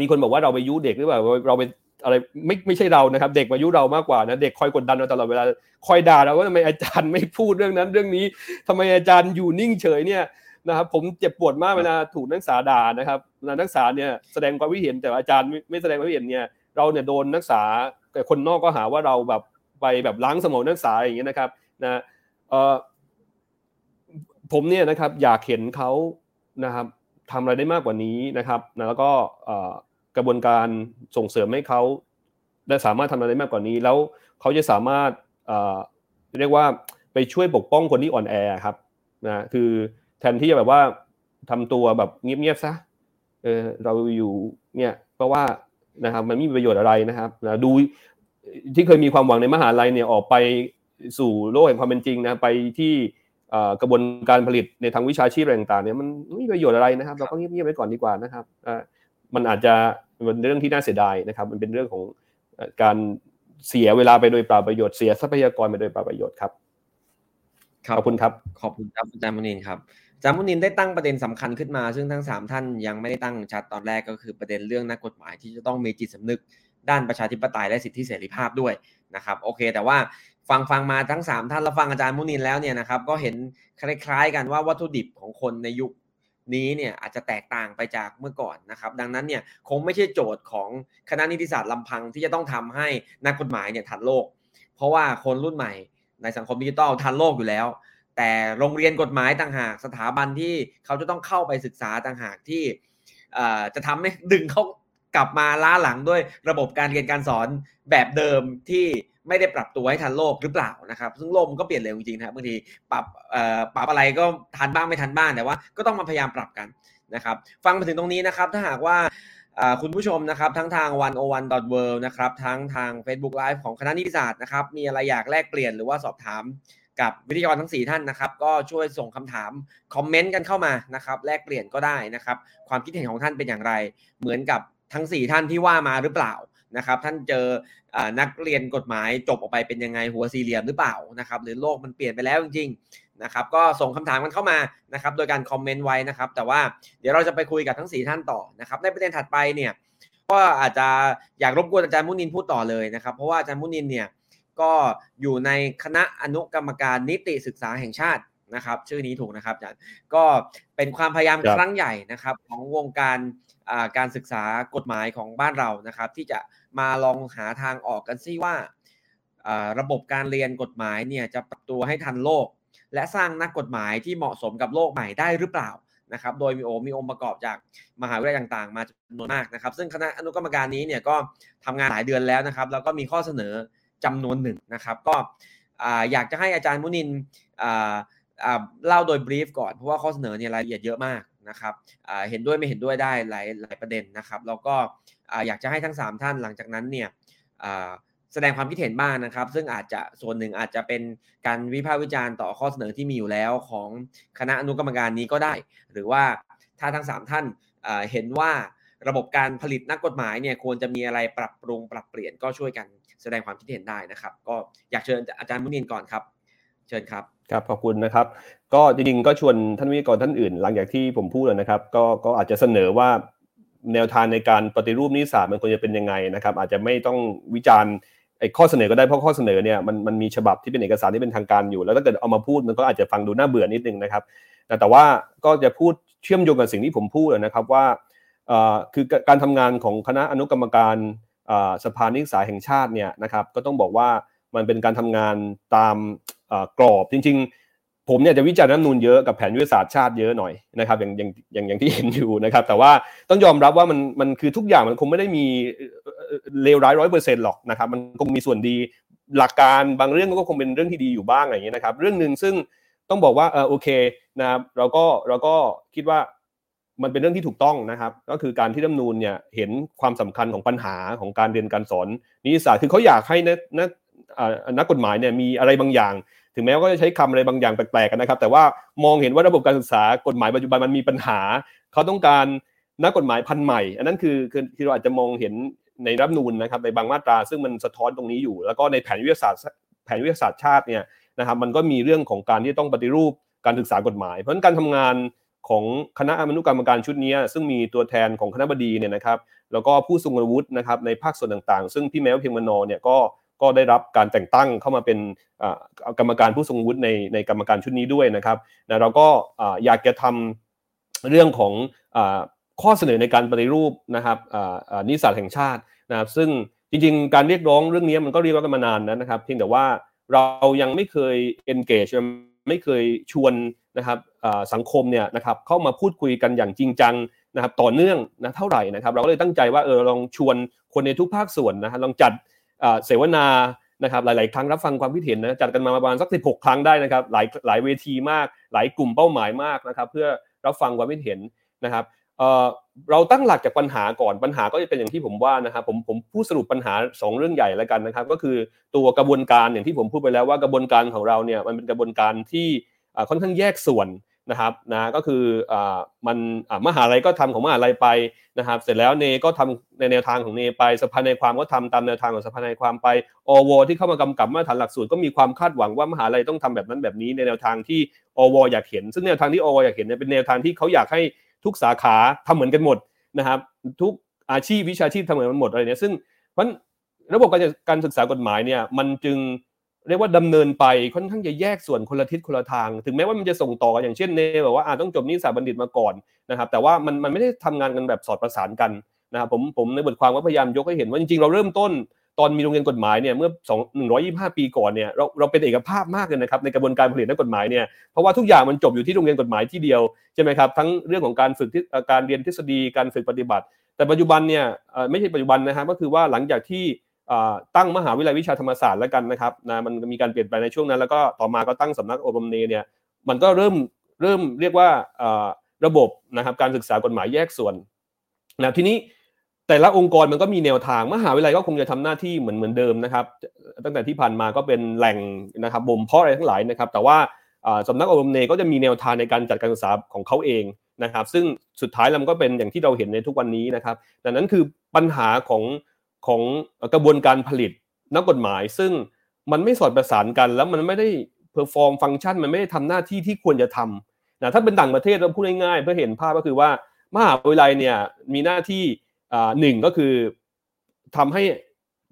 มีคนบอกว่าเราไปยุเด็กหรือเปล่าเราไปอะไรไม่ไม่ใช่เรานะครับ เด็กมายุเรามากกว่านะเด็กคอยกดดันเราตลอดเวลาคอยด่าเราว่าทำไมอาจารย์ไม่พูดเรื่องนั้น เรื่องนี้ทำไมอาจารย์อยู่นิ่งเฉยเนี่ยนะครับผมเจ็บปวดมากเวลาถูกนักศึกษาด่านะครับนักศึกษาเนี่ยแสดงความคิดเห็นแต่อาจารย์ไม่แสดงความคิดเห็นเนี่ย เราเนี่ยโดนนักศึกษาแต่คนนอกก็หาว่าเราแบบไปแบบล้างสมองนักศึกษาอย่างเงี้ยนะครับนะเออผมเนี่ยนะครับอยากเห็นเขานะครับทำอะไรได้มากกว่านี้นะครับนะแล้วก็กระบวนการส่งเสริมให้เขาได้สามารถทำอะไรได้มากกว่านี้ แล้วเขาจะสามารถเรียกว่าไปช่วยปกป้องคนที่อ่อนแอครับนะคือแทนที่จะแบบว่าทำตัวแบบเงียบๆซะเออเราอยู่เนี่ยเพราะว่า นะครับ มันไม่มีประโยชน์อะไรนะครับนะดูที่เคยมีความหวังในมหาลัยเนี่ยออกไปสู่โลกแห่งความเป็นจริงนะไปที่กระบวนการผลิตในทางวิชาชีพอะไรต่างๆเนี่ยมันไม่มีประโยชน์อะไรนะครับ เราก็เงียบๆไว้ก่อนดีกว่านะครับมันอาจจะเป็นเรื่องที่น่าเสียดายนะครับ มันเป็นเรื่องของการเสียเวลาไปโดยเปล่าประโยชน์เสียทรัพยากรไปโดยเปล่าประโยชน์ครับขอบคุณครับ ขอบคุณครับอาจารย์มุนินครับอา จามุนินได้ตั้งประเด็นสำคัญขึ้นมา ซึ่งทั้งสามท่านยังไม่ได้ตั้งชัดตอนแรกก็คือประเด็นเรื่องนักกฎหมายที่จะต้องมีจิตสำนึกด้านประชาธิปไตยและสิทธิเสรีภาพด้วยนะครับโอเค แต่ว่าฟังฟังมาทั้ง 3 ท่านแล้วฟังอาจารย์มุนินแล้วเนี่ยนะครับก็เห็นคล้ายๆ กันว่าวัตถุดิบของคนในยุคนี้เนี่ยอาจจะแตกต่างไปจากเมื่อก่อนนะครับ ดังนั้นเนี่ยคงไม่ใช่โจทย์ของคณะนิติศาสตร์ลำพังที่จะต้องทำให้นักกฎหมายเนี่ยทันโลก เพราะว่าคนรุ่นใหม่ในสังคมดิจิทัลทันโลกอยู่แล้ว แต่โรงเรียนกฎหมายต่างหากสถาบันที่เขาจะต้องเข้าไปศึกษาต่างหากที่จะทำให้ดึงเขากลับมาล้าหลังด้วยระบบการเรียนการสอนแบบเดิมที่ไม่ได้ปรับตัวให้ทันโลกหรือเปล่านะครับ ซึ่งโลกมันก็เปลี่ยนเร็วจริงๆนะครับบางทีปรับปรับอะไรก็ทันบ้างไม่ทันบ้างแต่ว่าก็ต้องมาพยายามปรับกันนะครับ ฟังมาถึงตรงนี้นะครับ ถ้าหากว่าคุณผู้ชมนะครับ ทั้งทาง 101.world นะครับทั้งทาง Facebook Live ของคณะนิติศาสตร์นะครับ มีอะไรอยากแลกเปลี่ยนหรือว่าสอบถาม กับวิทยากรทั้ง 4 ท่านนะครับ ก็ช่วยส่งคำถามคอมเมนต์กันเข้ามานะครับแลกเปลี่ยนก็ได้นะครับ ความคิดเห็นของท่านเป็นอย่างไร เหมือนกับทั้ง 4 ท่านที่ว่ามาหรือเปล่านะครับ ท่านเจอนักเรียนกฎหมายจบออกไปเป็นยังไงหัวสี่เหลี่ยมหรือเปล่านะครับ หรือโลกมันเปลี่ยนไปแล้วจริงๆนะครับ ก็ส่งคำถามกันเข้ามานะครับ โดยการคอมเมนต์ไว้นะครับ แต่ว่าเดี๋ยวเราจะไปคุยกับทั้ง 4 ท่านต่อนะครับ ในประเด็นถัดไปเนี่ยก็อาจจะอยากรบกวนอาจารย์มุนินพูดต่อเลยนะครับ เพราะว่าอาจารย์มุนินเนี่ย ก็อยู่ในคณะอนุกรรมการนิติศึกษาแห่งชาตินะครับ ชื่อนี้ถูกนะครับอาจารย์ก็เป็นความพยายามครั้งใหญ่นะครับ ของวงการการศึกษากฎหมายของบ้านเรานะครับ ที่จะมาลองหาทางออกกันซิว่าระบบการเรียนกฎหมายเนี่ยจะปรับตัวให้ทันโลก และสร้างนักกฎหมายที่เหมาะสมกับโลกใหม่ได้หรือเปล่านะครับ โดยมีโอมีองค์ประกอบจากมหาวิทยาลัยต่างๆ มาจำนวนมากนะครับ ซึ่งคณะอนุกรรมการนี้เนี่ยก็ทำงานหลายเดือนแล้วนะครับ แล้วก็มีข้อเสนอ จำนวนหนึ่งนะครับ ก็อยากจะให้อาจารย์มุนินเล่าโดยบรีฟก่อน เพราะว่าข้อเสนอเนี่ยรายละเอียดเยอะมากนะครับเห็นด้วยไม่เห็นด้วยได้หลายหลายประเด็นนะครับแล้วก็อยากจะให้ทั้ง 3 ท่านหลังจากนั้นเนี่ยแสดงความคิดเห็นบ้างนะครับ ซึ่งอาจจะส่วนหนึ่งอาจจะเป็นการวิพากษ์วิจารณ์ต่อข้อเสนอที่มีอยู่แล้วของคณะอนุกรรมการนี้ก็ได้ หรือว่าถ้าทั้ง 3 ท่านเห็นว่า ระบบการผลิตนักกฎหมายเนี่ยควรจะมีอะไรปรับปรุงปรับเปลี่ยนก็ช่วยกันแสดงความคิดเห็นได้นะครับ ก็อยากเชิญอาจารย์มุนินก่อนครับ เชิญครับครับขอบคุณนะครับ ก็จริงๆก็ชวนท่านวิทยากรท่านอื่น หลังจากที่ผมพูดแล้วนะครับ ก็ก็อาจจะเสนอว่าแนวทางในการปฏิรูปนิสามันควรจะเป็นยังไงนะครับ อาจจะไม่ต้องวิจารณ์ไอ้ข้อเสนอก็ได้เพราะข้อเสนอเนี่ยมันมันมีฉบับที่เป็นเอกสารที่เป็นทางการอยู่ แล้วถ้าเกิดเอามาพูดมันก็อาจจะฟังดูน่าเบื่อนิดนึงนะครับแต่ว่าก็จะพูดเชื่อมโยงกับสิ่งที่ผมพูดนะครับว่า คือการทำงานของคณะอนุกรรมการสภานิสาแห่งชาติเนี่ยนะครับก็ต้องบอกว่ามันเป็นการทำงานตามกรอบจริง ๆ ผมเนี่ยจะวิจารณ์น้ำนูนเยอะกับแผนยุทธศาสตร์ชาติเยอะหน่อยนะครับอย่างอย่างอย่างอย่างที่เห็นอยู่นะครับ แต่ว่าต้องยอมรับว่ามันมันคือทุกอย่างมันคงไม่ได้มีเลวร้ายร้อยเปอร์เซ็นต์หรอกนะครับ มันคงมีส่วนดีหลักการบางเรื่องก็คงเป็นเรื่องที่ดีอยู่บ้างอะไรอย่างเงี้ยนะครับ เรื่องหนึ่งซึ่งต้องบอกว่าเออโอเคนะครับเราก็เราก็คิดว่า มันเป็นเรื่องที่ถูกต้องนะครับ ก็คือการที่รัฐนูนเนี่ยเห็นความสำคัญของปัญหาของการเรียนการสอนนิติศาสตร์คือเขาอยากให้นักนักนักกฎหมายเนี่ยมีอะไรบางอย่าง ถึงแม้ว่าจะใช้คำอะไรบางอย่างแปลกๆกันนะครับ แต่ว่ามองเห็นว่าระบบการศึกษากฎหมายปัจจุบันมันมีปัญหา เขาต้องการนักกฎหมายพันใหม่ อันนั้นคือคือที่เราอาจจะมองเห็นในรัฐนูนนะครับในบางมาตรา ซึ่งมันสะท้อนตรงนี้อยู่ แล้วก็ในแผนวิทยาศาสตร์แผนวิทยาศาสตร์ชาติเนี่ยนะครับมันก็มีเรื่องของการที่ต้องปฏิรูปการศึกษากฎหมาย เพราะฉะนั้นการทำงาน ของคณะอนุกรรมการชุดนี้ ซึ่งมีตัวแทนของคณะบดีเนี่ยนะครับแล้วก็ผู้ทรงวุฒินะครับในภาคส่วนต่างๆ ซึ่งพี่แม้วเพียงมโนเนี่ยก็ก็ได้รับการแต่งตั้งเข้ามาเป็นกรรมการผู้ทรงวุฒิในในกรรมการชุดนี้ด้วยนะครับนะเราก็อยากจะทำเรื่องของข้อเสนอในการปฏิรูปนะครับนิสสัตแห่งชาตินะครับซึ่งจริงๆ การเรียกร้องเรื่องนี้มันก็เรียกร้องกันมานานนะครับ เพียงแต่ว่าเรายังไม่เคย engage ไม่เคยชวนนะครับ สังคมเนี่ยนะครับเข้ามาพูดคุยกันอย่างจริงจังนะครับต่อเนื่องนะเท่าไหร่นะครับ เราก็เลยตั้งใจว่าเออลองชวนคนในทุกภาคส่วนนะฮะลองจัดเสวนานะครับหลาย ๆ ครั้งรับฟังความคิดเห็นนะจัดกันมาประมาณสัก 16 ครั้งได้นะครับหลายหลายเวทีมาก หลายกลุ่มเป้าหมายมากนะครับเพื่อรับฟังความคิดเห็นนะครับเราตั้งหลักจากปัญหาก่อนปัญหาก็จะเป็นอย่างที่ผมว่านะครับผมผมพูดสรุปปัญหา 2 เรื่องใหญ่แล้วกันนะครับ ก็คือตัวกระบวนการอย่างที่ผมพูดไปแล้วว่ากระบวนการของเราเนี่ยมันเป็นกระบวนการที่ค่อนข้างแยกส่วน นะครับนะก็คืออ่ามันมหาลัยก็ทำของมหาลัยไปนะครับ เสร็จแล้วเนก็ทำในแนวทางของเนไปสภาในความก็ทำตามแนวทางของสภาในความไปอวที่เข้ามากำกับมาตรฐานหลักสูตรก็มีความคาดหวังว่ามหาลัยต้องทำแบบนั้นแบบนี้ในแนวทางที่อวอยากเห็น ซึ่งแนวทางที่อวอยากเห็นเนี่ยเป็นแนวทางที่เขาอยากให้ทุกสาขาทำเหมือนกันหมดนะครับ ทุกอาชีพวิชาชีพทำเหมือนกันหมดอะไรเนี่ยซึ่งเพราะระบบการการศึกษากฎหมายเนี่ยมันจึง เรียกว่าดำเนินไปค่อนข้างจะแยกส่วนคนละทิศคนละทาง ถึงแม้ว่ามันจะส่งต่ออย่างเช่นเนบอกว่าอาต้องจบนิสสาบัณฑิตมาก่อนนะครับแต่ว่ามันมันไม่ได้ทำงานกันแบบสอดประสานกันนะครับผมผมในบทความก็พยายามยกให้เห็นว่าจริงๆเราเริ่มต้นตอนมีโรงเรียนกฎหมายเนี่ยเมื่อ2 125 ปีก่อนเนี่ยเราเราเป็นเอกภาพมากเลยนะครับในกระบวนการผลิตนักกฎหมายเนี่ยเพราะว่าทุกอย่างมันจบอยู่ที่โรงเรียนกฎหมายที่เดียวใช่ไหมครับทั้งเรื่องของการฝึกที่การเรียนทฤษฎีการฝึกปฏิบัติ แต่ปัจจุบันเนี่ยไม่ใช่ปัจจุบันนะครับก็คือว่าหลังจากที่ ตั้งมหาวิทยาลัยวิชาธรรมศาสตร์แล้วกันนะครับนะมันมีการเปลี่ยนแปลงในช่วงนั้น แล้วก็ต่อมาก็ตั้งสำนักอบรมเนเนี่ยมันก็เริ่มเริ่มเรียกว่าระบบนะครับการศึกษากฎหมายแยกส่วนนะทีนี้แต่ละองค์กรมันก็มีแนวทางมหาวิทยาลัยก็คงจะทำหน้าที่เหมือนเหมือนเดิมนะครับ ตั้งแต่ที่ผ่านมาก็เป็นแหล่งนะครับบ่มเพาะอะไรทั้งหลายนะครับ แต่ว่าสำนักอบรมเนก็จะมีแนวทางในการจัดการศึกษาของเขาเองนะครับ ซึ่งสุดท้ายมันก็เป็นอย่างที่เราเห็นในทุกวันนี้นะครับ ดังนั้นคือปัญหาของ ของกระบวนการผลิตนักกฎหมาย ซึ่งมันไม่สอดประสานกัน แล้วมันไม่ได้ perform function มันไม่ได้ทำหน้าที่ที่ควรจะทำนะถ้าเป็นต่างประเทศเราพูดง่ายๆเพื่อเห็นภาพก็คือว่ามหาวิทยาลัยเนี่ยมีหน้าที่หนึ่งก็คือทำให้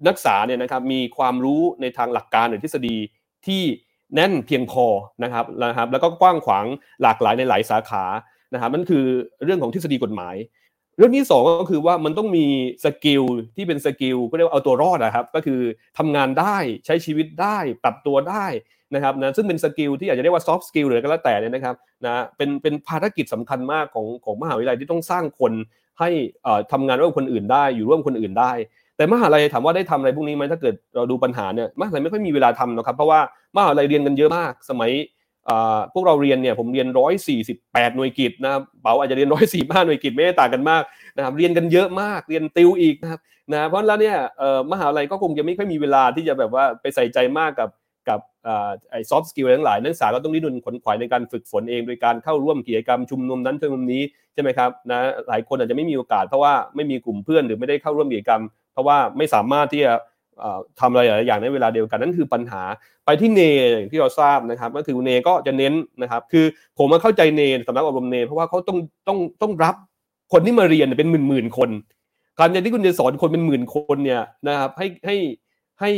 นักศึกษาเนี่ยนะครับมีความรู้ในทางหลักการหรือทฤษฎีที่แน่นเพียงพอนะครับนะครับแล้วก็กว้างขวางหลากหลายในหลายสาขานะครับนั่นคือเรื่องของทฤษฎีกฎหมาย เรื่องที่สองก็คือว่ามันต้องมีskill ที่เป็น skill ก็เรียกว่าเอาตัวรอดนะครับ ก็คือทำงานได้ใช้ชีวิตได้ปรับตัวได้นะครับนะซึ่งเป็น skill ที่อาจจะเรียกว่า soft skill หรือก็แล้วแต่เนี่ยนะครับนะเป็นเป็นภารกิจสำคัญมากของของมหาวิทยาลัยที่ต้องสร้างคนให้ทำงานร่วมคนอื่นได้ อยู่ร่วมคนอื่นได้ แต่มหาลัยถามว่าได้ทำอะไรพวกนี้ไหมถ้าเกิดเราดูปัญหาเนี่ยมหาลัยไม่ค่อยมีเวลาทำนะครับเพราะว่ามหาลัยเรียนกันเยอะมาก สมัย พวกเราเรียนเนี่ยผมเรียนร้อยสี่สิบแปดหน่วยกิตนะครับเป๋าอาจจะเรียนร้อยสี่ห้าหน่วยกิตไม่ได้ต่างกันมากนะครับเรียนกันเยอะมากเรียนติวอีกนะครับนะเพราะแล้วเนี่ยมหาลัยก็คงจะไม่ค่อยมีเวลาที่จะแบบว่าไปใส่ใจมากกับกับไอ้ soft skill ทั้งหลายนักศึกษาก็ต้องดิ้นรนขนขวายในการฝึกฝนเองโดยการเข้าร่วมกิจกรรมชุมนุมนั้นชุมนุมนี้ใช่ไหมครับนะหลายคนอาจจะไม่มีโอกาสเพราะว่าไม่มีกลุ่มเพื่อนหรือไม่ได้เข้าร่วมกิจกรรม เพราะว่าไม่สามารถที่จะ ทำอะไรหลายอย่างในเวลาเดียวกันนั่นคือปัญหาไปที่เนอย่างที่เราทราบนะครับ ก็คือเนก็จะเน้นนะครับ คือผมมาเข้าใจเนสำนักอบรมเน เพราะว่าเขาต้องต้องต้องรับคนที่มาเรียนเป็นหมื่นหมื่นคนการที่คุณจะสอนคนเป็นหมื่นคนเนี่ยนะครับให้ให้ให้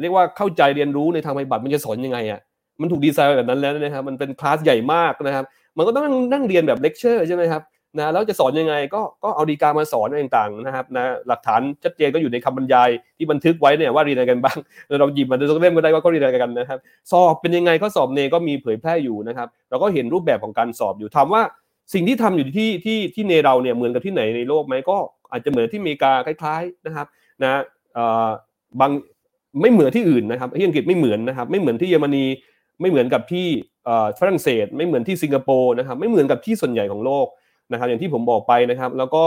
เรียกว่าเข้าใจเรียนรู้ในทางปฏิบัติมันจะสอนยังไงอะมันถูกดีไซน์แบบนั้นแล้วนะครับ มันเป็นคลาสใหญ่มากนะครับ มันก็ต้องนั่งเรียนแบบเลคเชอร์ใช่ไหมครับ นะแล้วจะสอนยังไงก็ก็เอาดีกามาสอนต่างๆนะครับนะหลักฐานชัดเจนก็อยู่ในคำบรรยายที่บันทึกไว้เนี่ยว่าเรียนอะไรกันบ้างเราหยิบมาดูสักเล่มก็ได้ว่าก็เรียนอะไรกันนะครับ สอบเป็นยังไงก็สอบเนก็มีเผยแพร่อยู่นะครับเราก็เห็นรูปแบบของการสอบอยู่ถามว่าสิ่งที่ทำอยู่ที่ที่ที่เนเราเนี่ยเหมือนกับที่ไหนในโลกไหมก็อาจจะเหมือนที่อเมริกาคล้ายๆนะครับนะบางไม่เหมือนที่อื่นนะครับที่อังกฤษไม่เหมือนนะครับ ไม่เหมือนที่เยอรมนีไม่เหมือนกับที่ฝรั่งเศส ไม่เหมือนที่สิงคโปร์นะครับไม่เหมือนกับที่ส่วนใหญ่ของโลก นะครับอย่างที่ผมบอกไปนะครับ แล้วก็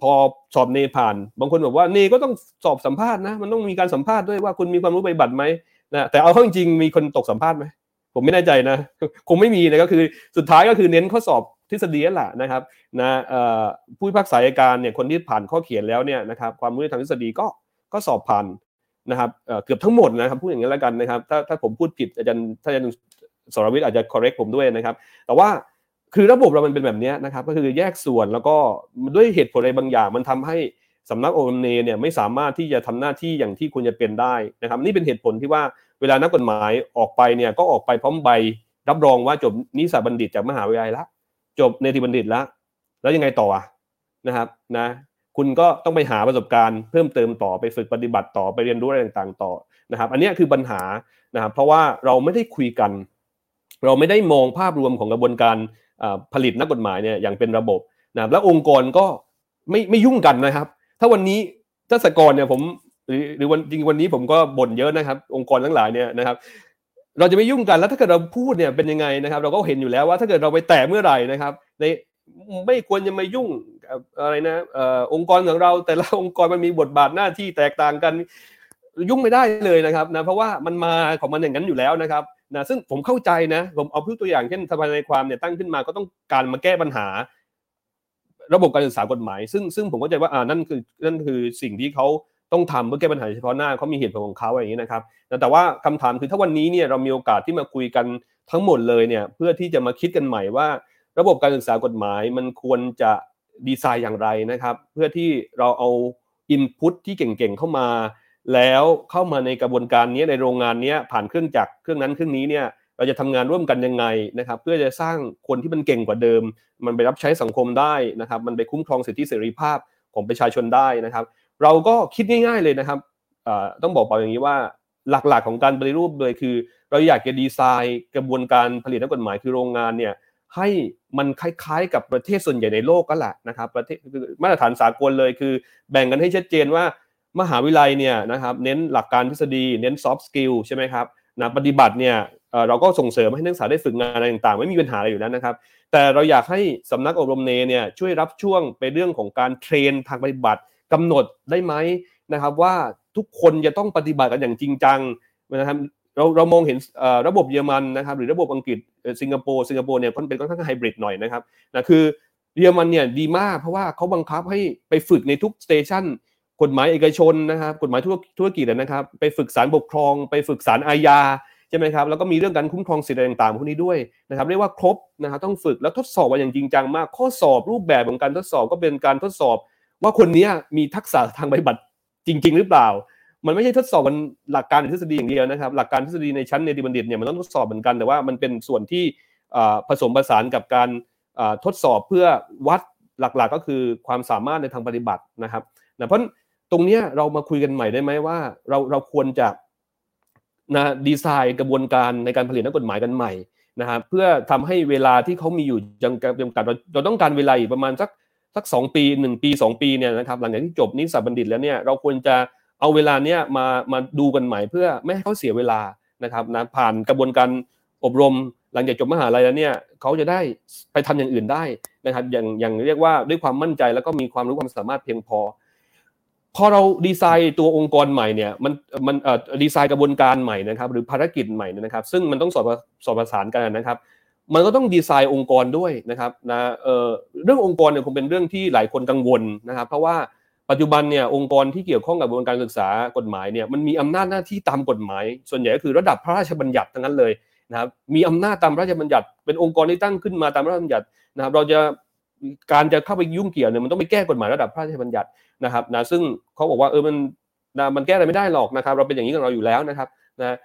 พอสอบเนผ่าน บางคนบอกว่าเนก็ต้องสอบสัมภาษณ์นะมันต้องมีการสัมภาษณ์ด้วยว่าคุณมีความรู้ใบบัตรไหมนะแต่เอาเข้าจริงมีคนตกสัมภาษณ์ไหมผมไม่แน่ใจนะคงไม่มีนะก็คือสุดท้ายก็คือเน้นข้อสอบทฤษฎีแหละนะครับนะผู้พิพากษาการเนี่ยคนที่ผ่านข้อเขียนแล้วเนี่ยนะครับความรู้ทางทฤษฎีก็ก็สอบผ่านนะครับเกือบทั้งหมดนะครับพูดอย่างนี้แล้วกันนะครับถ้าถ้าผมพูดผิดอาจารย์ถ้าอาจารย์สรวิทย์อาจจะ correct ผมด้วยนะครับ แต่ว่า คือระบบเรามันเป็นแบบนี้นะครับ ก็คือแยกส่วนแล้วก็ด้วยเหตุผลอะไรบางอย่าง มันทำให้สำนักโอเมเนเนี่ยไม่สามารถที่จะทำหน้าที่อย่างที่ควรจะเป็นได้นะครับ นี่เป็นเหตุผลที่ว่าเวลานักกฎหมายออกไปเนี่ยก็ออกไปพร้อมใบ รับรองว่าจบนิสสบัณฑิตจากมหาวิทยาลัยแล้วจบเนติบัณฑิตแล้วแล้วยังไงต่อนะครับนะคุณก็ต้องไปหาประสบการณ์เพิ่มเติมต่อไปฝึกปฏิบัติต่อไปเรียนรู้อะไรต่างๆ ต่อนะครับ อันนี้คือปัญหานะครับเพราะว่าเราไม่ได้คุยกัน เราไม่ได้มองภาพรวมของกระบวนการ ผลิตนักกฎหมายเนี่ยอย่างเป็นระบบนะแล้วองค์กรก็ไม่ไม่ยุ่งกันนะครับ ถ้าวันนี้ถ้าสกรเนี่ยผมหรือหรือวันจริงวันนี้ผมก็บ่นเยอะนะครับ องค์กรทั้งหลายเนี่ยนะครับ เราจะไม่ยุ่งกันแล้วถ้าเกิดเราพูดเนี่ยเป็นยังไงนะครับ เราก็เห็นอยู่แล้วว่าถ้าเกิดเราไปแตะเมื่อไหร่นะครับ ในไม่ควรจะมายุ่งอะไรนะองค์กรของเรา แต่ละองค์กรมันมีบทบาทหน้าที่แตกต่างกัน ยุ่งไม่ได้เลยนะครับนะเพราะว่ามันมาของมันอย่างนั้นอยู่แล้วนะครับ นะซึ่งผมเข้าใจนะ ผมเอาพูดตัวอย่างเช่นสภาในความเนี่ยตั้งขึ้นมาก็ต้องการมาแก้ปัญหา ระบบการศึกษากฎหมาย ซึ่งซึ่งผมก็ใจว่าอ่านั่นคือนั่นคือสิ่งที่เขาต้องทำเพื่อแก้ปัญหาเฉพาะหน้าเขามีเหตุผลของเขาอย่างนี้นะครับแต่ว่าคำถามคือถ้าวันนี้เนี่ยเรามีโอกาสที่มาคุยกันทั้งหมดเลยเนี่ยเพื่อที่จะมาคิดกันใหม่ว่า ระบบการศึกษากฎหมายมันควรจะดีไซน์อย่างไรนะครับ เพื่อที่เราเอาอินพุตที่เก่งๆเข้ามา แล้วเข้ามาในกระบวนการนี้ในโรงงานนี้ผ่านเครื่องจักรเครื่องนั้นเครื่องนี้เนี่ยเราจะทำงานร่วมกันยังไงนะครับ เพื่อจะสร้างคนที่มันเก่งกว่าเดิม มันไปรับใช้สังคมได้นะครับ มันไปคุ้มครองสิทธิเสรีภาพของประชาชนได้นะครับ เราก็คิดง่าย ๆเลยนะครับต้องบอกเปล่าอย่างนี้ว่าหลักๆของการปฏิรูปเลยคือ เราอยากจะดีไซน์กระบวนการผลิตนักกฎหมายคือโรงงานเนี่ยให้มันคล้ายๆ กับประเทศส่วนใหญ่ในโลกก็แหละนะครับประเทศมาตรฐานสากลเลยคือ แบ่งกันให้ชัดเจนว่า มหาวิทยาลัยเนี่ยนะครับเน้นหลักการทฤษฎีเน้น soft skill ใช่ไหมครับนะปฏิบัติเนี่ยเราก็ส่งเสริมให้นักศึกษาได้ฝึกงานอะไรต่างๆ ไม่มีปัญหาอะไรอยู่แล้วนะครับ แต่เราอยากให้สำนักอบรมเนเนี่ยช่วยรับช่วงไปเรื่องของการ train ทางปฏิบัติกำหนดได้ไหมนะครับ ว่าทุกคนจะต้องปฏิบัติกันอย่างจริงจังนะครับเราเรามองเห็นระบบเยอรมันนะครับ หรือระบบอังกฤษสิงคโปร์สิงคโปร์เนี่ยมันเป็นค่อนข้างไฮบริดหน่อยนะครับนะคือเยอรมันเนี่ยดีมากเพราะว่าเขาบังคับให้ไปฝึกในทุกสเตชัน กฎหมายเอกชนนะครับกฎหมายธุรกิจนะครับ ไปฝึกสารปกครอง ไปฝึกสารอาญาใช่ไหมครับแล้วก็มีเรื่องการคุ้มครองสิทธิ์ต่างๆพวกนี้ด้วยนะครับเรียกว่าครบนะครับต้องฝึกแล้วทดสอบอย่างจริงจังมาก ข้อสอบรูปแบบของการทดสอบก็เป็นการทดสอบ ว่าคนนี้มีทักษะทางปฏิบัติจริง ๆ หรือเปล่า มันไม่ใช่ทดสอบมันหลักการทฤษฎีอย่างเดียวนะครับ หลักการทฤษฎีในชั้นเนติบัณฑิตเนี่ยมันต้องทดสอบเหมือนกันแต่ว่ามันเป็นส่วนที่ผสมผสานกับการทดสอบเพื่อวัดหลักๆ ก็คือความสามารถในทางปฏิบัตินะครับเพราะ ตรงนี้เรามาคุยกันใหม่ได้ไหมว่า เราเราควรจะนะดีไซน์กระบวนการในการผลิตนักกฎหมายกันใหม่นะครับเพื่อทำให้เวลาที่เขามีอยู่ยังจำกัดเราเราต้องการเวลาอีกประมาณสักสักสองปีหนึ่งปีสองปีเนี่ยนะครับหลังจากที่จบนิสสับัณฑิตแล้วเนี่ยเราควรจะเอาเวลาเนี้ยมามาดูกันใหม่เพื่อไม่ให้เขาเสียเวลานะครับนะผ่านกระบวนการอบรมหลังจากจบมหาลัยแล้วเนี่ยเขาจะได้ไปทำอย่างอื่นได้นะครับอย่างอย่างเรียกว่าด้วยความมั่นใจแล้วก็มีความรู้ความสามารถเพียงพอ พอเราดีไซน์ตัวองค์กรใหม่เนี่ยมันมันเอ่อดีไซน์กระบวนการใหม่นะครับ หรือภารกิจใหม่นะครับ ซึ่งมันต้องสอดสอดประสานกันนะครับ มันก็ต้องดีไซน์องค์กรด้วยนะครับนะเอ่อเรื่ององค์กรเนี่ยคงเป็นเรื่องที่หลายคนกังวลนะครับ เพราะว่าปัจจุบันเนี่ยองค์กรที่เกี่ยวข้องกับกระบวนการศึกษากฎหมายเนี่ยมันมีอำนาจหน้าที่ตามกฎหมาย ส่วนใหญ่ก็คือระดับพระราชบัญญัติทั้งนั้นเลยนะครับมีอำนาจตามพระราชบัญญัติ เป็นองค์กรที่ตั้งขึ้นมาตามพระราชบัญญัตินะครับเราจะ การจะเข้าไปยุ่งเกี่ยวเนี่ยมันต้องไปแก้กฎหมายระดับพระราชบัญญัตินะครับนะซึ่งเขาบอกว่าเออมันนะมันแก้อะไรไม่ได้หรอกนะครับ เราเป็นอย่างนี้กับเราอยู่แล้วนะครับนะ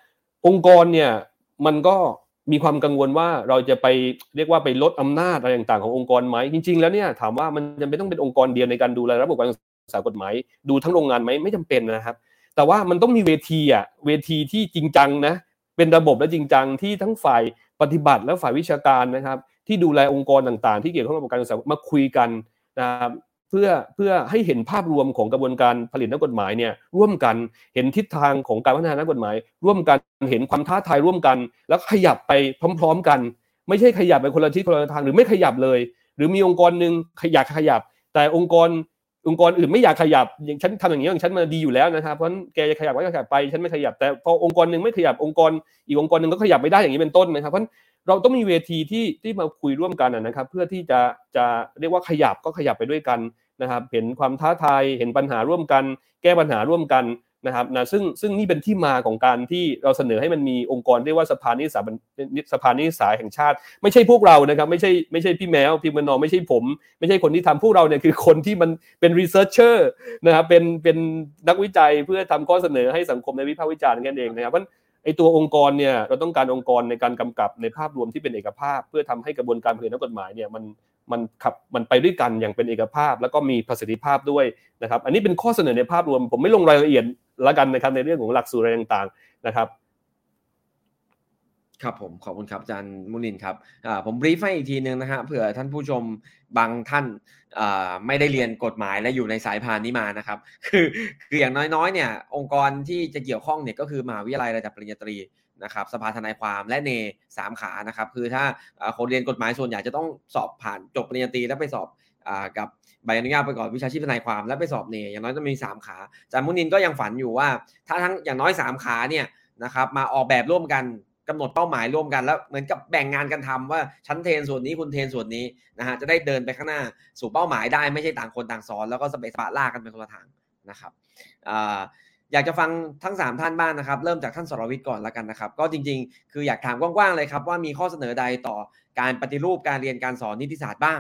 องค์กรเนี่ยมันก็มีความกังวลว่าเราจะไปเรียกว่าไปลดอำนาจอะไรต่างๆขององค์กรไหมจริง ๆ แล้วเนี่ยถามว่ามันจะไม่ต้องเป็นองค์กรเดียวในการดูแลระบบการศึกษากฎหมาย ดูทั้งโรงงานไหมไม่จำเป็นนะครับ แต่ว่ามันต้องมีเวทีอะเวทีที่จริงจังนะเป็นระบบและจริงจังที่ทั้งฝ่ายปฏิบัติและฝ่ายวิชาการนะครับ ที่ดูแลองค์กรต่างๆ ที่เกี่ยวข้องกับการศึกษามาคุยกันนะครับเพื่อเพื่อให้เห็นภาพรวมของกระบวนการผลิตนักกฎหมายเนี่ยร่วมกันเห็นทิศทางของการพัฒนานักกฎหมาย ร่วมกันเห็นความท้าทายร่วมกัน แล้วขยับไปพร้อม ๆ กัน ไม่ใช่ขยับไปคนละทิศคนละทางหรือไม่ขยับเลย หรือมีองค์กรหนึ่งขยับขยับ แต่องค์กรองค์กรอื่นไม่อยากขยับอย่างฉันทำอย่างนี้อย่างฉันมาดีอยู่แล้วนะครับเพราะแกจะขยับก็ขยับไปฉันไม่ขยับ แต่พอองค์กรหนึ่งไม่ขยับองค์กรอีกองค์กรหนึ่งก็ขยับไม่ได้อย่างนี้เป็นต้นนะครับเพราะ เราต้องมีเวทีที่ที่มาคุยร่วมกันนะครับ เพื่อที่จะจะเรียกว่าขยับก็ขยับไปด้วยกันนะครับเห็นความท้าทายเห็นปัญหาร่วมกัน แก้ปัญหาร่วมกันนะครับนะซึ่งซึ่งนี่เป็นที่มาของการที่เราเสนอให้มันมีองค์กรเรียกว่าสภานิติศึกษาสภานิติศึกษาแห่งชาติ ไม่ใช่พวกเรานะครับไม่ใช่ไม่ใช่พี่แมวพี่มนอไม่ใช่ผม ไม่ใช่คนที่ทำพวกเราเนี่ยคือคนที่มันเป็น researcher นะครับเป็นเป็นนักวิจัยเพื่อทำข้อเสนอให้สังคมในวิพากษ์วิจารณ์กันเองนะครับเพราะ ไอตัวองค์กรเนี่ยเราต้องการองค์กรในการกำกับในภาพรวมที่เป็นเอกภาพ เพื่อทำให้กระบวนการผลิตนักกฎหมายเนี่ยมันมันขับมันไปด้วยกันอย่างเป็นเอกภาพ แล้วก็มีประสิทธิภาพด้วยนะครับ อันนี้เป็นข้อเสนอในภาพรวม ผมไม่ลงรายละเอียดละกันนะครับในเรื่องของหลักสูตรอะไรต่างๆนะครับ ครับผมขอบคุณครับอาจารย์มุนินครับผมบรีฟให้อีกทีนึงนะฮะเผื่อท่านผู้ชมบางท่านไม่ได้เรียนกฎหมายและอยู่ในสายพานนี้มานะครับ คือคืออย่างน้อยๆเนี่ยองค์กรที่จะเกี่ยวข้องเนี่ยก็คือมหาวิทยาลัยระดับปริญญาตรีนะครับสภาทนายความและเนสามขานะครับคือถ้าคนเรียนกฎหมายส่วนใหญ่จะต้องสอบผ่านจบปริญญาตรีแล้วไปสอบกับใบอนุญาตประกอบวิชาชีพทนายความแล้วไปสอบเนอย่างน้อยต้องมี 3 ขาอาจารย์มุนินก็ยังฝันอยู่ว่า ถ้าทั้งอย่างน้อย 3 ขาเนี่ยนะครับมาออกแบบร่วมกัน กำหนดเป้าหมายร่วมกันแล้วเหมือนกับแบ่งงานกันทำว่าชั้นเทนส่วนนี้คุณเทนส่วนนี้นะฮะจะได้เดินไปข้างหน้าสู่เป้าหมายได้ไม่ใช่ต่างคนต่างสอนแล้วก็สเปซปะลากกันเป็นคนละทางนะครับอยากจะฟังทั้ง 3 ท่านบ้างนะครับ เริ่มจากท่านสรวิทย์ก่อนแล้วกันนะครับ ก็จริงๆ คืออยากถามกว้างๆเลยครับว่ามีข้อเสนอใดต่อการปฏิรูปการเรียนการสอนนิติศาสตร์บ้าง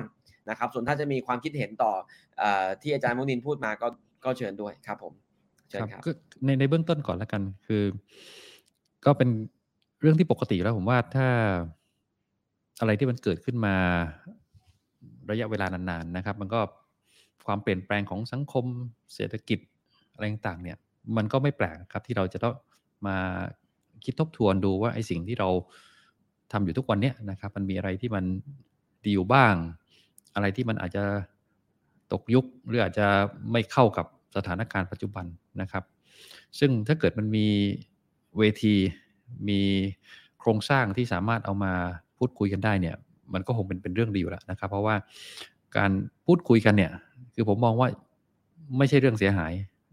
นะครับ ส่วนถ้าจะมีความคิดเห็นต่ออที่อาจารย์มุนินพูดมาก็ก็เชิญด้วยครับผมเชิญครับในในเบื้องต้นก่อนแล้วกันคือ ก็เป็น เรื่องที่ปกติแล้วผมว่าถ้าอะไรที่มันเกิดขึ้นมาระยะเวลานานๆนะครับ มันก็ความเปลี่ยนแปลงของสังคมเศรษฐกิจอะไรต่างๆเนี่ย มันก็ไม่แปลกครับที่เราจะต้องมาคิดทบทวนดูว่าไอ้สิ่งที่เราทำอยู่ทุกวันเนี้นะครับ มันมีอะไรที่มันดีอยู่บ้าง อะไรที่มันอาจจะตกยุคหรืออาจจะไม่เข้ากับสถานการณ์ปัจจุบันนะครับ ซึ่งถ้าเกิดมันมีเวที มีโครงสร้างที่สามารถเอามาพูดคุยกันได้เนี่ย มันก็คงเป็นเป็นเรื่องดีอยู่แล้วนะครับ เพราะว่าการพูดคุยกันเนี่ย คือผมมองว่าไม่ใช่เรื่องเสียหาย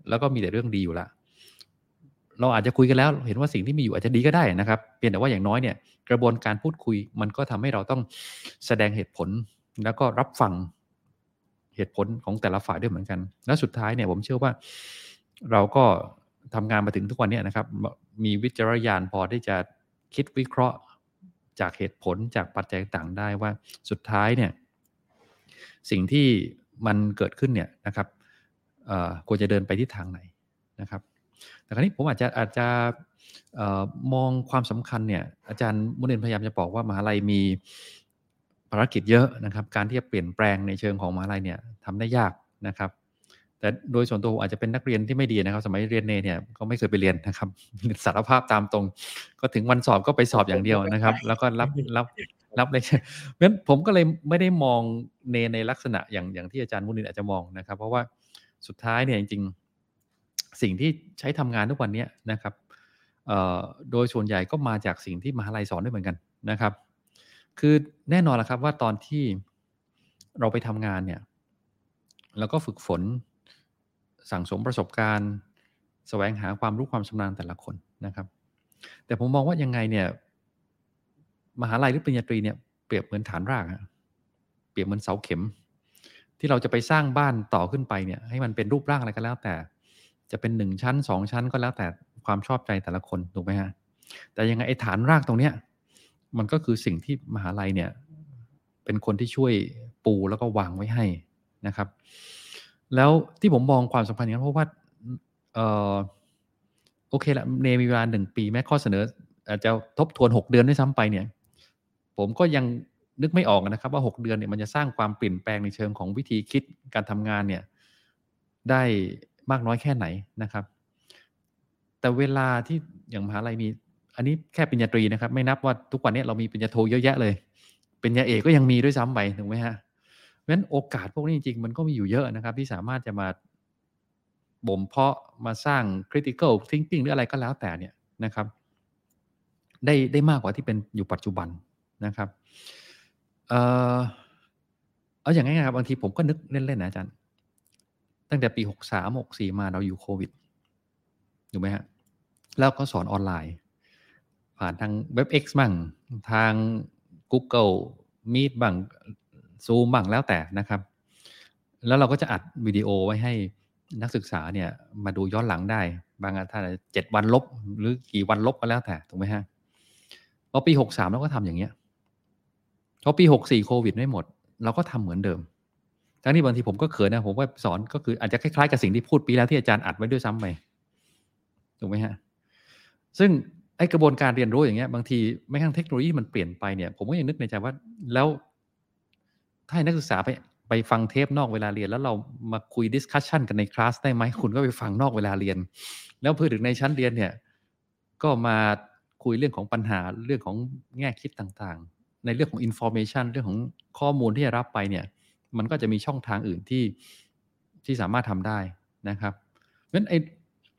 แล้วก็มีแต่เรื่องดีอยู่ละเราอาจจะคุยกันแล้ว เห็นว่าสิ่งที่มีอยู่อาจจะดีก็ได้นะครับเพียงแต่ว่าอย่างน้อยเนี่ย กระบวนการพูดคุยมันก็ทำให้เราต้องแสดงเหตุผล แล้วก็รับฟังเหตุผลของแต่ละฝ่ายด้วยเหมือนกัน และสุดท้ายเนี่ยผมเชื่อว่าเราก็ ทำงานมาถึงทุกวันนี้นะครับ มีวิจารณญาณพอที่จะคิดวิเคราะห์จากเหตุผลจากปัจจัยต่างได้ว่าสุดท้ายเนี่ยสิ่งที่มันเกิดขึ้นเนี่ยนะครับควรจะเดินไปที่ทางไหนนะครับ แต่ครั้นี้ผมอาจจะอาจจะมองความสำคัญเนี่ยอาจารย์มุนินพยายามจะบอกว่ามหาลัยมีภารกิจเยอะนะครับ การที่จะเปลี่ยนแปลงในเชิงของมหาลัยเนี่ยทำได้ยากนะครับ แต่โดยส่วนตัวอาจจะเป็นนักเรียนที่ไม่ดีนะครับ สมัยเรียนเนเนี่ยก็ไม่เคยไปเรียนนะครับสารภาพตามตรง ก็ถึงวันสอบก็ไปสอบอย่างเดียวนะครับ แล้วก็รับรับรับเลยเพราะฉะนั้นผมก็เลยไม่ได้มองเนในลักษณะอย่างอย่างที่อาจารย์มุนินอาจจะมองนะครับ เพราะว่าสุดท้ายเนี่ยจริง ๆ สิ่งที่ใช้ทำงานทุกวันนี้นะครับโดยส่วนใหญ่ก็มาจากสิ่งที่มหาลัยสอนด้วยเหมือนกันนะครับ คือแน่นอนละครับว่าตอนที่เราไปทำงานเนี่ยเราก็ฝึกฝน สั่งสมประสบการณ์สแสวงหาความรู้ความชำนาญแต่ละคนนะครับ แต่ผมมองว่ายังไงเนี่ยมหาลัยหรือปริญญาตรีเนี่ยเปรียบเหมือนฐานรากเปรียบเหมือนเสาเข็ม ที่เราจะไปสร้างบ้านต่อขึ้นไปเนี่ยให้มันเป็นรูปร่างอะไรก็แล้ว แต่จะเป็นหนึ่งชั้นสองชั้นก็แล้วแต่ความชอบใจแต่ละคนถูกไหมฮะแต่ยังไงไอ้ฐานรากตรงเนี้ยมันก็คือสิ่งที่มหาลัยเนี่ยเป็นคนที่ช่วยปูแล้วก็วางไว้ให้นะครับ แล้วที่ผมมองความสัมพันธ์อย่างนั้นเพราะว่าเออโอเคละเนมีเวลาหนึ่งปีแม้ข้อเสนอ อาจจะทบทวนหกเดือนด้วยซ้ำไปเนี่ย ผมก็ยังนึกไม่ออกนะครับ ว่าหกเดือนเนี่ยมันจะสร้างความเปลี่ยนแปลงในเชิงของวิธีคิดการทำงานเนี่ย ได้มากน้อยแค่ไหนนะครับ แต่เวลาที่อย่างมหาลัยมี อันนี้แค่ปริญญาตรีนะครับ ไม่นับว่าทุกวันนี้เรามีปริญญาโทเยอะแยะเลยปริญญาเอกก็ยังมีด้วยซ้ำไปถูกไหมฮะ ราะฉะนั้นโอกาสพวกนี้จริงๆ มันก็มีอยู่เยอะนะครับ ที่สามารถจะมาบ่มเพาะมาสร้าง critical thinking หรืออะไรก็แล้วแต่เนี่ยนะครับ ได้ได้มากกว่าที่เป็นอยู่ปัจจุบันนะครับเออเอาอย่างง่ายๆครับบางทีผมก็นึกเล่นๆนะอาจารย์ ตั้งแต่ปีหกสามหกสี่มาเราอยู่โควิดถูกไหมฮะแล้วก็สอนออนไลน์ ผ่านทาง WebX บ้างทาง Google Meet บ้าง Zoom บ้างแล้วแต่นะครับ แล้วเราก็จะอัดวิดีโอไว้ให้นักศึกษาเนี่ยมาดูย้อนหลังได้ บางท่านเจ็ดวันลบ หรือกี่วันลบก็แล้วแต่ถูกไหมฮะพอปีหกสามเราก็ทำอย่างเงี้ยพอปีหกสี่โควิดไม่หมด เราก็ทำเหมือนเดิมทั้งนี้บางทีผมก็เขินนะผมว่าสอนก็คืออาจจะคล้ายๆกับสิ่งที่พูดปีแล้วที่อาจารย์อัดไว้ด้วยซ้ำไปถูกไหมฮะซึ่งไอกระบวนการเรียนรู้อย่างเงี้ยบางทีแม้กระทั่งเทคโนโลยีมันเปลี่ยนไปเนี่ยผมก็ยังนึกในใจว่าแล้ว ถ้านักศึกษาไปไปฟังเทปนอกเวลาเรียน แล้วเรามาคุย discussion กันในคลาสได้ไหมคุณก็ไปฟังนอกเวลาเรียน แล้วเพื่อถึงในชั้นเรียนเนี่ยก็มาคุยเรื่องของปัญหาเรื่องของแง่คิดต่างๆ ในเรื่องของ information เรื่องของข้อมูลที่จะรับไปเนี่ย มันก็จะมีช่องทางอื่นที่ที่สามารถทำได้นะครับเพราะฉะนั้นไอ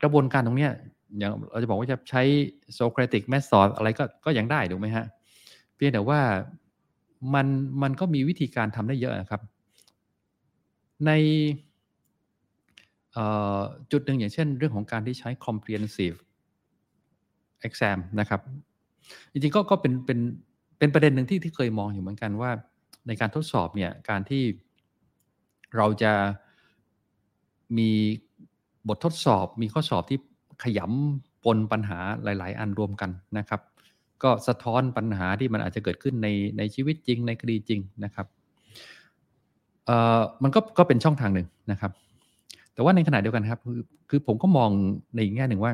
กระบวนการตรงเนี้ยอย่างเราจะบอกว่าจะใช้โซเครติกแมสซอดอะไรก็ก็ยังได้ถูกไหมฮะเพียงแต่ว่า มันมันก็มีวิธีการทำได้เยอะนะครับ ในจุดหนึ่งอย่างเช่นเรื่องของการที่ใช้ comprehensive exam นะครับ จริงๆก็ก็เป็นเป็นเป็นประเด็นหนึ่งที่ที่เคยมองอยู่เหมือนกันว่า ในการทดสอบเนี่ยการที่เราจะมีบททดสอบมีข้อสอบที่ขยำปนปัญหาหลาย ๆ อันรวมกันนะครับ ก็สะท้อนปัญหาที่มันอาจจะเกิดขึ้นในในชีวิตจริงในคดีจริงนะครับเอ่อมันก็ก็เป็นช่องทางหนึ่งนะครับ แต่ว่าในขณะเดียวกันครับ คือคือผมก็มองในแง่หนึ่งว่า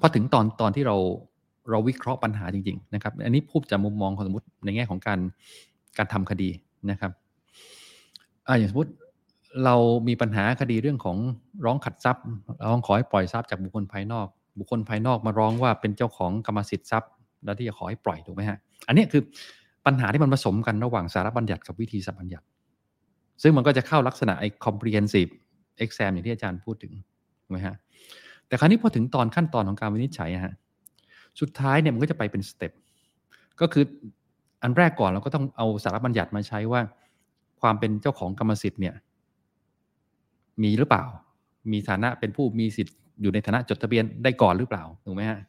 พอถึงตอนตอนที่เราเราวิเคราะห์ปัญหาจริง ๆ นะครับ อันนี้พูดจากมุมมองของสมมติในแง่ของการการทำคดีนะครับอ่าอย่างสมมติเรามีปัญหาคดีเรื่องของร้องขัดทรัพย์ร้องขอให้ปล่อยทรัพย์จากบุคคลภายนอก บุคคลภายนอกมาร้องว่าเป็นเจ้าของกรรมสิทธิ์ทรัพย์ แล้วที่จะขอให้ปล่อยถูกไหมฮะ อันนี้คือปัญหาที่มันผสมกันระหว่างสารบัญญัติกับวิธีสัมบัญญัติ ซึ่งมันก็จะเข้าลักษณะไอ้ comprehensive exam อย่างที่อาจารย์พูดถึงถูกไหมฮะ แต่คราวนี้พอถึงตอนขั้นตอนของการวินิจฉัยฮะ สุดท้ายเนี่ยมันก็จะไปเป็น step ก็คืออันแรกก่อนเราก็ต้องเอาสารบัญญัติมาใช้ว่า ความเป็นเจ้าของกรรมสิทธิ์เนี่ยมีหรือเปล่า มีฐานะเป็นผู้มีสิทธิ์ อยู่ในฐานะจดทะเบียนได้ก่อนหรือเปล่าถูกไหมฮะ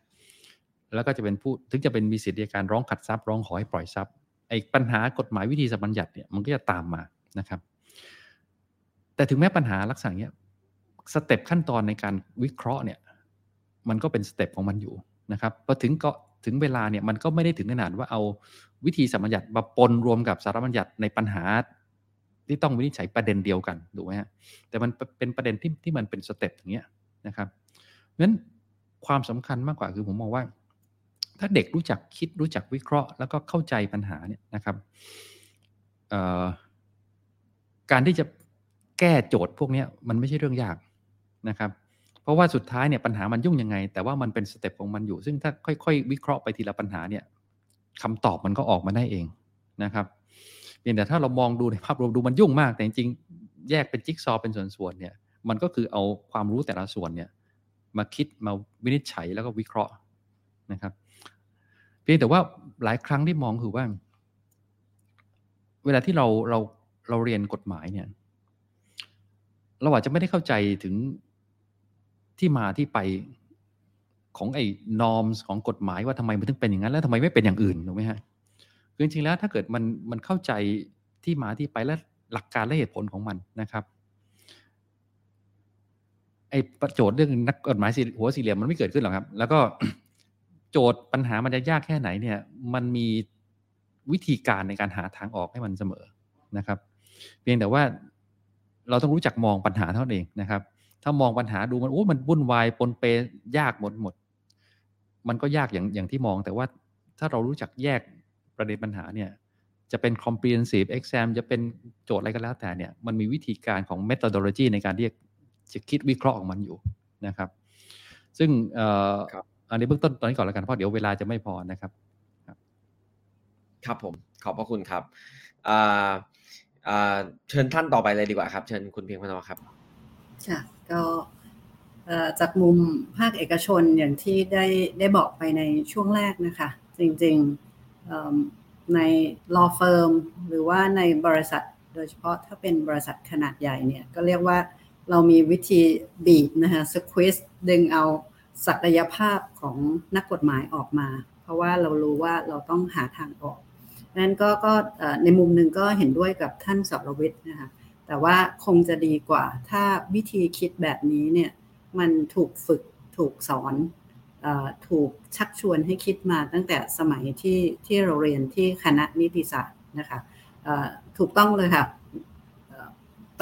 แล้วก็จะเป็นผู้ถึงจะเป็นมีสิทธิ์ในการร้องขัดทรัพย์ร้องขอให้ปล่อยทรัพย์ไอ้ปัญหากฎหมายวิธีสัมบัญญัติเนี่ยมันก็จะตามมานะครับ แต่ถึงแม้ปัญหาลักษณะเนี้ย step ขั้นตอนในการวิเคราะห์เนี่ยมันก็เป็น step ของมันอยู่นะครับพอถึงก็ถึงเวลาเนี่ยมันก็ไม่ได้ถึงขนาดว่าเอาวิธีสัมบัญญัติมาปนรวมกับสารบัญญัติในปัญหา ที่ต้องวินิจฉัยประเด็นเดียวกันถูกไหมฮะแต่มันเป็นประเด็นที่ที่มันเป็น step อย่างเงี้ย นะครับงั้นความสำคัญมากกว่าคือผมมองว่า ถ้าเด็กรู้จักคิดรู้จักวิเคราะห์ แล้วก็เข้าใจปัญหาเนี่ยนะครับการที่จะแก้โจทย์พวกนี้มันไม่ใช่เรื่องยากนะครับ เพราะว่าสุดท้ายเนี่ยปัญหามันยุ่งยังไง แต่ว่ามันเป็นสเต็ปของมันอยู่ ซึ่งถ้าค่อย ๆ วิเคราะห์ไปทีละปัญหาเนี่ยคำตอบมันก็ออกมาได้เองนะครับเพียงแต่ถ้าเรามองดูในภาพรวมดูมันยุ่งมาก แต่จริงๆแยกเป็นจิ๊กซอเป็นส่วนๆเนี่ย มันก็คือเอาความรู้แต่ละส่วนเนี่ยมาคิดมาวินิจฉัยแล้วก็วิเคราะห์นะครับ เพียงแต่ว่าหลายครั้งที่มองคือว่า เวลาที่เราเราเราเรียนกฎหมายเนี่ยเราอาจจะไม่ได้เข้าใจถึงที่มาที่ไปของไอ้ norms ของกฎหมายว่าทำไมมันถึงเป็นอย่างนั้น แล้วทำไมไม่เป็นอย่างอื่นถูกไหมฮะคือจริงๆแล้วถ้าเกิดมันมันเข้าใจที่มาที่ไปและหลักการและเหตุผลของมันนะครับ ไอ้โจทย์เรื่องนักกฎหมายหัวสี่เหลี่ยมมันไม่เกิดขึ้นหรอกครับ แล้วก็โจทย์ปัญหามันจะยากแค่ไหนเนี่ย มันมีวิธีการในการหาทางออกให้มันเสมอนะครับ เพียงแต่ว่าเราต้องรู้จักมองปัญหาเท่านั้นเองนะครับ ถ้ามองปัญหาดูมันโอ้ มันวุ่นวายปนเปยากหมดหมด มันก็ยากอย่างอย่างที่มอง แต่ว่าถ้าเรารู้จักแยกประเด็นปัญหาเนี่ย จะเป็น comprehensive exam จะเป็นโจทย์อะไรก็แล้วแต่เนี่ย มันมีวิธีการของ methodology ในการที่ จะคิดวิเคราะห์ของมันอยู่นะครับ ซึ่งอันนี้เบื้องต้นตอนนี้ก่อนแล้วกันเพราะเดี๋ยวเวลาจะไม่พอนะครับ ครับผมขอบพระคุณครับเชิญท่านต่อไปเลยดีกว่าครับ เชิญคุณเพียงพนครับค่ะก็จากมุมภาคเอกชนอย่างที่ได้ได้บอกไปในช่วงแรกนะคะ จริงๆใน law firm หรือว่าในบริษัท โดยเฉพาะถ้าเป็นบริษัทขนาดใหญ่เนี่ยก็เรียกว่า เรามีวิธีบีบนะคะสควิสดึงเอาศักยภาพของนักกฎหมายออกมา เพราะว่าเรารู้ว่าเราต้องหาทางออกนั้นก็ก็ในมุมหนึ่งก็เห็นด้วยกับท่านสรวิทย์นะคะแต่ว่าคงจะดีกว่าถ้าวิธีคิดแบบนี้เนี่ยมันถูกฝึกถูกสอนถูกชักชวนให้คิดมาตั้งแต่สมัยที่ที่เราเรียนที่คณะนิติศาสตร์นะคะถูกต้องเลยค่ะ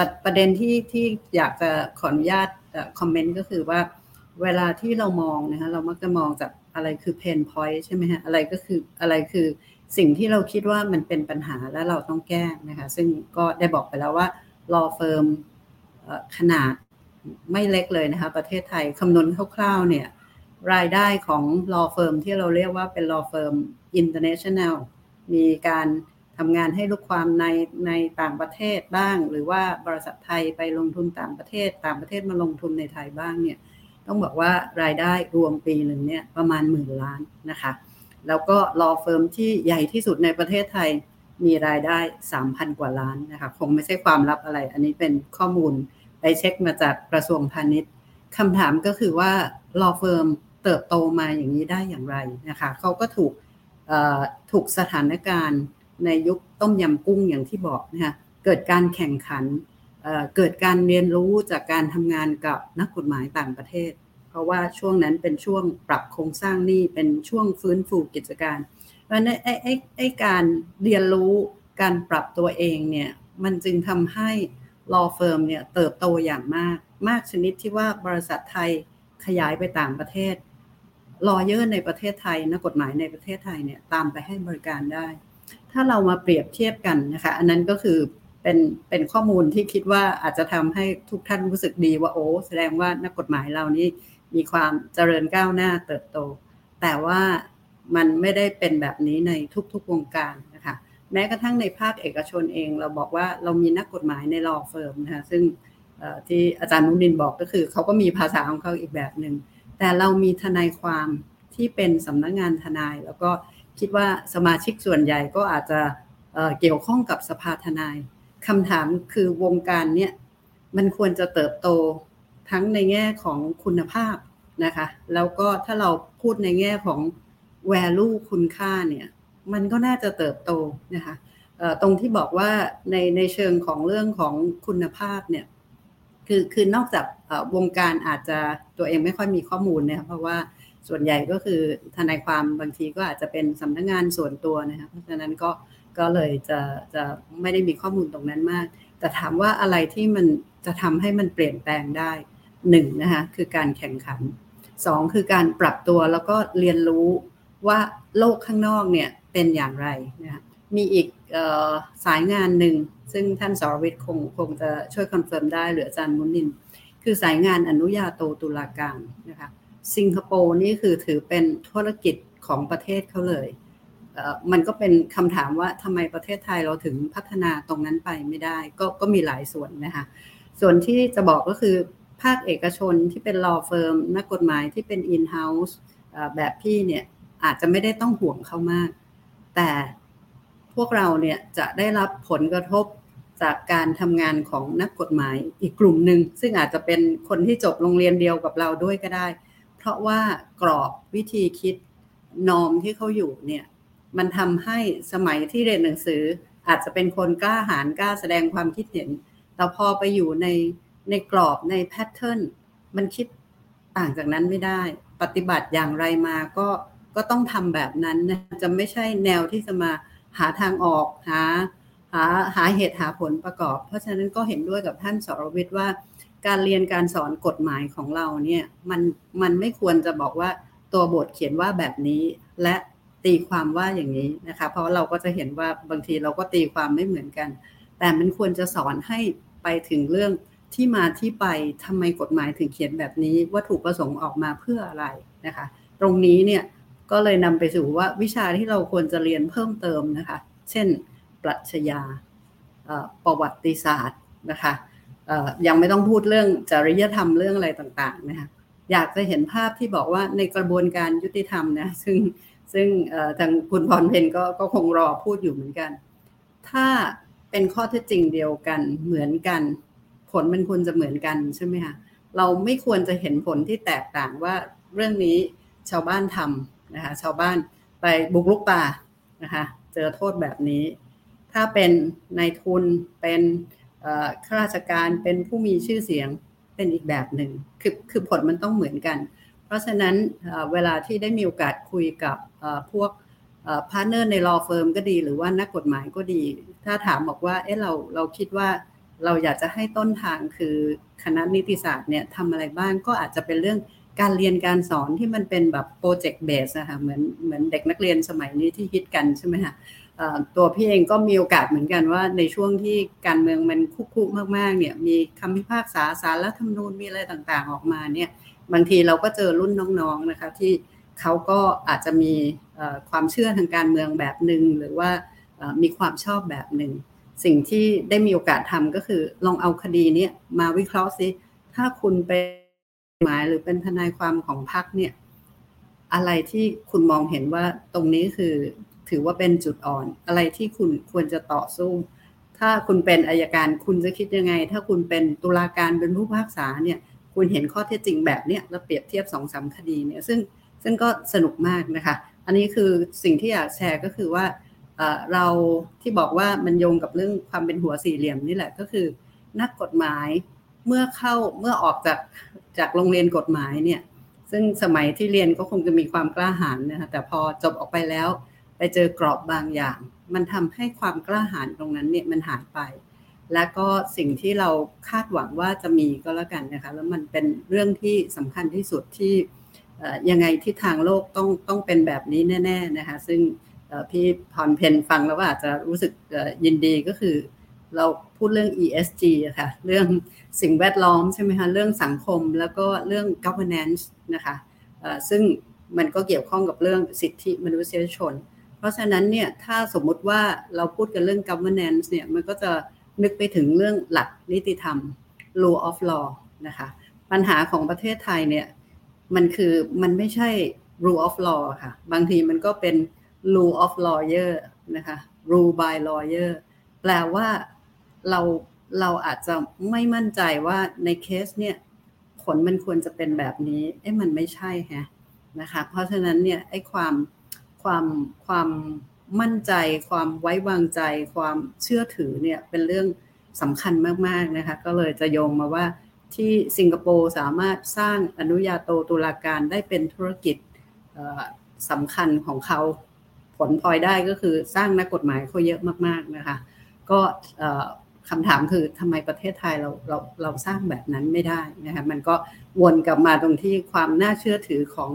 ประประเด็นที่ที่อยากจะขออนุญาตคอมเมนต์ก็คือว่าเวลาที่เรามองนะคะเรามักจะมองจากอะไรคือเพนพอยต์ใช่ไหมฮะอะไรก็คืออะไรคือสิ่งที่เราคิดว่ามันเป็นปัญหาและเราต้องแก้นะคะซึ่งก็ได้บอกไปแล้วว่า law firm ขนาดไม่เล็กเลยนะคะประเทศไทยคำนวณคร่าวๆเนี่ยรายได้ของ law firm ที่เราเรียกว่าเป็น law firm international มีการ ทำงานให้ลูกความในในต่างประเทศบ้าง หรือว่าบริษัทไทยไปลงทุนต่างประเทศ ต่างประเทศมาลงทุนในไทยบ้างเนี่ยต้องบอกว่ารายได้รวมปีหนึ่งเนี่ยประมาณหมื่นล้านนะคะแล้วก็รอเฟิร์มที่ใหญ่ที่สุดในประเทศไทยมีรายได้ 3,000 กว่าล้านนะคะคงไม่ใช่ความลับอะไร อันนี้เป็นข้อมูลไปเช็คมาจากกระทรวงพาณิชย์คำถามก็คือว่ารอเฟิร์มเติบโตมาอย่างนี้ได้อย่างไรนะคะเขาก็ถูกถูกสถานการณ์ ในยุคต้มยำกุ้งอย่างที่บอกนะคะเกิดการแข่งขันเกิดการเรียนรู้จากการทำงานกับนักกฎหมายต่างประเทศ เพราะว่าช่วงนั้นเป็นช่วงปรับโครงสร้างหนี้เป็นช่วงฟื้นฟูกิจการ เพราะนั้นไอ้ไอ้ไอ้การเรียนรู้การปรับตัวเองเนี่ยมันจึงทำให้ law firm เนี่ยเติบโตอย่างมาก มากชนิดที่ว่าบริษัทไทยขยายไปต่างประเทศรอเยอร์ในประเทศไทยนักกฎหมายในประเทศไทยเนี่ยตามไปให้บริการได้ ถ้าเรามาเปรียบเทียบกันนะคะ อันนั้นก็คือเป็นเป็นข้อมูลที่คิดว่าอาจจะทำให้ทุกท่านรู้สึกดีว่าโอ้แสดงว่านักกฎหมายเรานี้มีความเจริญก้าวหน้าเติบโต แต่ว่ามันไม่ได้เป็นแบบนี้ในทุกๆวงการนะคะแม้กระทั่งในภาคเอกชนเอง เราบอกว่าเรามีนักกฎหมายในรอเฟิร์มนะคะซึ่งที่อาจารย์นุนินบอกก็คือเขาก็มีภาษาของเขาอีกแบบหนึ่งแต่เรามีทนายความที่เป็นสำนักงงานทนายแล้วก็ คิดว่าสมาชิกส่วนใหญ่ก็อาจจะเกี่ยวข้องกับสภาทนายคำถามคือวงการเนี่ยมันควรจะเติบโตทั้งในแง่ของคุณภาพนะคะ แล้วก็ถ้าเราพูดในแง่ของ value คุณค่าเนี่ยมันก็น่าจะเติบโตนะคะตรงที่บอกว่าในในเชิงของเรื่องของคุณภาพเนี่ยคือคือนอกจากวงการอาจจะตัวเองไม่ค่อยมีข้อมูลเนี่ยเพราะว่า ส่วนใหญ่ก็คือทนายความบางทีก็อาจจะเป็นสำนักงงานส่วนตัวนะคะเพราะฉะนั้นก็ก็เลยจะจะไม่ได้มีข้อมูลตรงนั้นมาก แต่ถามว่าอะไรที่มันจะทำให้มันเปลี่ยนแปลงได้หนึ่งนะคะคือการแข่งขันสองคือการปรับตัวแล้วก็เรียนรู้ว่าโลกข้างนอกเนี่ยเป็นอย่างไรนะมีอีกสายงานหนึ่ง ซึ่งท่านสรวิทย์คงคงจะช่วย confirm ได้หรืออาจารย์มุนิน คือสายงานอนุญาโตตุลาการนะคะ สิงคโปร์นี่คือถือเป็นธุรกิจของประเทศเขาเลย มันก็เป็นคำถามว่าทำไมประเทศไทยเราถึงพัฒนาตรงนั้นไปไม่ได้ ก็ก็มีหลายส่วนนะคะส่วนที่จะบอกก็คือภาคเอกชนที่เป็น law firm นักกฎหมายที่เป็น in house แบบพี่เนี่ยอาจจะไม่ได้ต้องห่วงเขามาก แต่พวกเราเนี่ยจะได้รับผลกระทบจากการทำงานของนักกฎหมายอีกกลุ่มหนึ่งซึ่งอาจจะเป็นคนที่จบโรงเรียนเดียวกับเราด้วยก็ได้ เพราะว่ากรอบวิธีคิดนอมที่เขาอยู่เนี่ยมันทำให้สมัยที่เรียนหนังสืออาจจะเป็นคนกล้าหาญกล้าแสดงความคิดเห็น แต่พอไปอยู่ในในกรอบในแพทเทิร์นมันคิดต่างจากนั้นไม่ได้ ปฏิบัติอย่างไรมาก็ก็ต้องทำแบบนั้นนะจะไม่ใช่แนวที่จะมาหาทางออกหาหาหาเหตุหาผลประกอบ เพราะฉะนั้นก็เห็นด้วยกับท่านสรวิทย์ว่า การเรียนการสอนกฎหมายของเราเนี่ยมันมันไม่ควรจะบอกว่าตัวบทเขียนว่าแบบนี้และตีความว่าอย่างนี้นะคะ เพราะเราก็จะเห็นว่าบางทีเราก็ตีความไม่เหมือนกัน แต่มันควรจะสอนให้ไปถึงเรื่องที่มาที่ไปทำไมกฎหมายถึงเขียนแบบนี้ วัตถุประสงค์ออกมาเพื่ออะไรนะคะ ตรงนี้เนี่ยก็เลยนำไปสู่ว่าวิชาที่เราควรจะเรียนเพิ่มเติมนะคะ เช่น ปรัชญาประวัติศาสตร์นะคะ ยังไม่ต้องพูดเรื่องจริยธรรมเรื่องอะไรต่างๆนะคะอยากจะเห็นภาพที่บอกว่าในกระบวนการยุติธรรมนะซึ่งซึ่งทางคุณพรเพนก็ก็คงรอพูดอยู่เหมือนกัน ถ้าเป็นข้อเท็จจริงเดียวกันเหมือนกัน ผลมันควรจะเหมือนกันใช่ไหมคะเราไม่ควรจะเห็นผลที่แตกต่างว่าเรื่องนี้ชาวบ้านทำนะคะชาวบ้านไปบุกรุกป่านะคะเจอโทษแบบนี้ ถ้าเป็นนายทุนเป็น ข้าราชการเป็นผู้มีชื่อเสียงเป็นอีกแบบหนึ่งคือคือผลมันต้องเหมือนกัน เพราะฉะนั้นเวลาที่ได้มีโอกาสคุยกับพวก partner ใน law firm ก็ดี หรือว่านักกฎหมายก็ดี ถ้าถามบอกว่าเอ๊ะเราเราคิดว่าเราอยากจะให้ต้นทางคือคณะนิติศาสตร์เนี่ยทำอะไรบ้างก็อาจจะเป็นเรื่องการเรียนการสอนที่มันเป็นแบบ project based นะคะเหมือนเหมือนเด็กนักเรียนสมัยนี้ที่ฮิตกันใช่ไหมคะ ตัวพี่เองก็มีโอกาสเหมือนกันว่า ในช่วงที่การเมืองมันคุกคุมากๆเนี่ยมีคำพิพากษาสารรัฐธรรมนูญมีอะไรต่างๆ ออกมาเนี่ยบางทีเราก็เจอรุ่นน้องๆนะคะที่เขาก็อาจจะมีความเชื่อทางการเมืองแบบหนึ่งหรือว่ามีความชอบแบบหนึ่งสิ่งที่ได้มีโอกาสทำก็คือลองเอาคดีนี้มาวิเคราะห์ซิถ้าคุณเป็นหมายหรือเป็นทนายความของพรรคเนี่ยอะไรที่คุณมองเห็นว่าตรงนี้คือ ถือว่าเป็นจุดอ่อน อะไรที่คุณควรจะต่อสู้ ถ้าคุณเป็นอายการคุณจะคิดยังไง ถ้าคุณเป็นตุลาการเป็นผู้พากษาเนี่ยคุณเห็นข้อเท็จจริงแบบเนี้ยแล้วเปรียบเทียบสองสาคดีเนี่ยซึ่งซึ่งก็สนุกมากนะคะ อันนี้คือสิ่งที่อยากแชร์ก็คือว่าเราที่บอกว่ามันโยงกับเรื่องความเป็นหัวสี่เหลี่ยมนี่แหละก็คือ นักกฎหมายเมื่อเข้าเมื่อออกจากจากโรงเรียนกฎหมายเนี่ยซึ่งสมัยที่เรียนก็คงจะมีความกล้าหาญนะคะแต่พอจบออกไปแล้ว ไปเจอกรอบบางอย่าง มันทำให้ความกล้าหาญตรงนั้นเนี่ยมันหายไป และก็สิ่งที่เราคาดหวังว่าจะมีก็แล้วกันนะคะแล้วมันเป็นเรื่องที่สำคัญที่สุดที่ยังไงที่ทางโลกต้องต้องเป็นแบบนี้แน่ ๆนะคะ ซึ่งพี่พรเพนฟังแล้วว่าอาจจะรู้สึกยินดีก็คือ เราพูดเรื่อง ESG ะค่ะเรื่องสิ่งแวดล้อมใช่ไหมคะเรื่องสังคมแล้วก็เรื่อง governance นะคะซึ่งมันก็เกี่ยวข้องกับเรื่องสิทธิมนุษยชน เพราะฉะนั้นเนี่ยถ้าสมมุติว่าเราพูดกันเรื่อง governance เนี่ยมันก็จะนึกไปถึงเรื่องหลักนิติธรรม law of law นะคะปัญหาของประเทศไทยเนี่ยมันคือมันไม่ใช่ rule of law ค่ะ บางทีมันก็เป็น rule of lawyer นะคะ rule by lawyer แปลว่าเราเราอาจจะไม่มั่นใจว่าในเคสเนี่ยผลมันควรจะเป็นแบบนี้ เอ๊ะมันไม่ใช่ฮะนะคะ เพราะฉะนั้นเนี่ยไอ้ความ ความความมั่นใจ ความไว้วางใจ ความเชื่อถือเนี่ยเป็นเรื่องสำคัญมากๆนะคะก็เลยจะโยงมาว่าที่สิงคโปร์สามารถสร้างอนุญาโตตุลาการได้เป็นธุรกิจสำคัญของเขาผลพลอยได้ก็คือสร้างนักกฎหมายเขาเยอะมากๆนะคะก็คำถามคือทำไมประเทศไทยเราเราเราสร้างแบบนั้นไม่ได้นะคะมันก็วนกลับมาตรงที่ความน่าเชื่อถือของ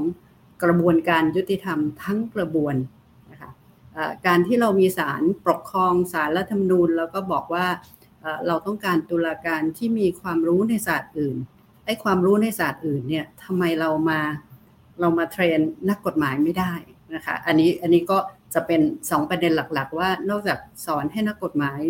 กระบวนการยุติธรรมทั้งกระบวนนะคะการที่เรามีศาลปกครองศาลรัฐธรรมนูญ แล้วก็บอกว่าเราต้องการตุลาการที่มีความรู้ในศาสตร์อื่นไอ้ความรู้ในศาสตร์อื่นเนี่ยทำไมเรามาเรามาเทรนนักกฎหมายไม่ได้นะคะอันนี้อันนี้ก็จะเป็น 2 ประเด็นหลักๆ ว่านอกจากสอนให้นักกฎหมาย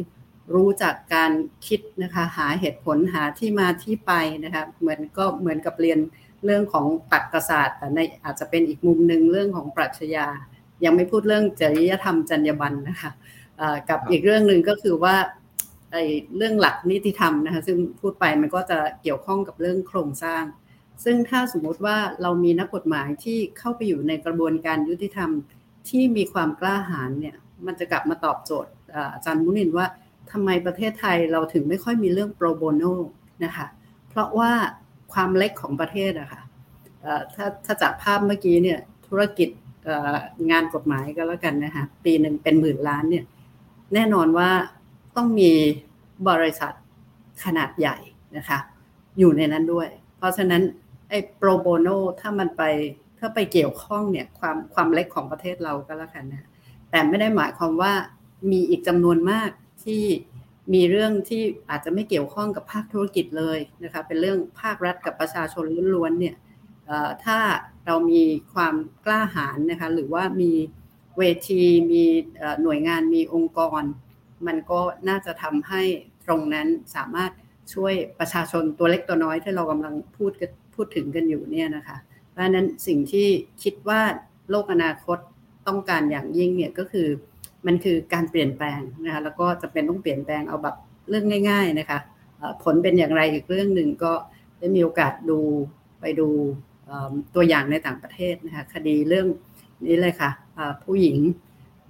รู้จักการคิดนะคะหาเหตุผลหาที่มาที่ไปนะคะเหมือนก็เหมือนกับเรียน เรื่องของตรรกศาสตร์แต่ในอาจจะเป็นอีกมุมหนึ่งเรื่องของปรัชญา ยังไม่พูดเรื่องจริยธรรมจรรยาบรรณนะคะกับอีกเรื่องหนึ่งก็คือว่าไอ้เรื่องหลักนิติธรรมนะคะซึ่งพูดไปมันก็จะเกี่ยวข้องกับเรื่องโครงสร้าง ซึ่งถ้าสมมติว่าเรามีนักกฎหมายที่เข้าไปอยู่ในกระบวนการยุติธรรมที่มีความกล้าหาญเนี่ยมันจะกลับมาตอบโจทย์อาจารย์มุนินว่าทำไมประเทศไทยเราถึงไม่ค่อยมีเรื่องโปรโบโนนะคะเพราะว่า ความเล็กของประเทศอะคะ่ะถ้าถ้าจากภาพเมื่อกี้เนี่ยธุรกิจงานกฎหมายก็แล้วกันนะคะปีหนึ่งเป็นหมื่นล้านเนี่ยแน่นอนว่าต้องมีบริษัทขนาดใหญ่นะคะอยู่ในนั้นด้วย เพราะฉะนั้นไอ้โปรโบโนถ้ามันไปถ้าไปเกี่ยวข้องเนี่ยความความเล็กของประเทศเราก็แล้วกันนะแต่ไม่ได้หมายความว่ามีอีกจำนวนมากที่ มีเรื่องที่อาจจะไม่เกี่ยวข้องกับภาคธุรกิจเลยนะคะเป็นเรื่องภาครัฐกับประชาชนล้วนๆเนี่ยถ้าเรามีความกล้าหาญนะคะหรือว่ามีเวทีมีหน่วยงานมีองค์กร มันก็น่าจะทำให้ตรงนั้นสามารถช่วยประชาชนตัวเล็กตัวน้อยที่เรากำลังพูดพูดถึงกันอยู่เนี่ยนะคะเพราะนั้นสิ่งที่คิดว่าโลกอนาคตต้องการอย่างยิ่งเนี่ยก็คือ มันคือการเปลี่ยนแปลงนะคะแล้วก็จะเป็นต้องเปลี่ยนแปลงเอาแบบเรื่องง่าย ๆนะคะผลเป็นอย่างไรอีกเรื่องหนึ่งก็ได้มีโอกาสดูไปดูตัวอย่างในต่างประเทศนะคะคดีเรื่องนี้เลยค่ะผู้หญิง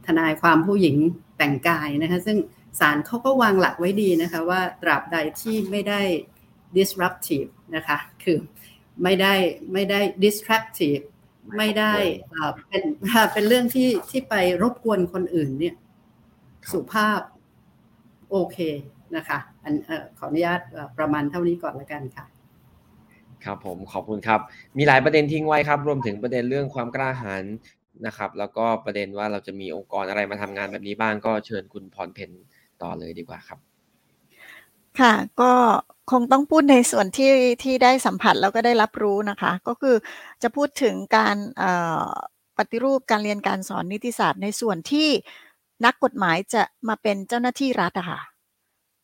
ทนายความผู้หญิงแต่งกายนะคะซึ่งศาลเขาก็วางหลักไว้ดีนะคะว่าตราบใดที่ไม่ได้ disruptive นะคะคือไม่ได้ไม่ได้ distractive ไม่ได้เป็นเป็นเรื่องที่ที่ไปรบกวนคนอื่นเนี่ย สุภาพโอเคนะคะอันขออนุญาตประมาณเท่านี้ก่อนละกันค่ะ ครับผมขอบคุณครับ มีหลายประเด็นทิ้งไว้ครับ รวมถึงประเด็นเรื่องความกล้าหาญนะครับ แล้วก็ประเด็นว่าเราจะมีองค์กรอะไรมาทำงานแบบนี้บ้างก็เชิญคุณพรเพนต่อเลยดีกว่าครับ ค่ะ ก็คงต้องพูดในส่วนที่ ที่ได้สัมผัส แล้วก็ได้รับรู้นะคะ ก็คือจะพูดถึงการปฏิรูปการเรียนการสอนนิติศาสตร์ ในส่วนที่นักกฎหมายจะมาเป็นเจ้าหน้าที่รัฐอะค่ะ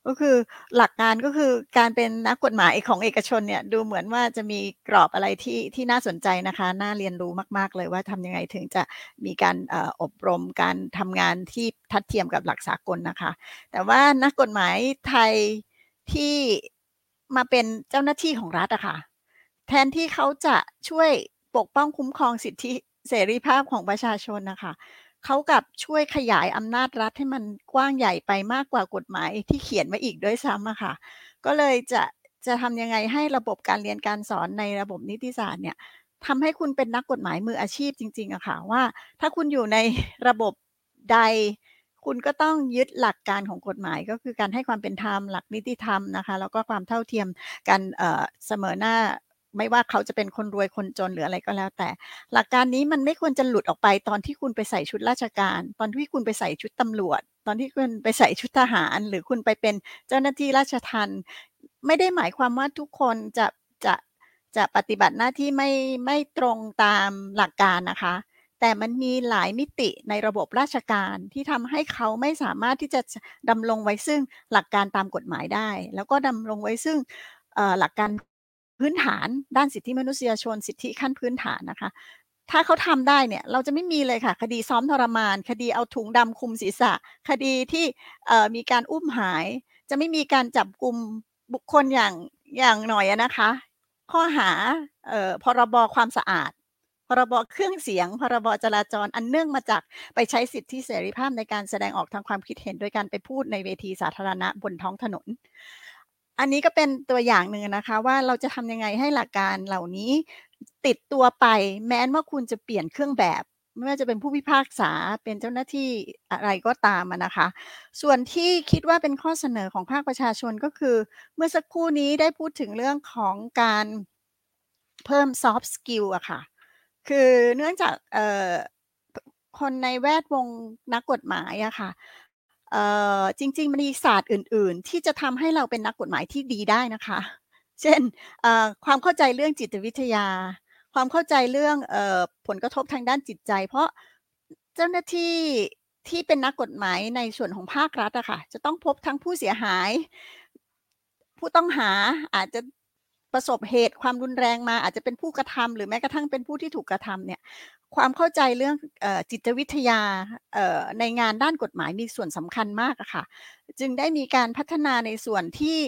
ก็คือหลักการ ก็คือการเป็นนักกฎหมายของเอกชนเนี่ย ดูเหมือนว่าจะมีกรอบอะไรที่ ที่น่าสนใจนะคะ น่าเรียนรู้มาก ๆ เลยว่าทำยังไงถึงจะมีการอบรมการทำงานที่ทัดเทียมกับหลักสากลนะคะ แต่ว่านักกฎหมายไทย ที่มาเป็นเจ้าหน้าที่ของรัฐอะค่ะ แทนที่เขาจะช่วยปกป้องคุ้มครองสิทธิเสรีภาพของประชาชนนะคะเขากับช่วยขยายอำนาจรัฐให้มันกว้างใหญ่ไปมากกว่ากฎหมายที่เขียนไว้อีกด้วยซ้ำอะค่ะ ก็เลยจะจะทำยังไงให้ระบบการเรียนการสอนในระบบนิติศาสตร์เนี่ยทำให้คุณเป็นนักกฎหมายมืออาชีพจริงๆอะค่ะว่า ถ้าคุณอยู่ในระบบใด คุณก็ต้องยึดหลักการของกฎหมายก็คือการให้ความเป็นธรรมหลักนิติธรรมนะคะแล้วก็ความเท่าเทียมกันเสมอหน้าไม่ว่าเขาจะเป็นคนรวยคนจนหรืออะไรก็แล้ว แต่ หลักการนี้มันไม่ควรจะหลุดออกไปตอนที่คุณไปใส่ชุดราชการ ตอนที่คุณไปใส่ชุดตำรวจ ตอนที่คุณไปใส่ชุดทหาร หรือคุณไปเป็นเจ้าหน้าที่ราชทัณฑ์ไม่ได้หมายความว่าทุกคนจะจะจะปฏิบัติหน้าที่ไม่ไม่ตรงตามหลักการนะคะ แต่มันมีหลายมิติในระบบราชการที่ทำให้เขาไม่สามารถที่จะดำรงไว้ซึ่งหลักการตามกฎหมายได้ แล้วก็ดำรงไว้ซึ่งหลักการพื้นฐาน ด้านสิทธิมนุษยชน สิทธิขั้นพื้นฐานนะคะ ถ้าเขาทำได้เนี่ยเราจะไม่มีเลยค่ะ คดีซ้อมทรมาน คดีเอาถุงดำคลุมศีรษะ คดีที่มีการอุ้มหาย จะไม่มีการจับกลุ่มบุคคลอย่างอย่างหน่อยนะคะ ข้อหาเอ่อพรบความสะอาด รบเครื่องเสียง พรบจราจรอันเนื่องมาจากไปใช้สิทธิเสรีภาพในการแสดงออกทางความคิดเห็น โดยการไปพูดในเวทีสาธารณะบนท้องถนน อันนี้ก็เป็นตัวอย่างหนึ่งนะคะว่าเราจะทำยังไงให้หลักการเหล่านี้ติดตัวไปแม้ว่าคุณจะเปลี่ยนเครื่องแบบ ไม่ว่าจะเป็นผู้พิพากษาเป็นเจ้าหน้าที่อะไรก็ตามนะคะ ส่วนที่คิดว่าเป็นข้อเสนอของภาคประชาชนก็คือ เมื่อสักครู่นี้ได้พูดถึงเรื่องของการเพิ่ม soft skill อะค่ะ คือเนื่องจากเอ่อคนในแวดวงนักกฎหมายอะค่ะเอ่อจริง ๆ มันมีศาสตร์อื่น ๆ ที่จะทำให้เราเป็นนักกฎหมายที่ดีได้นะคะ เช่นเอ่อความเข้าใจเรื่องจิตวิทยา ความเข้าใจเรื่องเอ่อผลกระทบทางด้านจิตใจ เพราะเจ้าหน้าที่ที่เป็นนักกฎหมายในส่วนของภาครัฐอะค่ะจะต้องพบทั้งผู้เสียหาย ผู้ต้องหาอาจจะ ประสบเหตุความรุนแรงมาอาจจะเป็นผู้กระทำหรือแม้กระทั่งเป็นผู้ที่ถูกกระทำเนี่ยความเข้าใจเรื่องอจิตวิทยาในงานด้านกฎหมายมีส่วนสำคัญมากค่ะ จึงได้มีการพัฒนาในส่วนที่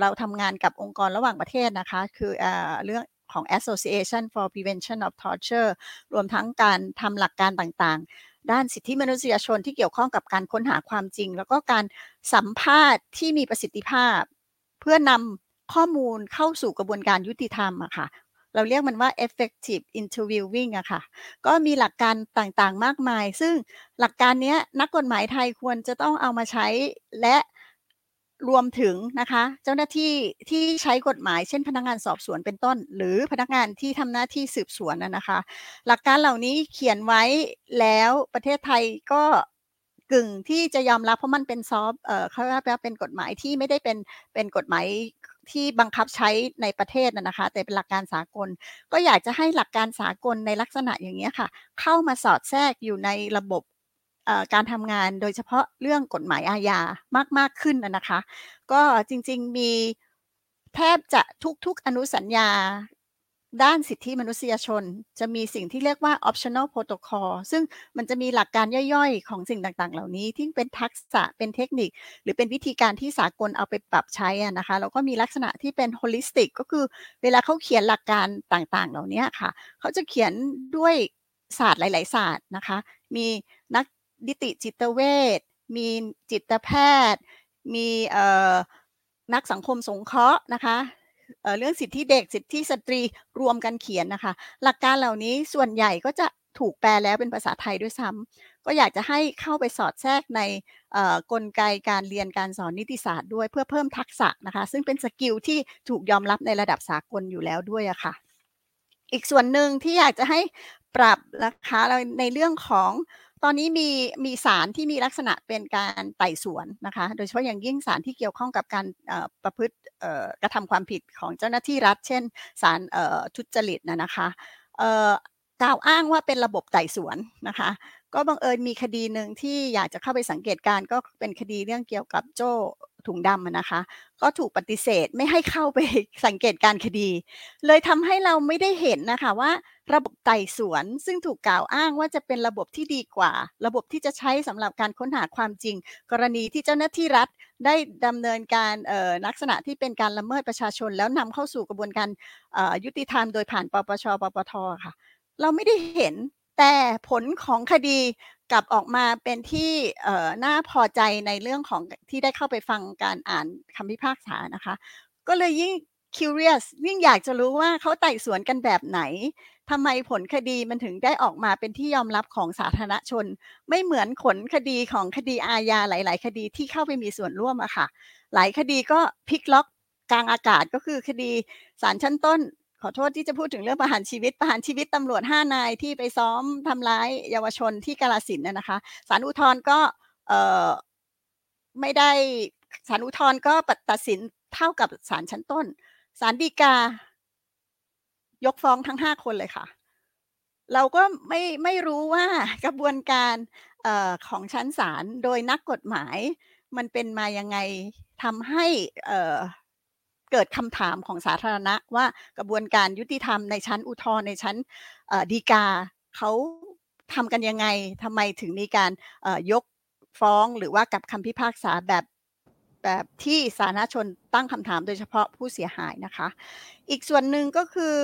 เราทำงานกับองค์กรระหว่างประเทศนะคะ คือเอ่อเรื่องของ Association for Prevention of Torture รวมทั้งการทำหลักการต่างๆ ด้านสิทธิมนุษยชนที่เกี่ยวข้องกับการค้นหาความจริง แล้วก็การสัมภาษณ์ที่มีประสิทธิภาพ เพื่อนำ ข้อมูลเข้าสู่กระบวนการยุติธรรมอะค่ะเราเรียกมันว่า effective interviewing อะค่ะ ก็มีหลักการต่างๆ มากมาย ซึ่งหลักการเนี้ยนักกฎหมายไทยควรจะต้องเอามาใช้และรวมถึงนะคะ เจ้าหน้าที่ที่ใช้กฎหมาย เช่น พนักงานสอบสวนเป็นต้น หรือพนักงานที่ทำหน้าที่สืบสวนนะนะคะ หลักการเหล่านี้เขียนไว้แล้วประเทศไทยก็กึ่งที่จะยอมรับเพราะมันเป็นซอฟเอ่อเขาเรียกว่าเป็นกฎหมายที่ไม่ได้เป็นเป็นกฎหมาย ที่บังคับใช้ในประเทศนะนะคะ แต่เป็นหลักการสากล ก็อยากจะให้หลักการสากลในลักษณะอย่างนี้ค่ะ เข้ามาสอดแทรกอยู่ในระบบการทำงานโดยเฉพาะเรื่องกฎหมายอาญามากมากขึ้นนะนะคะ ก็จริง ๆ มีแทบจะทุก ๆ อนุสัญญา ด้านสิทธิมนุษยชน จะมีสิ่งที่เรียกว่า optional protocol ซึ่งมันจะมีหลักการย่อยๆ ของสิ่งต่างๆ เหล่านี้ ที่เป็นทักษะเป็นเทคนิค หรือเป็นวิธีการที่สากลเอาไปปรับใช้นะคะแล้วก็มีลักษณะที่เป็น holistic ก็คือเวลาเขาเขียนหลักการต่างๆ เหล่านี้ค่ะ เขาจะเขียนด้วยศาสตร์หลาย ๆ ศาสตร์นะคะ มีนักนิติจิตเวชมีจิตแพทย์ มีนักสังคมสงเคราะห์นะคะ เรื่องสิทธิเด็กสิทธิสตรีรวมกันเขียนนะคะ หลักการเหล่านี้ส่วนใหญ่ก็จะถูกแปลแล้วเป็นภาษาไทยด้วยซ้ำก็อยากจะให้เข้าไปสอดแทรกในกลไกการเรียนการสอนนิติศาสตร์ด้วยเพื่อเพิ่มทักษะนะคะ ซึ่งเป็น skill ที่ถูกยอมรับในระดับสากลอยู่แล้วด้วยอะค่ะ อีกส่วนหนึ่งที่อยากจะให้ปรับนะคะในเรื่องของ ตอนนี้มีมีศาลที่มีลักษณะเป็นการไต่สวนนะคะ โดยเฉพาะอย่างยิ่งศาลที่เกี่ยวข้องกับการประพฤติกระทำความผิดของเจ้าหน้าที่รัฐ เช่น สารทุจริตนะนะคะกล่าวอ้างว่าเป็นระบบไต่สวนนะคะ ก็บังเอิญมีคดีหนึ่งที่อยากจะเข้าไปสังเกตการก็เป็นคดีเรื่องเกี่ยวกับโจ้ถุงดำนะคะ ก็ถูกปฏิเสธไม่ให้เข้าไปสังเกตการคดี เลยทำให้เราไม่ได้เห็นนะคะว่า ระบบไต่สวนซึ่งถูกกล่าวอ้างว่าจะเป็นระบบที่ดีกว่า ระบบที่จะใช้สำหรับการค้นหาความจริง กรณีที่เจ้าหน้าที่รัฐได้ดำเนินการลักษณะที่เป็นการละเมิดประชาชน แล้วนำเข้าสู่กระบวนการยุติธรรมโดยผ่านปปชปปทค่ะ เราไม่ได้เห็น แต่ผลของคดีกลับออกมาเป็นที่น่าพอใจในเรื่องของที่ได้เข้าไปฟังการอ่านคำพิพากษานะคะ ก็เลยยิ่ง curious ยิ่งอยากจะรู้ว่าเขาไต่สวนกันแบบไหนทำไมผลคดีมันถึงได้ออกมาเป็นที่ยอมรับของสาธารณชน ไม่เหมือนผลคดีของคดีอาญาหลาย ๆ คดีที่เข้าไปมีส่วนร่วมอะค่ะ หลายคดีก็พลิกล็อกกลางอากาศก็คือคดีศาลชั้นต้น ขอโทษที่จะพูดถึงเรื่องประหารชีวิตประหารชีวิตตำรวจ5นายที่ไปซ้อมทำร้ายเยาวชนที่กาลสินนะคะศาลอุทธรณ์ก็ไม่ได้ศาลอุทธรณ์ก็ตัดสินเท่ากับศาลชั้นต้นศาลฎีกายกฟ้องทั้งห้าคนเลยค่ะ เราก็ไม่ไม่รู้ว่ากระบวนการออของชั้นศาลโดยนักกฎหมาย มันเป็นมายังไงทำให้ เกิดคำถามของสาธารณะว่ากระบวนการยุติธรรมในชั้นอุทธรณ์ในชั้นฎีกาเขาทำกันยังไงทำไมถึงมีการยกฟ้องหรือว่ากับคำพิพากษาแบบแบบที่สาธารณชนตั้งคำถามโดยเฉพาะผู้เสียหายนะคะ อีกส่วนหนึ่งก็คือ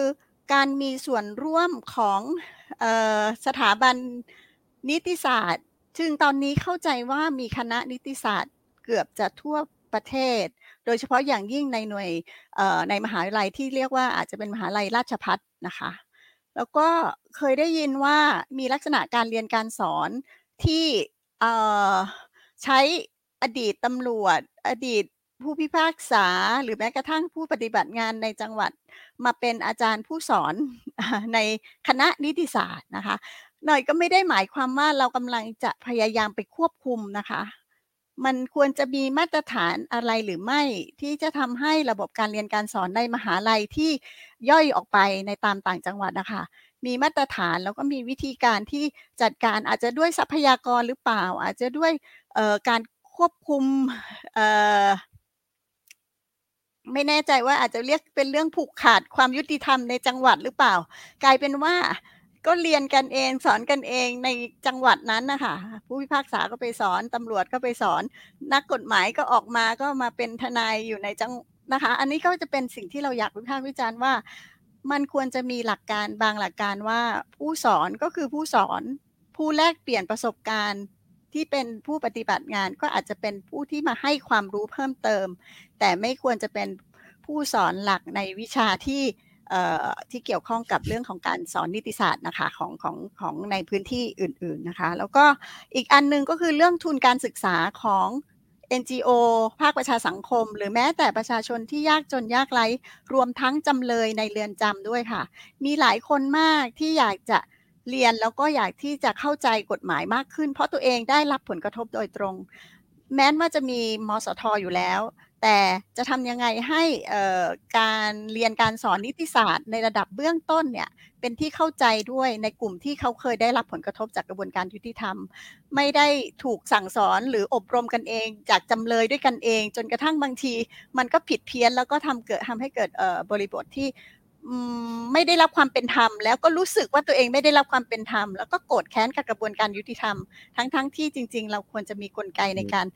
การมีส่วนร่วมของออสถาบันนิติศาสตร์ ซึ่งตอนนี้เข้าใจว่ามีคณะนิติศาสตร์เกือบจะทั่วประเทศ โดยเฉพาะอย่างยิ่งในหน่วยในมหาวิทยาลัยที่เรียกว่าอาจจะเป็นมหาลัยราชพัฒนะคะ แล้วก็เคยได้ยินว่ามีลักษณะการเรียนการสอนที่ใช้อดีตตำรวจ อดีตผู้พิพากษาหรือแม้กระทั่งผู้ปฏิบัติงานในจังหวัดมาเป็นอาจารย์ผู้สอนในคณะนิติศาสตร์นะคะ หน่อยก็ไม่ได้หมายความว่าเรากำลังจะพยายามไปควบคุมนะคะ มันควรจะมีมาตรฐานอะไรหรือไม่ที่จะทำให้ระบบการเรียนการสอนในมหาลัยที่ย่อยออกไปในตามต่างจังหวัดนะคะมีมาตรฐานแล้วก็มีวิธีการที่จัดการอาจจะด้วยทรัพยากรหรือเปล่า อาจจะด้วยการควบคุมไม่แน่ใจว่าอาจจะเรียกเป็นเรื่องผูกขาดความยุติธรรมในจังหวัดหรือเปล่า กลายเป็นว่า ก็เรียนกันเองสอนกันเองในจังหวัดนั้นนะคะผู้พิพากษาก็ไปสอนตำรวจก็ไปสอน นักกฎหมายก็ออกมาก็มาเป็นทนายอยู่ในจังนะคะ อันนี้ก็จะเป็นสิ่งที่เราอยากวิพากษ์วิจารณ์ว่า มันควรจะมีหลักการบางหลักการว่าผู้สอนก็คือผู้สอนผู้แลกเปลี่ยนประสบการณ์ที่เป็นผู้ปฏิบัติงานก็อาจจะเป็นผู้ที่มาให้ความรู้เพิ่มเติม แต่ไม่ควรจะเป็นผู้สอนหลักในวิชาที่ ที่เกี่ยวข้องกับเรื่องของการสอนนิติศาสตร์นะคะของของของในพื้นที่อื่น ๆนะคะ แล้วก็อีกอันนึงก็คือเรื่องทุนการศึกษาของ NGO ภาคประชาสังคม หรือแม้แต่ประชาชนที่ยากจนยากไร้รวมทั้งจำเลยในเรือนจำด้วยค่ะ มีหลายคนมากที่อยากจะเรียนแล้วก็อยากที่จะเข้าใจกฎหมายมากขึ้น เพราะตัวเองได้รับผลกระทบโดยตรง แม้ว่าจะมีมสทออยู่แล้ว แต่จะทำยังไงให้การเรียนการสอนนิติศาสตร์ในระดับเบื้องต้นเนี่ยเป็นที่เข้าใจด้วยในกลุ่มที่เขาเคยได้รับผลกระทบจากกระบวนการยุติธรรม ไม่ได้ถูกสั่งสอนหรืออบรมกันเอง จากจำเลยด้วยกันเอง จนกระทั่งบางที มันก็ผิดเพี้ยนแล้วก็ทำเกิดทำให้เกิดบริบทที่ไม่ได้รับความเป็นธรรม แล้วก็รู้สึกว่าตัวเองไม่ได้รับความเป็นธรรม แล้วก็โกรธแค้นกับกระบวนการยุติธรรม ทั้งๆทที่จริง ๆ เราควรจะมีกลไกในการ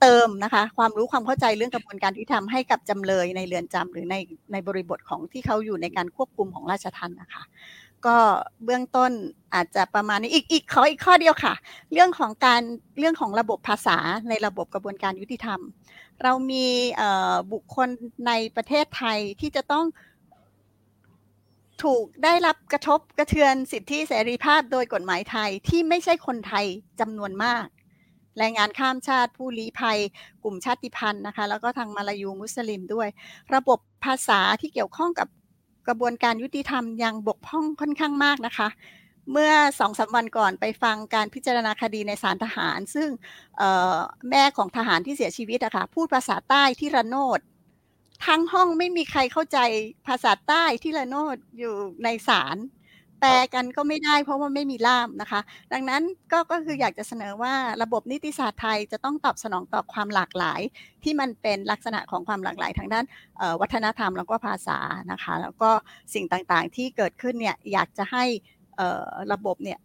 เติมนะคะ ความรู้ความเข้าใจเรื่องกระบวนการยุติธรรมให้กับจำเลยในเรือนจำหรือในในบริบทของที่เขาอยู่ในการควบคุมของราชทัณฑ์นะคะ ก็เบื้องต้นอาจจะประมาณนี้อีกอีกขออีกข้อเดียวค่ะ เรื่องของการเรื่องของระบบภาษาในระบบกระบวนการยุติธรรม เรามีบุคคลในประเทศไทยที่จะต้องถูกได้รับกระทบกระเทือนสิทธิเสรีภาพโดยกฎหมายไทยที่ไม่ใช่คนไทยจำนวนมาก แรงงานข้ามชาติผู้ลี้ภัย กลุ่มชาติพันธุ์นะคะ แล้วก็ทางมาลายูมุสลิมด้วย ระบบภาษาที่เกี่ยวข้องกับกระบวนการยุติธรรมยังบกพร่องค่อนข้างมากนะคะ เมื่อสองสาวันก่อนไปฟังการพิจารณาคดีในศาลทหาร ซึ่งแม่ของทหารที่เสียชีวิตอะคะ่ะพูดภาษาใต้ที่ระโนดทั้งห้องไม่มีใครเข้าใจภาษาใต้ที่ละโนดอยู่ในศาล แปลกันก็ไม่ได้เพราะว่าไม่มีล่ามนะคะ ดังนั้นก็ก็คืออยากจะเสนอว่าระบบนิติศาสตร์ไทยจะต้องตอบสนองต่อความหลากหลาย ที่มันเป็นลักษณะของความหลากหลายทางด้านวัฒนธรรมแล้วก็ภาษานะคะ แล้วก็สิ่งต่างๆที่เกิดขึ้นเนี่ยอยากจะให้ระบบเนี่ย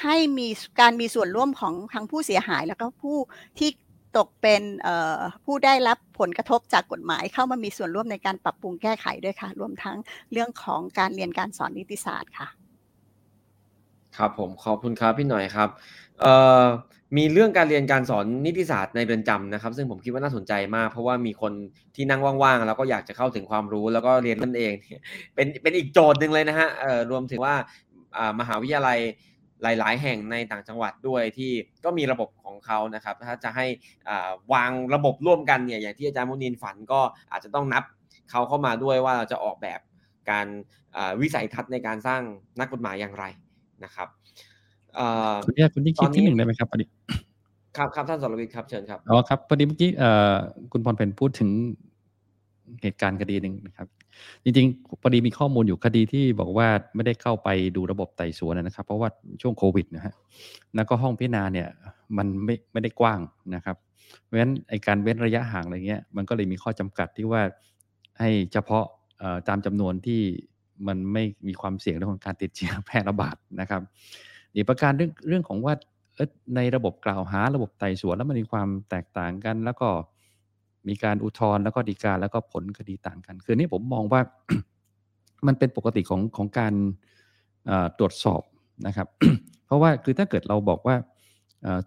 ให้มีการมีส่วนร่วมของทั้งผู้เสียหายแล้วก็ผู้ที่ ตกเป็นผู้ได้รับผลกระทบจากกฎหมายเข้ามามีส่วนร่วมในการปรับปรุงแก้ไขด้วยค่ะ รวมทั้งเรื่องของการเรียนการสอนนิติศาสตร์ค่ะ ครับผมขอบคุณครับพี่หน่อยครับมีเรื่องการเรียนการสอนนิติศาสตร์ในเรือนจำนะครับ ซึ่งผมคิดว่าน่าสนใจมาก เพราะว่ามีคนที่นั่งว่างๆ แล้วก็อยากจะเข้าถึงความรู้แล้วก็เรียนนั่นเอง เป็นเป็นอีกโจทย์หนึ่งเลยนะฮะรวมถึงว่ามหาวิทยาลัย หลาย ๆ แห่งในต่างจังหวัดด้วยที่ก็มีระบบของเขานะครับ ถ้าจะให้วางระบบร่วมกันเนี่ยอย่างที่อาจารย์มุนินฝันก็อาจจะต้องนับเขาเข้ามาด้วยว่าเราจะออกแบบการวิสัยทัศน์ในการสร้างนักกฎหมายอย่างไรนะครับคุณเนี่ยคุณยิ่งคิดที่หนึ่งได้ไหมครับพอดีครับครับท่านสรวิทย์ครับเชิญครับอ๋อครับพอดีเมื่อกี้คุณพรเพนพูดถึงเหตุการณ์คดีหนึ่งนะครับ จริงๆพอดีมีข้อมูลอยู่คดีที่บอกว่าไม่ได้เข้าไปดูระบบไต่สวนนะครับ เพราะว่าช่วงโควิดนะฮะแล้วก็ห้องพิจารณาเนี่ยมันไม่ไม่ได้กว้างนะครับ เพราะฉะนั้นไอการเว้นระยะห่างอะไรเงี้ยมันก็เลยมีข้อจำกัดที่ว่าให้เฉพาะตามจำนวนที่มันไม่มีความเสี่ยงเรื่องของการติดเชื้อแพร่ระบาดนะครับอีกประการเรื่องเรื่องของว่าในระบบกล่าวหาระบบไต่สวนแล้วมันมีความแตกต่างกัน แล้วก็ มีการอุทธรณ์แล้วก็ดีกาแล้วก็ผลคดีต่างกัน คือนี่ผมมองว่ามันเป็นปกติของของการตรวจสอบนะครับ เพราะว่าคือถ้าเกิดเราบอกว่า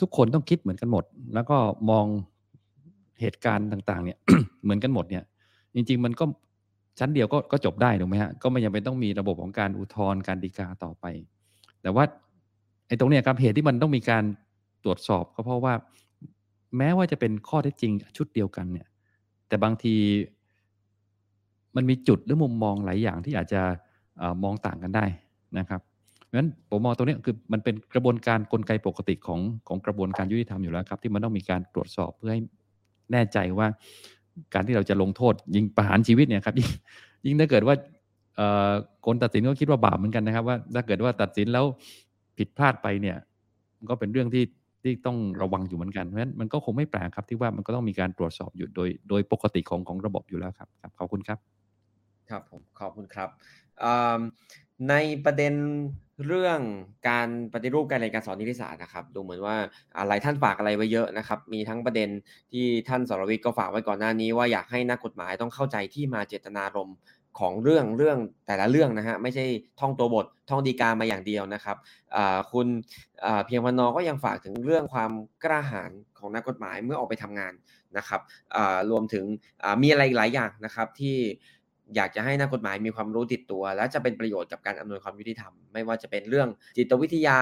ทุกคนต้องคิดเหมือนกันหมด แล้วก็มองเหตุการณ์ต่างๆเนี่ยเหมือนกันหมดเนี่ย จริง ๆ มันก็ชั้นเดียวก็ก็จบได้ถูกไหมฮะก็ไม่ยังเป็นต้องมีระบบของการอุทธรณ์การดีกาต่อไป แต่ว่าไอ้ตรงเนี้ยครับเหตุที่มันต้องมีการตรวจสอบก็เพราะว่า แม้ว่าจะเป็นข้อเท็จจริงชุดเดียวกันเนี่ย แต่บางทีมันมีจุดหรือมุมมองหลายอย่างที่อาจจะมองต่างกันได้นะครับเพราะฉะนั้นผมมองตรงนี้คือมันเป็นกระบวนการกลไกปกติของของกระบวนการยุติธรรมอยู่แล้วครับ ที่มันต้องมีการตรวจสอบเพื่อให้แน่ใจว่า การที่เราจะลงโทษ ยิงประหารชีวิตเนี่ยครับ ยิ่งถ้าเกิดว่าคนตัดสินก็คิดว่าบาปเหมือนกันนะครับ ว่าถ้าเกิดว่าตัดสินแล้วผิดพลาดไปเนี่ยมันก็เป็นเรื่องที่ ที่ต้องระวังอยู่เหมือนกันเพราะฉะนั้นมันก็คงไม่แปลกครับที่ว่ามันก็ต้องมีการตรวจสอบอยู่โดยโดยปกติของของระบบอยู่แล้วครับครับขอบคุณครับ ครับผมขอบคุณครับในประเด็นเรื่องการปฏิรูปการเรียนการสอนนิติศาสตร์นะครับ ดูเหมือนว่าอะไรท่านฝากอะไรไว้เยอะนะครับ มีทั้งประเด็นที่ท่านสรวิทย์ก็ฝากไว้ก่อนหน้านี้ว่าอยากให้นักกฎหมายต้องเข้าใจที่มาเจตนารมณ์ ของเรื่องเรื่องแต่ละเรื่องนะฮะไม่ใช่ท่องตัวบทท่องดีกามาอย่างเดียวนะครับคุณเพียงพันนอก็ยังฝากถึงเรื่องความกล้าหาญของนักกฎหมายเมื่อออกไปทำงานนะครับรวมถึงมีอะไรหลายอย่างนะครับที่อยากจะให้นักกฎหมายมีความรู้ติดตัว และจะเป็นประโยชน์กับการอำนวยความยุติธรรม ไม่ว่าจะเป็นเรื่องจิตวิทยา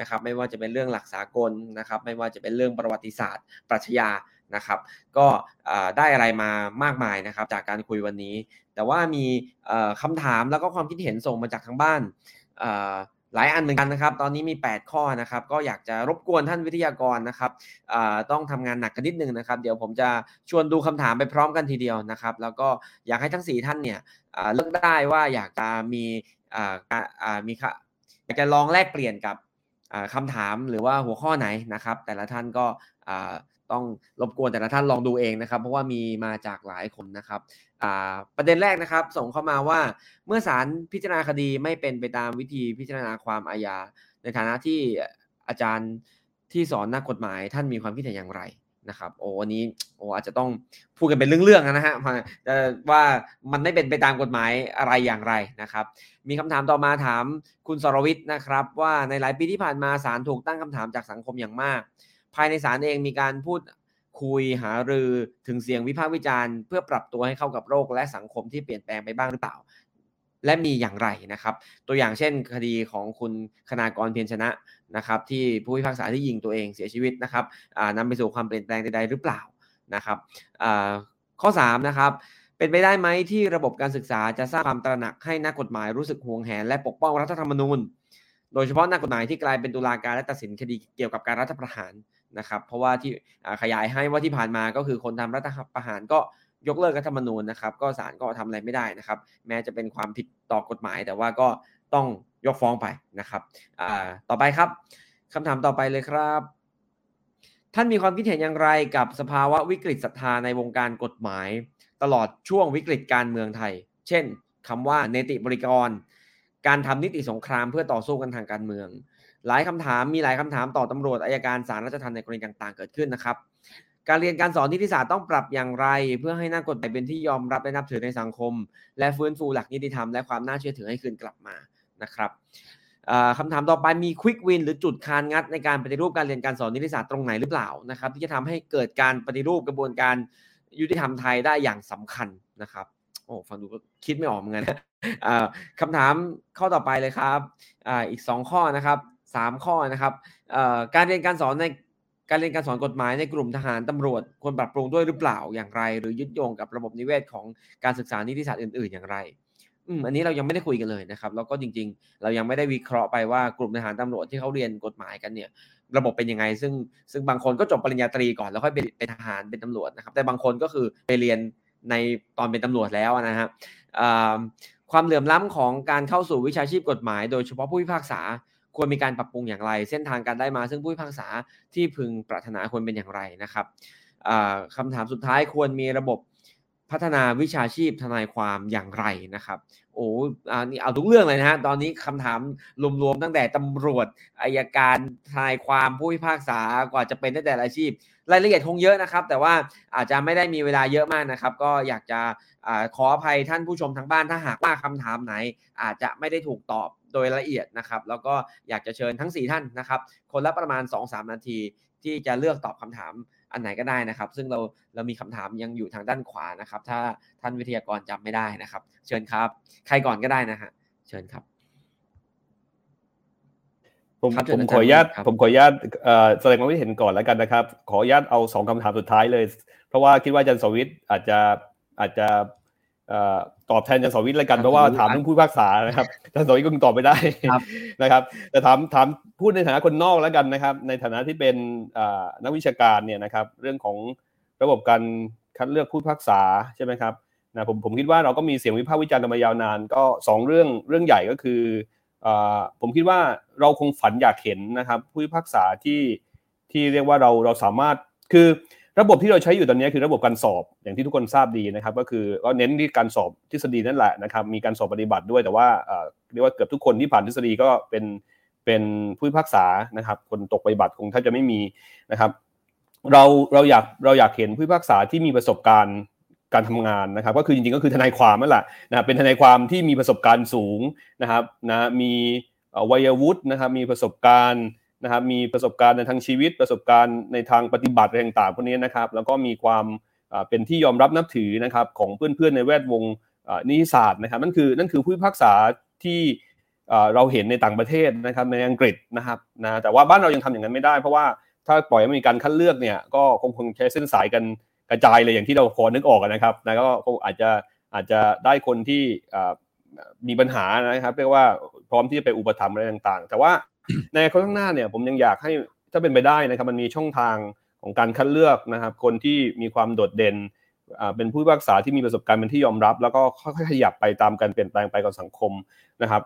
นะครับ ไม่ว่าจะเป็นเรื่องหลักสากลนะครับ ไม่ว่าจะเป็นเรื่องประวัติศาสตร์ ปรัชญา นะครับ ก็ได้อะไรมามากมายนะครับ จากการคุยวันนี้ แต่ว่ามีคำถามแล้วก็ความคิดเห็นส่งมาจากทางบ้านหลายอันเหมือนกันนะครับ ตอนนี้มี 8 ข้อนะครับ ก็อยากจะรบกวนท่านวิทยากรนะครับต้องทำงานหนักกันนิดนึงนะครับ เดี๋ยวผมจะชวนดูคำถามไปพร้อมกันทีเดียวนะครับ แล้วก็อยากให้ทั้ง 4 ท่านเนี่ยเลือกได้ว่าอยากจะมีมีอยากจะลองแลกเปลี่ยนกับคำถามหรือว่าหัวข้อไหนนะครับ แต่ละท่านก็ ต้องรบกวนแต่ละท่านลองดูเองนะครับ เพราะว่ามีมาจากหลายคนนะครับประเด็นแรกนะครับ ส่งเข้ามาว่าเมื่อศาลพิจารณาคดีไม่เป็นไปตามวิธีพิจารณาความอาญาในฐานะที่อาจารย์ที่สอนนักกฎหมาย ท่านมีความคิดเห็นอย่างไรนะครับโอ้วันนี้โอ้อาจจะต้องพูดกันเป็นเรื่องๆนะฮะว่ามันไม่เป็นไปตามกฎหมายอะไรอย่างไรนะครับ มีคำถามต่อมาถามคุณสรวิทย์นะครับ ว่าในหลายปีที่ผ่านมาศาลถูกตั้งคำถามจากสังคมอย่างมาก ภายในศาลเองมีการพูดคุยหารือถึงเสียงวิพากษ์วิจารณ์ เพื่อปรับตัวให้เข้ากับโลกและสังคมที่เปลี่ยนแปลงไปบ้างหรือเปล่า และมีอย่างไรนะครับ ตัวอย่างเช่น คดีของคุณคณากรเพียรชนะนะครับ ที่ผู้พิพากษาที่ยิงตัวเองเสียชีวิตนะครับนำไปสู่ความเปลี่ยนแปลงใดๆหรือเปล่านะครับข้อ3นะครับเป็นไปได้ไหมที่ระบบการศึกษาจะสร้างความตระหนักให้นักกฎหมายรู้สึกห่วงแหนและปกป้องรัฐธรรมนูญ โดยเฉพาะนักกฎหมายที่กลายเป็นตุลาการและตัดสินคดีเกี่ยวกับการรัฐประหาร นะครับเพราะว่าที่ขยายให้ว่าที่ผ่านมาก็คือคนทำรัฐประหารก็ยกเลิกรัฐธรรมนูญนะครับ ก็ศาลก็ทำอะไรไม่ได้นะครับ แม้จะเป็นความผิดต่อกฎหมาย แต่ว่าก็ต้องยกฟ้องไปนะครับต่อไปครับคำถามต่อไปเลยครับ ท่านมีความคิดเห็นอย่างไรกับสภาวะวิกฤตศรัทธาในวงการกฎหมาย ตลอดช่วงวิกฤตการเมืองไทย เช่นคำว่าเนติบริกร การทำนิติสงครามเพื่อต่อสู้กันทางการเมือง หลายคำถามมีหลายคำถามต่อตำรวจอายการศาลรัชทันในกรณีต่างๆ เกิดขึ้นนะครับการเรียนการสอนนิติศาสตร์ต้องปรับอย่างไร เพื่อให้นักกฎหมายเป็นที่ยอมรับและนับถือในสังคม และฟื้นฟูหลักนิติธรรมและความน่าเชื่อถือให้คืนกลับมานะครับคำถามต่อไปมีควิกวินหรือจุดคานงัดในการปฏิรูปการเรียนการสอนนิติศาสตร์ตรงไหนหรือเปล่านะครับ ที่จะทำให้เกิดการปฏิรูปกระบวนการยุติธรรมไทยได้อย่างสำคัญนะครับโอ้ฟังดูก็คิดไม่ออกเหมือนกันคำถามข้อต่อไปเลยครับออีก 2 ข้อนะครับ 3 ข้อนะครับการเรียนการสอนในการเรียนการสอนกฎหมายในกลุ่มทหารตำรวจควรปรับปรุงด้วยหรือเปล่าอย่างไร หรือยึดโยงกับระบบนิเวศของการศึกษานิติศาสตร์อื่น ๆ อย่างไรอืมอันนี้เรายังไม่ได้คุยกันเลยนะครับ แล้วก็จริง ๆ เรายังไม่ได้วิเคราะห์ไปว่ากลุ่มทหารตำรวจที่เขาเรียนกฎหมายกันเนี่ย ระบบเป็นยังไง ซึ่งซึ่งบางคนก็จบปริญญาตรีก่อนแล้วค่อยเป็นเป็นทหารเป็นตำรวจนะครับ แต่บางคนก็คือไปเรียนในตอนเป็นตำรวจแล้วนะฮะความเหลื่อมล้ำของการเข้าสู่วิชาชีพกฎหมาย โดยเฉพาะผู้พิพากษา ควรมีการปรับปรุงอย่างไร เส้นทางการได้มาซึ่งผู้พิพากษาที่พึงปรารถนาควรเป็นอย่างไรนะครับคำถามสุดท้ายควรมีระบบพัฒนาวิชาชีพทนายความอย่างไรนะครับ โอ้อันนี้เอาทุกเรื่องเลยนะฮะตอนนี้คำถามรวมๆตั้งแต่ตำรวจอายการทนายความผู้พิพากษากว่าจะเป็นได้แต่ละอาชีพ รายละเอียดคงเยอะนะครับ แต่ว่าอาจจะไม่ได้มีเวลาเยอะมากนะครับ ก็อยากจะอขออภัยท่านผู้ชมทางบ้านถ้าหากว่าคำถามไหน อาจจะไม่ได้ถูกตอบ โดยละเอียดนะครับ แล้วก็อยากจะเชิญทั้ง 4 ท่านนะครับ คนละประมาณ 2-3 นาทีที่จะเลือกตอบคำถามอันไหนก็ได้นะครับ ซึ่งเราเรามีคำถามยังอยู่ทางด้านขวานะครับ ถ้าท่านวิทยากรจำไม่ได้นะครับ เชิญครับ ใครก่อนก็ได้นะฮะเชิญครับผมผมขออนุญาตผมขออนุญาตแสดงความคิดเห็นก่อนแล้วกันนะครับ ขออนุญาตเอาสองคำถามสุดท้ายเลย เพราะว่าคิดว่าอาจารย์สวิทย์อาจจะอาจจะ ตอบแทนอาจารย์สวิทย์แล้วกันเพราะว่าถามเรื่องผู้พิพากษานะครับอาจารย์สวิทย์ก็คงตอบไม่ได้นะครับ แต่ถามถามพูดในฐานะคนนอกแล้วกันนะครับ ในฐานะที่เป็นนักวิชาการเนี่ยนะครับ เรื่องของระบบการคัดเลือกผู้พิพากษาใช่ไหมครับนะผมผมคิดว่าเราก็มีเสียงวิพากษ์วิจารณ์มายาวนาน ก็ 2 เรื่องเรื่องใหญ่ก็คือผมคิดว่าเราคงฝันอยากเห็นนะครับ ผู้พิพากษาที่ที่เรียกว่าเราเราสามารถคือ ระบบที่เราใช้อยู่ตอนนี้คือระบบการสอบอย่างที่ทุกคนทราบดีนะครับ ก็คือก็เน้นที่การสอบทฤษฎีนั่นแหละนะครับ มีการสอบปฏิบัติด้วยแต่ว่าเรียกว่าเกือบทุกคนที่ผ่านทฤษฎีก็เป็นเป็นผู้พิพากษานะครับ คนตกปฏิบัติคงถ้าจะไม่มีนะครับ เราเราอยากเราอยากเห็นผู้พิพากษาที่มีประสบการณ์การทำงานนะครับ ก็คือจริงๆก็คือทนายความนั่นแหละนะเป็นทนายความที่มีประสบการณ์สูงนะครับนะมีวัยวุฒินะครับมีประสบการณ์ นะครับมีประสบการณ์ในทางชีวิต ประสบการณ์ในทางปฏิบัติอะไรต่างๆพวกนี้นะครับ แล้วก็มีความเป็นที่ยอมรับนับถือนะครับของเพื่อนๆในแวดวงนิติศาสตร์นะครับนั่นคือนั่นคือผู้พิพากษาที่เราเห็นในต่างประเทศนะครับในอังกฤษนะครับนะแต่ว่าบ้านเรายังทำอย่างนั้นไม่ได้ เพราะว่าถ้าปล่อยให้มีการคัดเลือกเนี่ยก็คงคงใช้เส้นสายกันกระจายเลยอย่างที่เราพอนึกออกนะครับนะก็คงอาจจะอาจจะได้คนที่มีปัญหานะครับเรียกว่าพร้อมที่จะไปอุปถัมภ์อะไรต่างๆ แต่ว่า ในข้างหน้าเนี่ยผมยังอยากให้ถ้าเป็นไปได้นะครับมันมีช่องทางของการคัดเลือกนะครับ คนที่มีความโดดเด่นเป็นผู้พิพากษาที่มีประสบการณ์เป็นที่ยอมรับ แล้วก็ค่อยๆขยับไปตามการเปลี่ยนแปลงไปกับสังคมนะครับ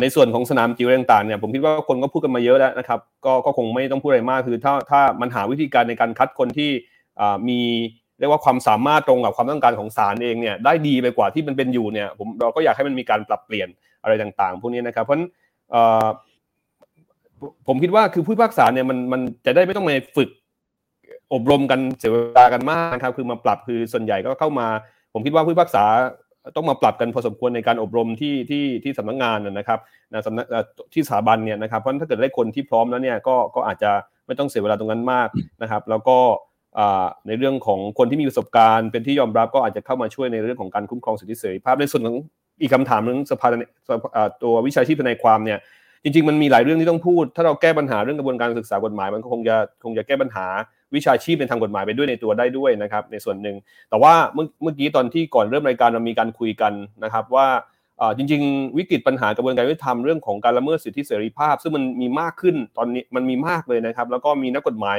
ในส่วนของสนามจิ๋วต่างๆเนี่ยผมคิดว่าคนก็พูดกันมาเยอะแล้วนะครับก็ก็คงไม่ต้องพูดอะไรมากคือถ้าถ้ามันหาวิธีการในการคัดคนที่มีเรียกว่าความสามารถตรงกับความต้องการของศาลเองเนี่ยได้ดีไปกว่าที่มันเป็นอยู่เนี่ยผมเราก็อยากให้มันมีการปรับเปลี่ยนอะไรต่างๆ พวกนี้นะครับเพราะ ผมคิดว่าคือผู้พิพากษาเนี่ยมันมันจะได้ไม่ต้องมาฝึกอบรมกันเสียเวลากันมากนะครับ คือมาปรับคือส่วนใหญ่ก็เข้ามา ผมคิดว่าผู้พิพากษาต้องมาปรับกันพอสมควรในการอบรมที่ที่ที่สำนักงานนะครับนะสำนักที่สถาบันเนี่ยนะครับเพราะถ้าเกิดได้คนที่พร้อมแล้วเนี่ยก็ก็อาจจะไม่ต้องเสียเวลาตรงนั้นมากนะครับ แล้วก็ในเรื่องของคนที่มีประสบการณ์ เป็นที่ยอมรับก็อาจจะเข้ามาช่วยในเรื่องของการคุ้มครองสิทธิเสรีภาพในส่วนของอีกคำถามเรื่งสภาตัววิชาชีพทนายความเนี่ย จริง ๆ มันมีหลายเรื่องที่ต้องพูด ถ้าเราแก้ปัญหาเรื่องกระบวนการศึกษากฎหมาย มันก็คงจะคงจะแก้ปัญหาวิชาชีพในทางกฎหมายไปด้วยในตัวได้ด้วยนะครับ ในส่วนหนึ่ง แต่ว่าเมื่อเมื่อกี้ตอนที่ก่อนเริ่มรายการเรามีการคุยกันนะครับว่าจริง ๆ วิกฤตปัญหากระบวนการยุติธรรมเรื่องของการละเมิดสิทธิเสรีภาพ ซึ่งมันมีมากขึ้นตอนนี้มันมีมากเลยนะครับ แล้วก็มีนักกฎหมาย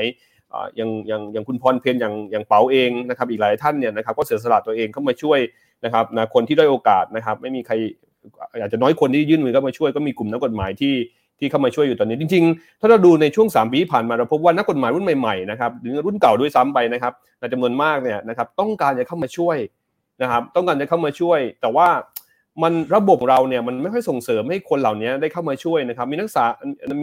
อย่างอย่างอย่างคุณพรเพนอย่างอย่างเปาเองนะครับอีกหลายท่านเนี่ยนะครับก็เสียสละตัวเองเข้ามาช่วยนะครับนะคนที่ได้โอกาสนะครับ ไม่มีใคร อาจจะน้อยคนที่ยื่นมือเข้ามาช่วยก็มีกลุ่มนักกฎหมายที่ที่เข้ามาช่วยอยู่ตอนนี้จริงๆ ถ้าเราดูในช่วง 3 ปีที่ผ่านมาเราพบว่านักกฎหมายรุ่นใหม่ๆนะครับหรือรุ่นเก่าด้วยซ้ำไปนะครับในจำนวนมากเนี่ยนะครับต้องการจะเข้ามาช่วยนะครับต้องการจะเข้ามาช่วย แต่ว่ามันระบบเราเนี่ยมันไม่ค่อยส่งเสริมให้คนเหล่านี้ได้เข้ามาช่วยนะครับมีนักศึกษา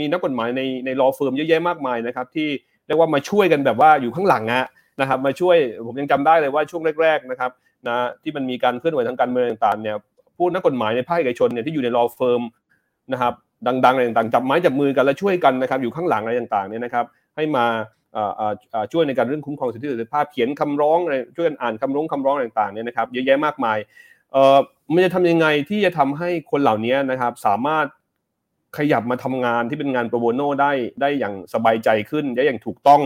มีนักกฎหมายในในรอเฟิร์มเยอะแยะมากมายนะครับที่เรียกว่ามาช่วยกันแบบว่าอยู่ข้างหลังอะนะครับมาช่วยผมยังจำได้เลยว่าช่วงแรกๆนะครับนะที่มันมีการเคลื่อนไหวทางการเมืองต่างๆเนี่ย ผู้นักกฎหมายในภาคเอกชนเนี่ยที่อยู่ในรอเฟิร์มนะครับดังๆอะไรต่างๆจับไม้จับมือกันและช่วยกันนะครับอยู่ข้างหลังอะไรต่างๆเนี่ยนะครับให้มาช่วยในการเรื่องคุ้มครองสิทธิเสรีภาพเขียนคำร้องช่วยกันอ่านคำร้องคำร้องต่างๆเนี่ยนะครับเยอะแยะมากมายเอ่อมันจะทำยังไงที่จะทำให้คนเหล่านี้นะครับสามารถขยับมาทำงานที่เป็นงานโปรโบโนได้ได้อย่างสบายใจขึ้นได้อย่างถูกต้อง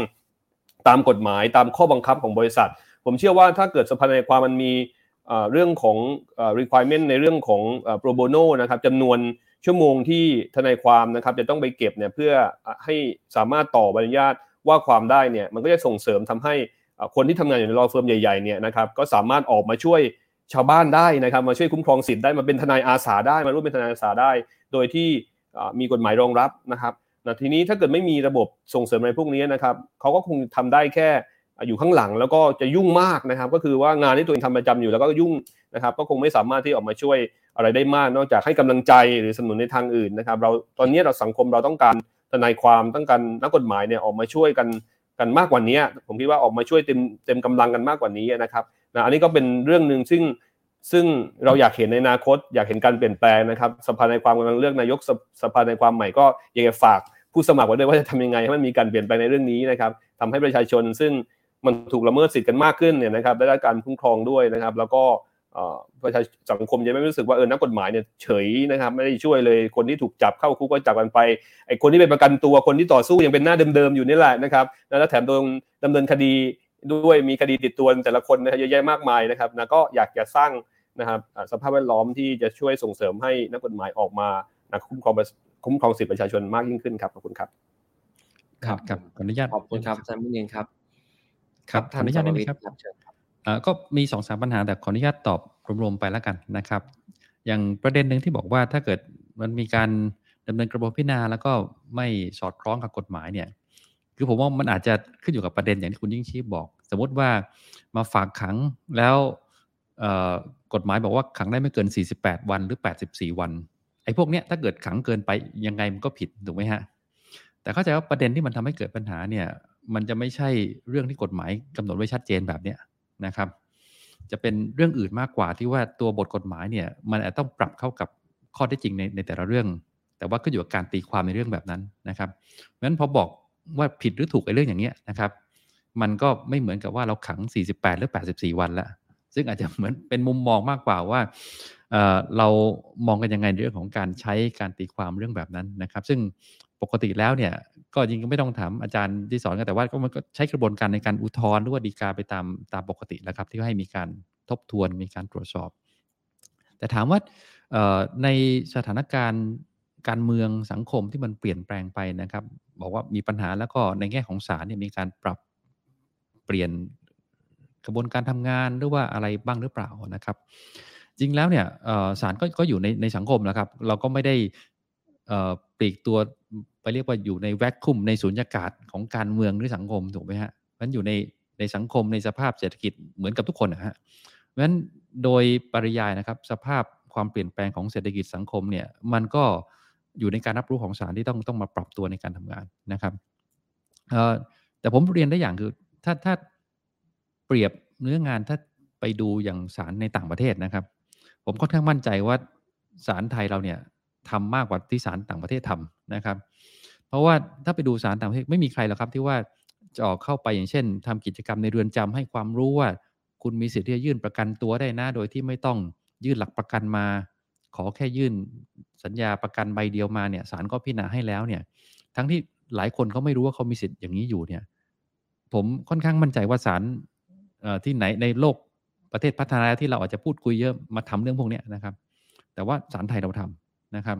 ตามกฎหมายตามข้อบังคับของบริษัท ผมเชื่อว่าถ้าเกิดสภาในความมันมี เรื่องของ requirement ในเรื่องของโปรโบโนนะครับจำนวนชั่วโมงที่ทนายความนะครับจะต้องไปเก็บเนี่ยเพื่อให้สามารถต่อใบอนุญาตว่าความได้เนี่ยมันก็จะส่งเสริมทำให้คนที่ทำงานอยู่ในรอเฟิร์มใหญ่ๆเนี่ยนะครับก็สามารถออกมาช่วยชาวบ้านได้นะครับมาช่วยคุ้มครองสิทธิ์ได้มาเป็นทนายอาสาได้มาร่วมเป็นทนายอาสาได้ โดยที่มีกฎหมายรองรับนะครับนะทีนี้ถ้าเกิดไม่มีระบบส่งเสริมอะไรพวกนี้นะครับเขาก็คงทำได้แค่ อยู่ข้างหลังแล้วก็จะยุ่งมากนะครับ ก็คือว่างานที่ตัวเองทำประจำอยู่แล้วก็ยุ่งนะครับ ก็คงไม่สามารถที่ออกมาช่วยอะไรได้มาก นอกจากให้กำลังใจหรือสนับสนุนในทางอื่นนะครับ เราตอนนี้เราสังคมเราต้องการทนายความต้องการนักกฎหมายเนี่ยออกมาช่วยกันกันมากกว่านี้ผมคิดว่าออกมาช่วยเต็มเต็มกำลังกันมากกว่านี้นะครับนะอันนี้ก็เป็นเรื่องหนึ่งซึ่งซึ่งเราอยากเห็นในอนาคต อยากเห็นการเปลี่ยนแปลงนะครับสภาในความกำลังเลือกนายกสภาในความใหม่ก็อยากจะฝากผู้สมัครไว้ด้วยว่าจะทำยังไงให้มันมีการเปลี่ยนแปลงในเรื่องนี้นะครับทำให้ประชาชนซึ่ง มันถูกละเมิดสิทธิ์กันมากขึ้นเนี่ยนะครับได้รับการคุ้มครองด้วยนะครับ แล้วก็ประชาสังคมจะไม่รู้สึกว่าเออนักกฎหมายเนี่ยเฉยนะครับ ไม่ได้ช่วยเลยคนที่ถูกจับเข้าคุกก็จับกันไปไอ้คนที่เป็นประกันตัวคนที่ต่อสู้ยังเป็นหน้าเดิมๆอยู่นี่แหละนะครับแล้วแถมโดนดำเนินคดีด้วยมีคดีติดตัวแต่ละคนนะเยอะแยะมากมายนะครับนะก็อยากจะสร้างนะครับสภาพแวดล้อมที่จะช่วยส่งเสริมให้นักกฎหมายออกมานะคุ้มครองคุ้มครองสิทธิประชาชนมากยิ่งขึ้นครับขอบคุณครับ ครับครับขออนุญาตขอบคุณครับอาจารย์มุนินครับ ครับขออนุญาตได้ไหมครับก็มีสองสามปัญหาแต่ขออนุญาตตอบรวมๆไปแล้วกันนะครับ อย่างประเด็นหนึ่งที่บอกว่าถ้าเกิดมันมีการดำเนินกระบวนพิจารณาแล้วก็ไม่สอดคล้องกับกฎหมายเนี่ย คือผมว่ามันอาจจะขึ้นอยู่กับประเด็นอย่างที่คุณยิ่งชีพบอก สมมติว่ามาฝากขังแล้วกฎหมายบอกว่าขังได้ไม่เกิน 48 วันหรือ 84 วัน ไอ้พวกเนี้ยถ้าเกิดขังเกินไปยังไงมันก็ผิดถูกไหมฮะ แต่เข้าใจว่าประเด็นที่มันทำให้เกิดปัญหาเนี่ย มันจะไม่ใช่เรื่องที่กฎหมายกำหนดไว้ชัดเจนแบบเนี้ยนะครับ จะเป็นเรื่องอื่นมากกว่าที่ว่าตัวบทกฎหมายเนี่ย มันอาจต้องปรับเข้ากับข้อเท็จจริงในในแต่ละเรื่อง แต่ว่าก็อยู่กับการตีความในเรื่องแบบนั้นนะครับเพราะฉะนั้นพอบอกว่าผิดหรือถูกไอ้เรื่องอย่างเนี้ยนะครับ มันก็ไม่เหมือนกับว่าเราขัง 48 หรือ 84 วันล้วซึ่งอาจจะเหมือนเป็นมุมมองมากกว่าว่าเรามองกันยังไงในเรื่องของการใช้การตีความเรื่องแบบนั้นนะครับ ซึ่งปกติแล้วเนี่ย ก็จริงก็ไม่ต้องถามอาจารย์ที่สอนกันแต่ว่าก็มันก็ใช้กระบวนการในการอุทธรณ์หรือว่าดีกาไปตามตามปกติแล้วครับ ที่ให้มีการทบทวนมีการตรวจสอบ แต่ถามว่าในสถานการณ์การเมืองสังคมที่มันเปลี่ยนแปลงไปนะครับ บอกว่ามีปัญหาแล้วก็ในแง่ของศาลเนี่ยมีการปรับเปลี่ยนกระบวนการทำงานหรือว่าอะไรบ้างหรือเปล่านะครับ จริงแล้วเนี่ยศาลก็ก็อยู่ในในสังคมแล้วครับ เราก็ไม่ได้ปลีกตัว ไปเรียกว่าอยู่ในแวคคุมในสุญญากาศของการเมืองหรือสังคมถูกไหมฮะมันอยู่ในในสังคมในสภาพเศรษฐกิจเหมือนกับทุกคนนะฮะเพราะฉะนั้นโดยปริยายนะครับสภาพความเปลี่ยนแปลงของเศรษฐกิจสังคมเนี่ยมันก็อยู่ในการรับรู้ของศาลที่ต้องต้องมาปรับตัวในการทำงานนะครับแต่ผมเรียนได้อย่างคือถ้าถ้าเปรียบเนื้องานถ้าไปดูอย่างศาลในต่างประเทศนะครับ ผมค่อนข้างมั่นใจว่าศาลไทยเราเนี่ยทำมากกว่าที่ศาลต่างประเทศทำ นะครับ เพราะว่าถ้าไปดูศาลต่างประเทศไม่มีใครหรอกครับที่ว่าจะออกเข้าไปอย่างเช่นทำกิจกรรมในเรือนจำให้ความรู้ว่า คุณมีสิทธิ์ที่จะยื่นประกันตัวได้นะโดยที่ไม่ต้องยื่นหลักประกันมา ขอแค่ยื่นสัญญาประกันใบเดียวมาเนี่ยศาลก็พิจารณาให้แล้วเนี่ย ทั้งที่หลายคนเขาไม่รู้ว่าเขามีสิทธิ์อย่างนี้อยู่เนี่ย ผมค่อนข้างมั่นใจว่าศาลที่ไหนในโลกประเทศพัฒนาที่เราอาจจะพูดคุยเยอะมาทำเรื่องพวกนี้นะครับ แต่ว่าสารไทยเราทำนะครับ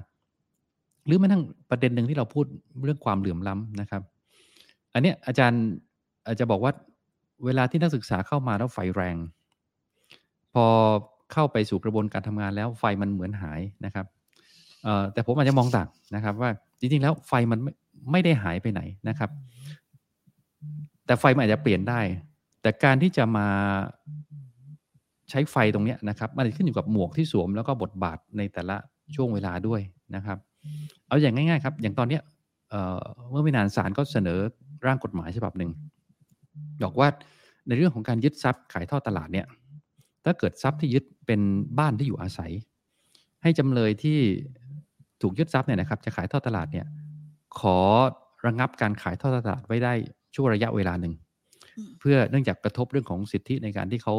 หรือแม้ทั้งประเด็นหนึ่งที่เราพูดเรื่องความเหลื่อมล้ำนะครับ อันนี้อาจารย์อาจจะบอกว่าเวลาที่นักศึกษาเข้ามาแล้วไฟแรง พอเข้าไปสู่กระบวนการทำงานแล้วไฟมันเหมือนหายนะครับแต่ผมอาจจะมองต่างนะครับว่าจริงๆแล้วไฟมันไม่ไม่ได้หายไปไหนนะครับ แต่ไฟมันอาจจะเปลี่ยนได้ แต่การที่จะมาใช้ไฟตรงนี้นะครับ มันขึ้นอยู่กับหมวกที่สวมแล้วก็บทบาทในแต่ละช่วงเวลาด้วยนะครับ เอาอย่างง่ายๆครับ อย่างตอนนี้เมื่อไม่นานศาลก็เสนอร่างกฎหมายฉบับหนึ่งบอกว่าในเรื่องของการยึดทรัพย์ขายทอดตลาดเนี่ย ถ้าเกิดทรัพย์ที่ยึดเป็นบ้านที่อยู่อาศัย ให้จำเลยที่ถูกยึดทรัพย์เนี่ยนะครับ จะขายทอดตลาดเนี่ย ขอระงงับการขายทอดตลาดไว้ได้ช่วงระยะเวลาหนึ่งเพื่อเนื่องจากกระทบเรื่องของสิทธิในการที่เขา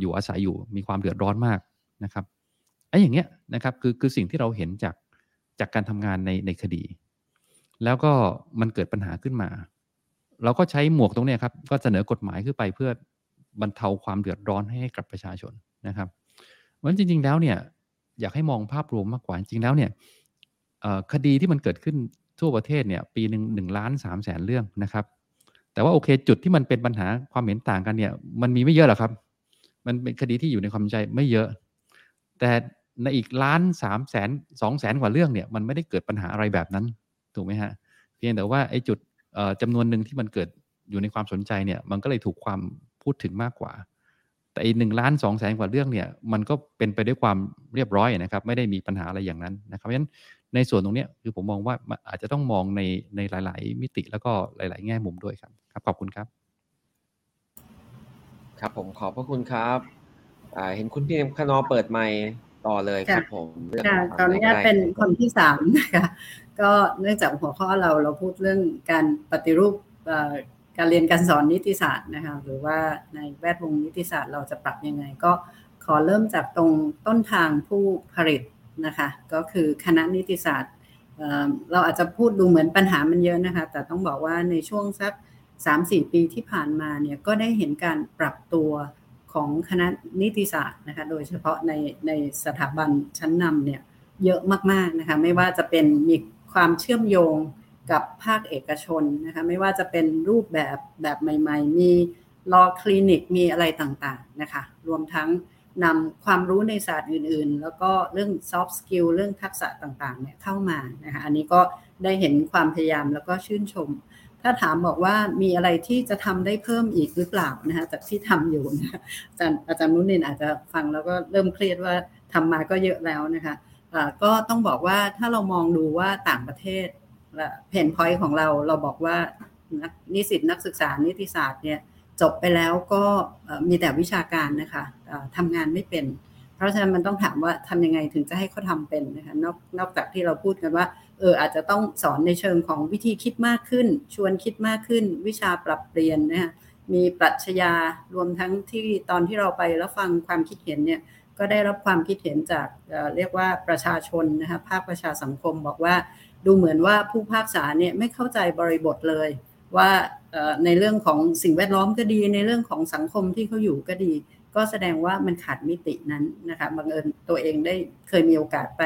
อยู่อาศัยอยู่มีความเดือดร้อนมากนะครับไอ้อย่างเงี้ยนะครับคือคือสิ่งที่เราเห็นจาก จากการทำงานในในคดี แล้วก็มันเกิดปัญหาขึ้นมา เราก็ใช้หมวกตรงนี้ครับ ก็เสนอกฎหมายขึ้นไปเพื่อบรรเทาความเดือดร้อนให้กับประชาชนนะครับเพราะจริง ๆ แล้วเนี่ยอยากให้มองภาพรวมมากกว่าจริงแล้วเนี่ยคดีที่มันเกิดขึ้นทั่วประเทศเนี่ยปีหนึ่งหนึ่งล้านสามแสนเรื่องนะครับ แต่ว่าโอเคจุดที่มันเป็นปัญหาความเห็นต่างกันเนี่ย มันมีไม่เยอะหรอกครับ มันเป็นคดีที่อยู่ในความใจไม่เยอะ แต่ ในอีกล้านสามแสนสองแสนกว่าเรื่องเนี่ยมันไม่ได้เกิดปัญหาอะไรแบบนั้นถูกไหมฮะเพียงแต่ว่าไอ้จุดจำนวนหนึ่งที่มันเกิดอยู่ในความสนใจเนี่ยมันก็เลยถูกความพูดถึงมากกว่า แต่อีกหนึ่งล้านสองแสนกว่าเรื่องเนี่ยมันก็เป็นไปด้วยความเรียบร้อยนะครับ ไม่ได้มีปัญหาอะไรอย่างนั้นนะครับเพราะฉะนั้นในส่วนตรงนี้คือผมมองว่าอาจจะต้องมองในในหลาย ๆ มิติแล้วก็หลาย ๆ แง่มุมด้วยครับครับขอบคุณครับ ครับผมขอบพระคุณครับเห็นคุณพี่คณอเปิดไมค์ ต่อเลยครับผมค่ะตอนนี้เป็นคนที่สามนะคะก็เนื่องจากหัวข้อเราเราพูดเรื่องการปฏิรูปการเรียนการสอนนิติศาสตร์นะคะหรือว่าในแวดวงนิติศาสตร์เราจะปรับยังไง ก็ขอเริ่มจากตรงต้นทางผู้ผลิตนะคะก็คือคณะนิติศาสตร์ เราอาจจะพูดดูเหมือนปัญหามันเยอะนะคะแต่ต้องบอกว่าในช่วงสัก 3-4 ปีที่ผ่านมาเนี่ยก็ได้เห็นการปรับตัว ของคณะนิติศาสตร์นะคะ โดยเฉพาะในในสถาบันชั้นนำเนี่ยเยอะมากๆนะคะไม่ว่าจะเป็นมีความเชื่อมโยงกับภาคเอกชนนะคะไม่ว่าจะเป็นรูปแบบแบบใหม่ ๆ มีรอคลินิกมีอะไรต่างๆนะคะรวมทั้งนำความรู้ในศาสตร์อื่นๆ แล้วก็เรื่อง soft skill เรื่องทักษะต่างๆเนี่ยเข้ามานะคะอันนี้ก็ได้เห็นความพยายามแล้วก็ชื่นชม ถ้าถามบอกว่ามีอะไรที่จะทำได้เพิ่มอีกหรือเปล่านะคะจากที่ทำอยู่นะอาจารย์อาจารย์นุนินอาจจะฟังแล้วก็เริ่มเครียดว่าทำมาก็เยอะแล้วนะคะก็ต้องบอกว่าถ้าเรามองดูว่าต่างประเทศเพนพอยต์ของเราเราบอกว่านิสิตนักศึกษานิติศาสตร์เนี่ยจบไปแล้วก็มีแต่วิชาการนะคะทำงานไม่เป็น เพราะฉะนั้นมันต้องถามว่าทำยังไงถึงจะให้เขาทำเป็นนะคะนอกนอกจากที่เราพูดกันว่า อออาจจะต้องสอนในเชิงของวิธีคิดมากขึ้น ชวนคิดมากขึ้น วิชาปรับเปลี่ยนนะคะมีปรัชญารวมทั้งที่ตอนที่เราไปแล้วฟังความคิดเห็นเนี่ยก็ได้รับความคิดเห็นจากเรียกว่าประชาชนนะคะภาคประชาสังคมบอกว่า ดูเหมือนว่าผู้ภาคษาเนี่ยไม่เข้าใจบริบทเลย ว่าในเรื่องของสิ่งแวดล้อมก็ดี ในเรื่องของสังคมที่เขาอยู่ก็ดี ก็แสดงว่ามันขาดมิตินั้นนะคะบังเอิญตัวเองได้เคยมีโอกาสไป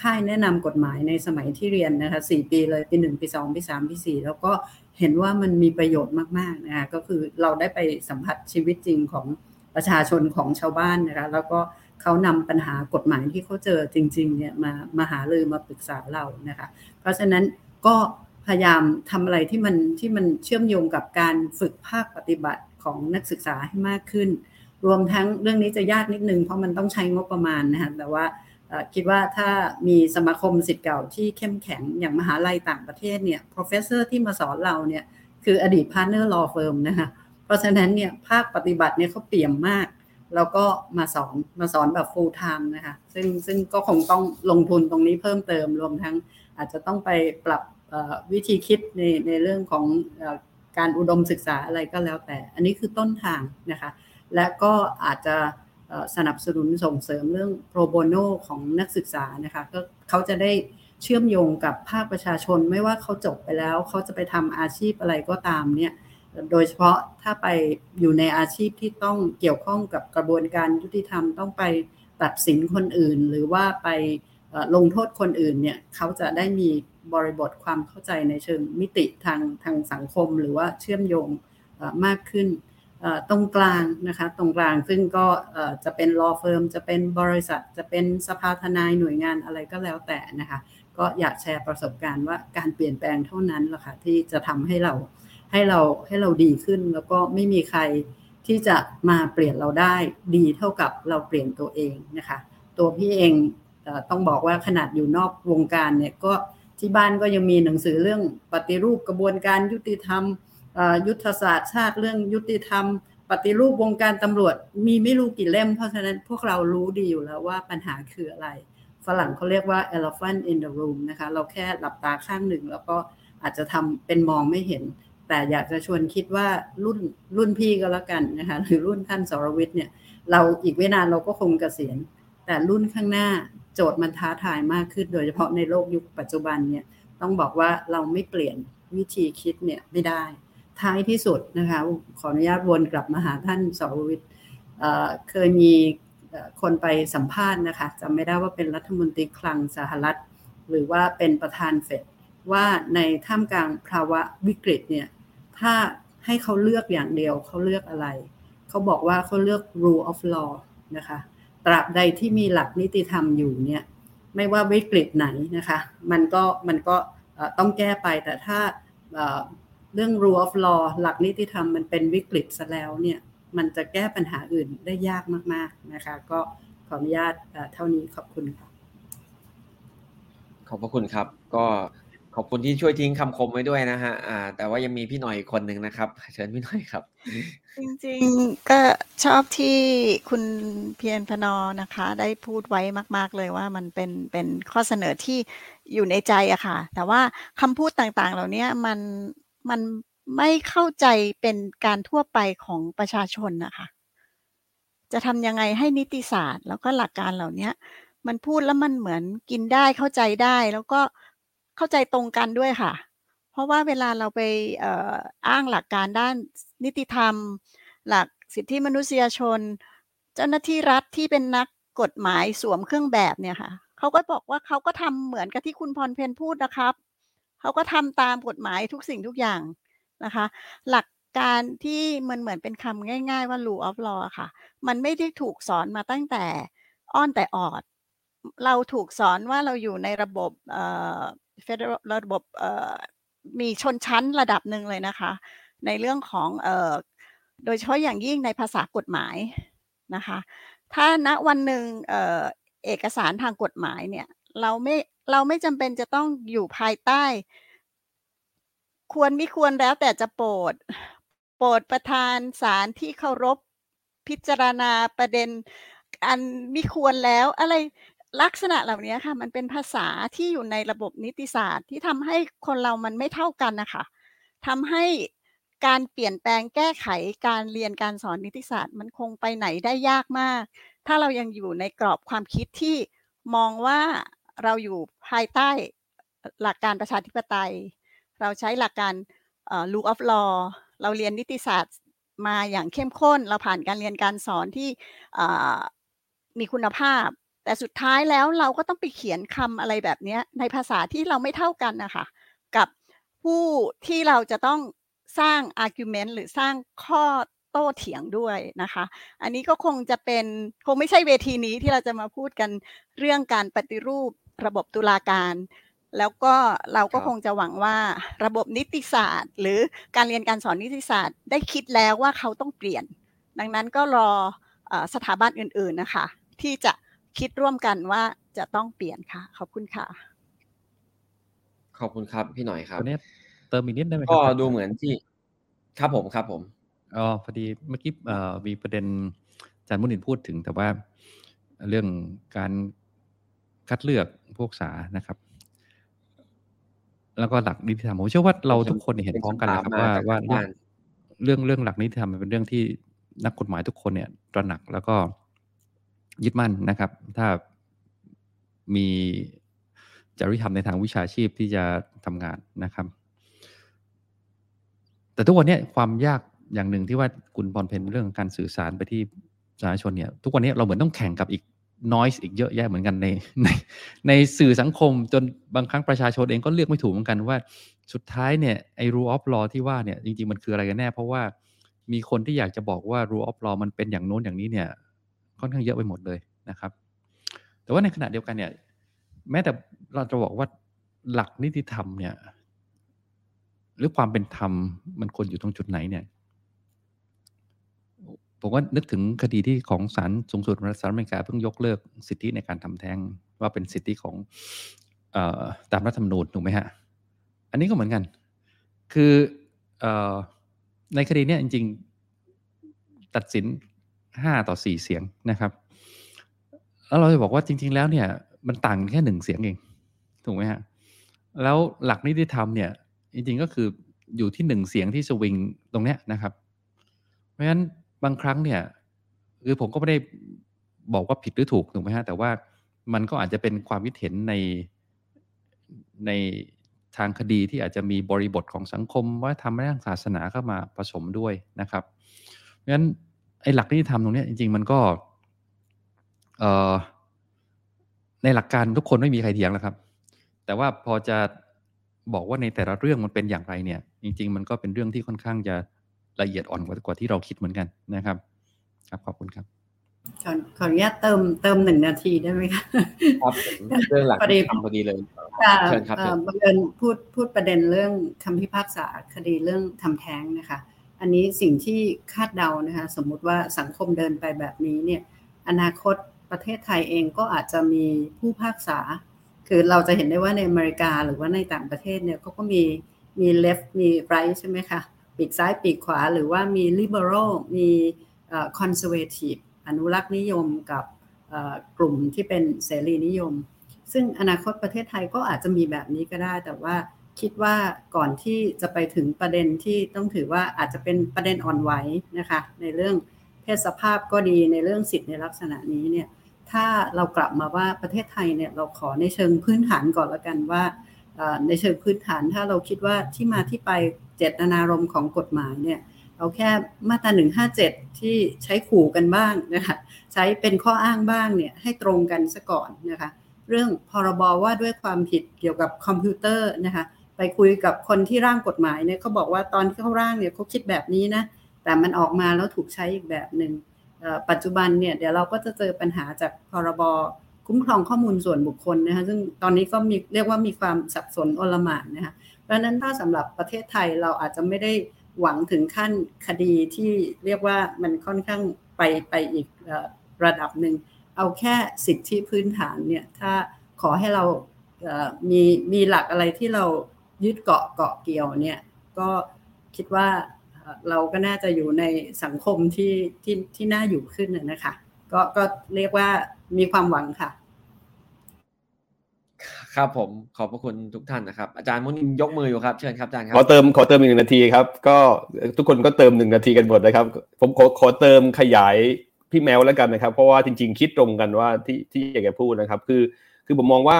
ค่ายแนะนำกฎหมายในสมัยที่เรียนนะคะสี่ปีเลยปีหนึ่งปีสองปีสามปีสี่แล้วก็เห็นว่ามันมีประโยชน์มากๆนะคะก็คือเราได้ไปสัมผัสชีวิตจริงของประชาชนของชาวบ้านนะคะแล้วก็เขานำปัญหากฎหมายที่เขาเจอจริงๆเนี่ยมามาหาเลยมาปรึกษาเรานะคะเพราะฉะนั้นก็พยายามทำอะไรที่มันที่มันเชื่อมโยงกับการฝึกภาคปฏิบัติของนักศึกษาให้มากขึ้น รวมทั้งเรื่องนี้จะยากนิดนึงเพราะมันต้องใช้งบประมาณนะคะแต่ว่า คิดว่าถ้ามีสมาคมสิทธิ์เก่าที่เข้มแข็งอย่างมหาลัยต่างประเทศเนี่ย professor ที่มาสอนเราเนี่ยคืออดีต partner law firm นะคะเพราะฉะนั้นเนี่ยภาคปฏิบัติเนี่ยเขาเปี่ยมมาก แล้วก็มาสอนมาสอนแบบ full time นะคะซึ่งซึ่งก็คงต้องลงทุนตรงนี้เพิ่มเติมรวมทั้งอาจจะต้องไปปรับวิธีคิดในในเรื่องของการอุดมศึกษาอะไรก็แล้วแต่ อันนี้คือต้นทางนะคะ และก็อาจจะ สนับสนุนส่งเสริมเรื่องโปรโบโนของนักศึกษานะคะก็เขาจะได้เชื่อมโยงกับภาคประชาชนไม่ว่าเขาจบไปแล้ว เขาจะไปทำอาชีพอะไรก็ตามเนี่ยโดยเฉพาะถ้าไปอยู่ในอาชีพที่ต้องเกี่ยวข้องกับกระบวนการยุติธรรมต้องไปตัดสินคนอื่น หรือว่าไปลงโทษคนอื่นเนี่ยเขาจะได้มีบริบทความเข้าใจในเชิงมิติทางทางสังคม หรือว่าเชื่อมโยงมากขึ้น ตรงกลางนะคะตรงกลางซึ่งก็จะเป็น law firm จะเป็นบริษัทจะเป็นสภาทนายหน่วยงานอะไรก็แล้วแต่นะคะก็อยากแชร์ประสบการณ์ว่าการเปลี่ยนแปลงเท่านั้นแหละค่ะที่จะทำให้เราให้เราให้เราดีขึ้น แล้วก็ไม่มีใครที่จะมาเปลี่ยนเราได้ดีเท่ากับเราเปลี่ยนตัวเองนะคะตัวพี่เองต้องบอกว่าขนาดอยู่นอกวงการเนี่ยก็ที่บ้านก็ยังมีหนังสือเรื่องปฏิรูปกระบวนการยุติธรรม ยุทธศาสตร์ชาติเรื่องยุติธรรม ปฏิรูปวงการตำรวจมีไม่รู้กี่เล่ม เพราะฉะนั้นพวกเรารู้ดีอยู่แล้วว่าปัญหาคืออะไร ฝรั่งเขาเรียกว่า elephant in the room นะคะเราแค่หลับตาข้างหนึ่ง แล้วก็อาจจะทำเป็นมองไม่เห็น แต่อยากจะชวนคิดว่ารุ่นรุ่นพี่ก็แล้วกันนะคะหรือรุ่นท่านสรวิทย์เนี่ยเราอีกไม่นานเราก็คงเกษียณ แต่รุ่นข้างหน้าโจทย์มันท้าทายมากขึ้น โดยเฉพาะในโลกยุคปัจจุบันเนี่ยต้องบอกว่าเราไม่เปลี่ยนวิธีคิดเนี่ยไม่ได้ ท้ายที่สุดนะคะ ขออนุญาตวนกลับมาหาท่านสรวิทย์เคยมีคนไปสัมภาษณ์นะคะจำไม่ได้ว่าเป็นรัฐมนตรีคลังสหรัฐ หรือว่าเป็นประธานเฟดว่าในท่ามกลางภาวะวิกฤตเนี่ยถ้าให้เขาเลือกอย่างเดียวเขาเลือกอะไร เขาบอกว่าเขาเลือก rule of law นะคะตราบใดที่มีหลักนิติธรรมอยู่เนี่ยไม่ว่าวิกฤตไหนนะคะ มันก็มันก็ต้องแก้ไปแต่ถ้า เรื่อง rule of law หลักนิติธรรมมันเป็นวิกฤตซะแล้วเนี่ยมันจะแก้ปัญหาอื่นได้ยากมาก ๆนะคะ ก็ขออนุญาตเท่านี้ขอบคุณค่ะขอบพระคุณครับ ก็ขอบคุณที่ช่วยทิ้งคำคมไว้ด้วยนะฮะอ่า แต่ว่ายังมีพี่หน่อยคนหนึ่งนะครับ เชิญพี่หน่อยครับ จริงๆก็ชอบที่คุณเพียรพนอนะคะ ได้พูดไว้มาก ๆ เลยว่ามันเป็นเป็นข้อเสนอที่อยู่ในใจอะค่ะ แต่ว่าคำพูดต่างๆ เหล่านี้มัน มันไม่เข้าใจเป็นการทั่วไปของประชาชนนะคะ จะทำยังไงให้นิติศาสตร์ แล้วก็หลักการเหล่านี้มันพูดแล้วมันเหมือนกินได้เข้าใจได้ แล้วก็เข้าใจตรงกันด้วยค่ะ เพราะว่าเวลาเราไปอ้างหลักการด้านนิติธรรม หลักสิทธิมนุษยชน เจ้าหน้าที่รัฐที่เป็นนักกฎหมายสวมเครื่องแบบเนี่ยค่ะเขาก็บอกว่าเขาก็ทำเหมือนกับที่คุณพรเพนพูดนะครับ เขาก็ทำตามกฎหมายทุกสิ่งทุกอย่างนะคะ หลักการที่มันเหมือนเป็นคำง่ายๆว่า rule of law ค่ะ มันไม่ได้ถูกสอนมาตั้งแต่อ้อนแต่ออด เราถูกสอนว่าเราอยู่ในระบบเอ่อ federal ระบบเอ่อมีชนชั้นระดับหนึ่งเลยนะคะ ในเรื่องของเอ่อโดยเฉพาะอย่างยิ่งในภาษากฎหมายนะคะ ถ้าณวันหนึ่งเอ่อเอกสารทางกฎหมายเนี่ยเราไม่ เราไม่จำเป็นจะต้องอยู่ภายใต้ ควรไม่ควรแล้วแต่จะโปรด โปรดประธานศาลที่เคารพพิจารณาประเด็นอันไม่ควรแล้วอะไรลักษณะเหล่านี้ค่ะ มันเป็นภาษาที่อยู่ในระบบนิติศาสตร์ ที่ทำให้คนเรามันไม่เท่ากันนะคะทำให้การเปลี่ยนแปลงแก้ไขการเรียนการสอนนิติศาสตร์ มันคงไปไหนได้ยากมาก ถ้าเรายังอยู่ในกรอบความคิดที่มองว่า เราอยู่ภายใต้หลักการประชาธิปไตย เราใช้หลักการ rule of law เราเรียนนิติศาสตร์มาอย่างเข้มข้น เราผ่านการเรียนการสอนที่มีคุณภาพ แต่สุดท้ายแล้วเราก็ต้องไปเขียนคำอะไรแบบนี้ในภาษาที่เราไม่เท่ากันนะคะกับผู้ที่เราจะต้องสร้าง argument หรือสร้างข้อโต้เถียงด้วยนะคะ อันนี้ก็คงจะเป็นคงไม่ใช่เวทีนี้ที่เราจะมาพูดกันเรื่องการปฏิรูป ระบบตุลาการ แล้วก็เราก็คงจะหวังว่าระบบนิติศาสตร์ หรือการเรียนการสอนนิติศาสตร์ ได้คิดแล้วว่าเขาต้องเปลี่ยน ดังนั้นก็รอสถาบันอื่น ๆนะคะ ที่จะคิดร่วมกันว่าจะต้องเปลี่ยนค่ะ ขอบคุณค่ะ ขอบคุณครับพี่หน่อยครับเนี้เติมอีกนิดได้ไหมก็ดูเหมือนที่ครับผมครับผมอ๋อพอดีเมื่อกี้มีประเด็นอาจารย์มุนินพูดถึงแต่ว่าเรื่องการ คัดเลือกพวกษานะครับ แล้วก็หลักนิติธรรมผมเชื่อว่าเราทุกคนเห็นพ้องกันนะครับว่าว่าเรื่องเรื่องหลักนิติธรรมมันเป็นเรื่องที่นักกฎหมายทุกคนเนี่ยตระหนักแล้วก็ยึดมั่นนะครับ ถ้ามีจริยธรรมในทางวิชาชีพที่จะทำงานนะครับ แต่ทุกวันนี้ความยากอย่างหนึ่งที่ว่าคุณพรเพนเรื่องการสื่อสารไปที่ประชาชนเนี่ย ทุกวันนี้เราเหมือนต้องแข่งกับอีก นอยส์อีกเยอะแยะเหมือนกันในในในสื่อสังคมจนบางครั้งประชาชนเองก็เลือกไม่ถูกเหมือนกันว่าสุดท้ายเนี่ยไอ้ rule of law ที่ว่าเนี่ยจริง ๆ มันคืออะไรกันแน่ เพราะว่ามีคนที่อยากจะบอกว่า rule of law มันเป็นอย่างโน้นอย่างนี้เนี่ยค่อนข้างเยอะไปหมดเลยนะครับ แต่ว่าในขณะเดียวกันเนี่ยแม้แต่เราจะบอกว่าหลักนิติธรรมเนี่ยหรือความเป็นธรรมมันควรอยู่ตรงจุดไหนเนี่ย ผมว่านึกถึงคดีที่ของศาลสูงสุดสหรัฐอเมริกาเพิ่งยกเลิกสิทธิในการทำแท้งว่าเป็นสิทธิของอตามรัฐธรรมนูญถูกไหมฮะ อันนี้ก็เหมือนกัน คืออในคดีเนี้ยจริง ๆ ตัดสินห้าต่อสี่เสียงนะครับ แล้วเราจะบอกว่าจริง ๆ แล้วเนี่ย มันต่างแค่หนึ่งเสียงเอง ถูกไหมฮะ แล้วหลักนิติธรรมเนี่ย จริง ๆ ก็คืออยู่ที่หนึ่งเสียงที่สวิงตรงเนี้ยนะครับ เพราะฉะนั้น บางครั้งเนี่ยคือผมก็ไม่ได้บอกว่าผิดหรือถูกถูกไหมฮะ แต่ว่ามันก็อาจจะเป็นความคิดเห็นในในทางคดีที่อาจจะมีบริบทของสังคมว่าทำเรื่องศาสนาเข้ามาผสมด้วยนะครับเพราะฉะนั้นไอ้หลักที่ทำตรงนี้จริง ๆ มันก็เอ่อในหลักการทุกคนไม่มีใครเถียงแล้วครับ แต่ว่าพอจะบอกว่าในแต่ละเรื่องมันเป็นอย่างไรเนี่ย จริง ๆ มันก็เป็นเรื่องที่ค่อนข้างจะ ละเอียดอ่อนกว่าที่เราคิดเหมือนกันนะครับ ครับขอบคุณครับขอขออนุญาตเติมเติมหนึ่งนาทีได้ไหมคะครับเรื่องหลักพอดีพอดีเลยเชิญครับบังเอิญพูดพูดประเด็นเรื่องคำพิพากษาคดีเรื่องทำแท้งนะคะ อันนี้สิ่งที่คาดเดานะคะ สมมุติว่าสังคมเดินไปแบบนี้เนี่ย อนาคตประเทศไทยเองก็อาจจะมีผู้พากษา คือเราจะเห็นได้ว่าในอเมริกาหรือว่าในต่างประเทศเนี่ยเขาก็มีมี left มี right ใช่ไหมคะ ปีกซ้ายปีกขวา หรือว่ามี liberal มี conservative อนุรักษ์นิยมกับกลุ่มที่เป็นเสรีนิยม ซึ่งอนาคตประเทศไทยก็อาจจะมีแบบนี้ก็ได้ แต่ว่าคิดว่าก่อนที่จะไปถึงประเด็นที่ต้องถือว่าอาจจะเป็นประเด็นอ่อนไหวนะคะ ในเรื่องเพศสภาพก็ดีในเรื่องสิทธิในลักษณะนี้เนี่ยถ้าเรากลับมาว่าประเทศไทยเนี่ยเราขอในเชิงพื้นฐานก่อนละกันว่า ในเชิงพื้นฐานถ้าเราคิดว่าที่มาที่ไปเจตนารมณ์ของกฎหมายเนี่ยเอาแค่มาตรา 157 ที่ใช้ขู่กันบ้างนะคะใช้เป็นข้ออ้างบ้างเนี่ยให้ตรงกันซะก่อนนะคะเรื่องพรบว่าด้วยความผิดเกี่ยวกับคอมพิวเตอร์นะคะไปคุยกับคนที่ร่างกฎหมายเนี่ยเขาบอกว่าตอนที่เขาร่างเนี่ยเขาคิดแบบนี้นะแต่มันออกมาแล้วถูกใช้อีกแบบหนึ่งปัจจุบันเนี่ยเดี๋ยวเราก็จะเจอปัญหาจากพรบ คุ้มครองข้อมูลส่วนบุคคลนะคะซึ่งตอนนี้ก็มีเรียกว่ามีความสับสนอลหม่านนะคะเพราะนั้นถ้าสำหรับประเทศไทยเราอาจจะไม่ได้หวังถึงขั้นคดีที่เรียกว่ามันค่อนข้างไปไปอีกระดับหนึ่งเอาแค่สิทธิพื้นฐานเนี่ยถ้าขอให้เรามีมีหลักอะไรที่เรายึดเกาะเกาะเกี่ยวเนี่ยก็คิดว่าเราก็น่าจะอยู่ในสังคมที่ที่ที่น่าอยู่ขึ้นนะคะ ก็ก็เรียกว่า มีความหวังค่ะ ครับผมขอบพระคุณทุกท่านนะครับ อาจารย์มุนินยกมืออยู่ครับเชิญครับอาจารย์ครับขอเติมขอเติมอีกหนึ่งนาทีครับ ก็ทุกคนก็เติมหนึ่งนาทีกันหมดนะครับ ผมขอขอเติมขยายพี่แมวแล้วกันนะครับ เพราะว่าจริง ๆ คิดตรงกันว่าที่ที่อยากจะพูดนะครับ คือคือผมมองว่า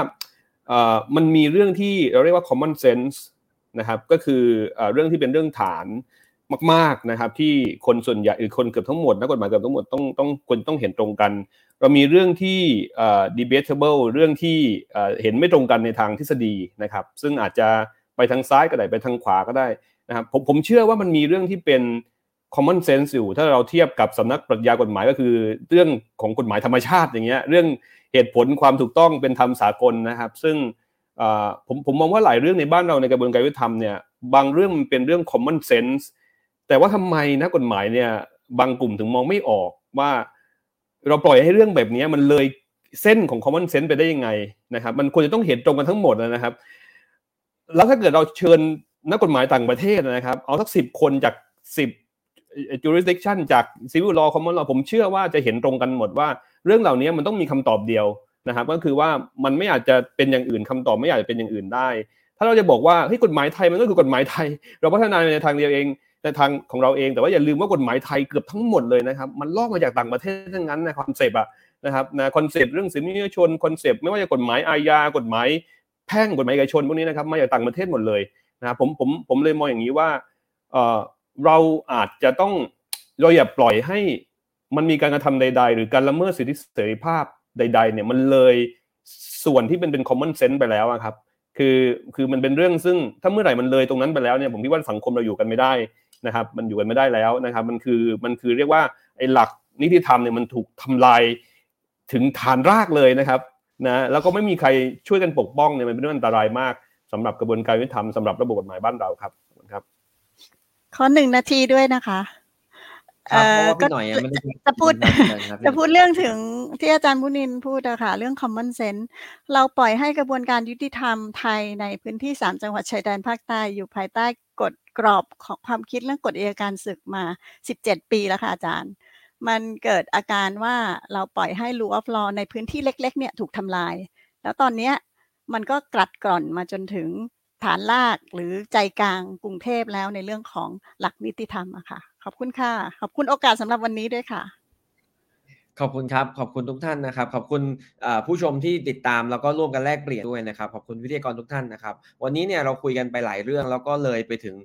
เอ่อมันมีเรื่องที่เราเรียกว่า common sense นะครับก็คือเรื่องที่เป็นเรื่องฐาน มากๆนะครับ ที่คนส่วนใหญ่หรือคนเกือบทั้งหมดนักกฎหมายเกือบทั้งหมดต้องต้องควรต้องเห็นตรงกัน เรามีเรื่องที่ debatable เรื่องที่เห็นไม่ตรงกันในทางทฤษฎีนะครับ ซึ่งอาจจะไปทางซ้ายก็ได้ไปทางขวาก็ได้นะครับผมผมเชื่อว่ามันมีเรื่องที่เป็น common sense อยู่ ถ้าเราเทียบกับสำนักปรัชญากฎหมายก็คือ เรื่องของกฎหมายธรรมชาติอย่างเงี้ยเรื่องเหตุผลความถูกต้องเป็นธรรมสากลนะครับ ซึ่งผมผมมองว่าหลายเรื่องในบ้านเราในกระบวนการยุติธรรมเนี่ยบางเรื่องมันเป็นเรื่อง common sense แต่ว่าทำไมนะกฎหมายเนี่ย บางกลุ่มถึงมองไม่ออกว่า เราปล่อยให้เรื่องแบบนี้มันเลยเส้นของ common sense ไปได้ยังไงนะครับ มันควรจะต้องเห็นตรงกันทั้งหมดนะครับ แล้วถ้าเกิดเราเชิญนักกฎหมายต่างประเทศนะครับ เอาสักสิบคนจากสิบ jurisdiction จาก civil law common law ผมเชื่อว่าจะเห็นตรงกันหมดว่า เรื่องเหล่านี้มันต้องมีคำตอบเดียวนะครับ ก็คือว่ามันไม่อาจจะเป็นอย่างอื่นคำตอบไม่อาจจะเป็นอย่างอื่นได้ ถ้าเราจะบอกว่าเฮ้ยกฎหมายไทยมันก็คือกฎหมายไทย เราพัฒนาในทางเดียวเอง ในทางของเราเองแต่ว่าอย่าลืมว่ากฎหมายไทยเกือบทั้งหมดเลยนะครับ มันลอกมาจากต่างประเทศทั้งนั้นนะ concept อะนะครับนะ concept เรื่องสิทธิมนุษยชน concept ไม่ว่าจะกฎหมายอาญากฎหมายแพ่งกฎหมายเอกชนพวกนี้นะครับมาจากต่างประเทศหมดเลยนะผมผมผมเลยมองอย่างนี้ว่าเออเราอาจจะต้องเราอย่าปล่อยให้มันมีการกระทำใด ๆ หรือการละเมิดสิทธิเสรีภาพใด ๆ เนี่ยมันเลยส่วนที่เป็นเป็น common sense ไปแล้วครับ คือคือมันเป็นเรื่องซึ่งถ้าเมื่อไหร่มันเลยตรงนั้นไปแล้วเนี่ยผมคิดว่าสังคมเราอยู่กันไม่ได้ นะครับมันอยู่กันไม่ได้แล้วนะครับมันคือมันคือเรียกว่าไอ้หลักนิติธรรมเนี่ยมันถูกทำลายถึงฐานรากเลยนะครับนะแล้วก็ไม่มีใครช่วยกันปกป้องเนี่ยมันเป็นเรื่องอันตรายมากสำหรับกระบวนการยุติธรรมสำหรับระบบกฎหมายบ้านเราครับครับขอหนึ่งนาทีด้วยนะคะเอ่อก็จะพูดจะพูดเรื่องถึงที่อาจารย์พุนินพูดอะค่ะเรื่อง common sense เราปล่อยให้กระบวนการยุติธรรมไทยในพื้นที่สามจังหวัดชายแดนภาคใต้อยู่ภายใต้กฎ กรอบของความคิดเรื่องกฎอัยการศึกมา 17 ปีแล้วค่ะอาจารย์ มันเกิดอาการว่าเราปล่อยให้ rule of law ในพื้นที่เล็ก ๆ เนี่ยถูกทำลาย แล้วตอนนี้มันก็กลัดกร่อนมาจนถึงฐานลากหรือใจกลางกรุงเทพแล้วในเรื่องของหลักนิติธรรมอะค่ะ ขอบคุณค่ะ ขอบคุณโอกาสสำหรับวันนี้ด้วยค่ะ ขอบคุณครับ ขอบคุณทุกท่านนะครับ ขอบคุณผู้ชมที่ติดตามแล้วก็ร่วมกันแลกเปลี่ยนด้วยนะครับ ขอบคุณวิทยากรทุกท่านนะครับ วันนี้เนี่ยเราคุยกันไปหลายเรื่องแล้วก็เลยไปถึง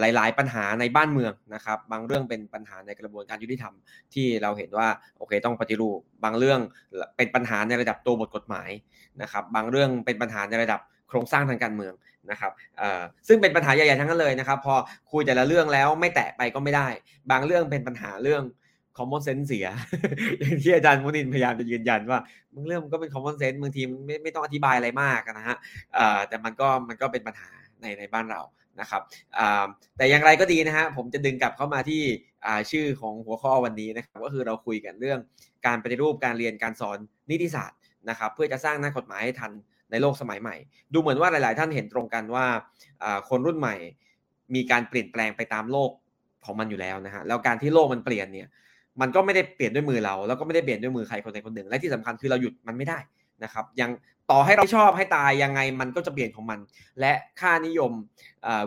หลาย ๆ ปัญหาในบ้านเมืองนะครับ บางเรื่องเป็นปัญหาในกระบวนการยุติธรรมที่เราเห็นว่าโอเคต้องปฏิรูป บางเรื่องเป็นปัญหาในระดับตัวบทกฎหมายนะครับ บางเรื่องเป็นปัญหาในระดับโครงสร้างทางการเมืองนะครับซึ่งเป็นปัญหาใหญ่ๆทั้งนั้นเลยนะครับ พอคุยแต่ละเรื่องแล้วไม่แตะไปก็ไม่ได้ บางเรื่องเป็นปัญหาเรื่อง common sense เสีย อย่างที่อาจารย์มุนินพยายามจะยืนยันว่าบางเรื่องมันก็เป็น common sense บางทีมันไม่ไม่ต้องอธิบายอะไรมากนะฮะแต่มันก็มันก็เป็นปัญหาในในบ้านเรานะครับแต่อย่างไรก็ดีนะฮะผมจะดึงกลับเข้ามาที่ชื่อของหัวข้อวันนี้นะครับก็คือเราคุยกันเรื่องการปฏิรูปการเรียนการสอนนิติศาสตร์นะครับเพื่อจะสร้างนักกฎหมายให้ทันในโลกสมัยใหม่ ดูเหมือนว่าหลาย ๆ ท่านเห็นตรงกันว่าคนรุ่นใหม่มีการเปลี่ยนแปลงไปตามโลกของมันอยู่แล้วนะฮะแล้วการที่โลกมันเปลี่ยนเนี่ย มันก็ไม่ได้เปลี่ยนด้วยมือเรา แล้วก็ไม่ได้เปลี่ยนด้วยมือใครคนใดคนหนึ่ง และที่สำคัญคือเราหยุดมันไม่ได้นะครับยังต่อให้เราชอบให้ตายยังไงมันก็จะเปลี่ยนของมัน และค่านิยม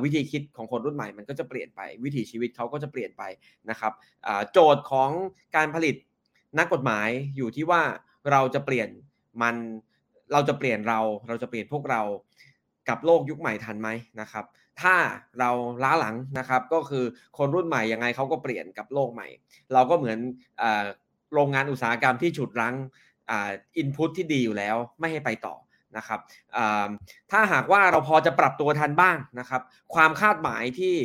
วิธีคิดของคนรุ่นใหม่มันก็จะเปลี่ยนไป วิถีชีวิตเขาก็จะเปลี่ยนไปนะครับโจทย์ของการผลิตนักกฎหมายอยู่ที่ว่าเราจะเปลี่ยนมันเราจะเปลี่ยนเรา เราจะเปลี่ยนพวกเรากับโลกยุคใหม่ทันไหมนะครับ ถ้าเราล้าหลังนะครับก็คือคนรุ่นใหม่ยังไงเขาก็เปลี่ยนกับโลกใหม่ เราก็เหมือนโรงงานอุตสาหกรรมที่ฉุดรั้งอินพุตที่ดีอยู่แล้วไม่ให้ไปต่อนะครับถ้าหากว่าเราพอจะปรับตัวทันบ้างนะครับ ความคาดหมายที่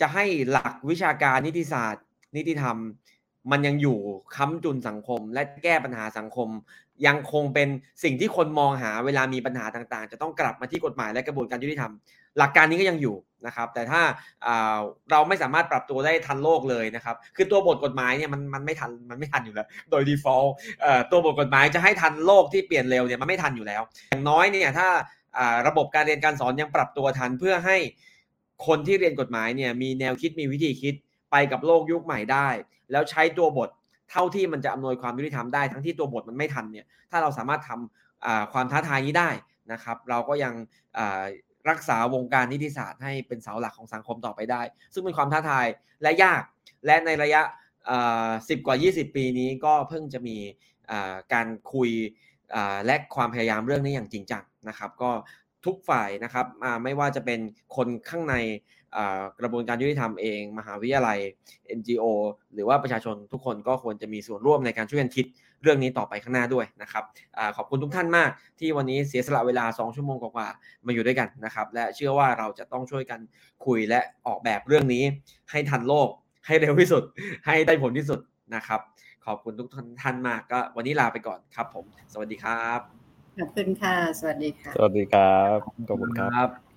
จะให้หลักวิชาการนิติศาสตร์ นิติธรรม มันยังอยู่ค้ำจุนสังคม และแก้ปัญหาสังคม ยังคงเป็นสิ่งที่คนมองหาเวลามีปัญหาต่างๆ จะต้องกลับมาที่กฎหมายและกระบวนการยุติธรรม หลักการนี้ก็ยังอยู่นะครับ แต่ถ้าเราไม่สามารถปรับตัวได้ทันโลกเลยนะครับ คือตัวบทกฎหมายเนี่ยมันมันไม่ทันมันไม่ทันอยู่แล้ว โดย default ตัวบทกฎหมายจะให้ทันโลกที่เปลี่ยนเร็วเนี่ยมันไม่ทันอยู่แล้ว อย่างน้อยเนี่ยถ้าระบบการเรียนการสอนยังปรับตัวทันเพื่อให้คนที่เรียนกฎหมายเนี่ยมีแนวคิดมีวิธีคิดไปกับโลกยุคใหม่ได้ แล้วใช้ตัวบทเท่าที่มันจะอำนวยความยุติธรรมได้ทั้งที่ตัวบทมันไม่ทันเนี่ยถ้าเราสามารถทำความท้าทายนี้ได้นะครับ เราก็ยัง รักษาวงการนิติศาสตร์ให้เป็นเสาหลักของสังคมต่อไปได้ ซึ่งเป็นความท้าทายและยากและในระยะสิบกว่า 20 ปีนี้ก็เพิ่งจะมีการคุยและความพยายามเรื่องนี้อย่างจริงจังนะครับ ก็ทุกฝ่ายนะครับไม่ว่าจะเป็นคนข้างในกระบวนการยุติธรรมเอง มหาวิทยาลัย NGO หรือว่าประชาชนทุกคนก็ควรจะมีส่วนร่วมในการช่วยกันคิด เรื่องนี้ต่อไปข้างหน้าด้วยนะครับอขอบคุณทุกท่านมากที่วันนี้เสียสละเวลา 2 ชั่วโมงกว่ามาอยู่ด้วยกันนะครับ และเชื่อว่าเราจะต้องช่วยกันคุยและออกแบบเรื่องนี้ ให้ทันโลก ให้เร็วที่สุด ให้ได้ผลที่สุดนะครับ ขอบคุณทุกท่านมากก็ วันนี้ลาไปก่อนครับ ผม สวัสดีครับขอบคุณค่ะ สวัสดีค่ะ สวัสดีครับ ขอบคุณครับ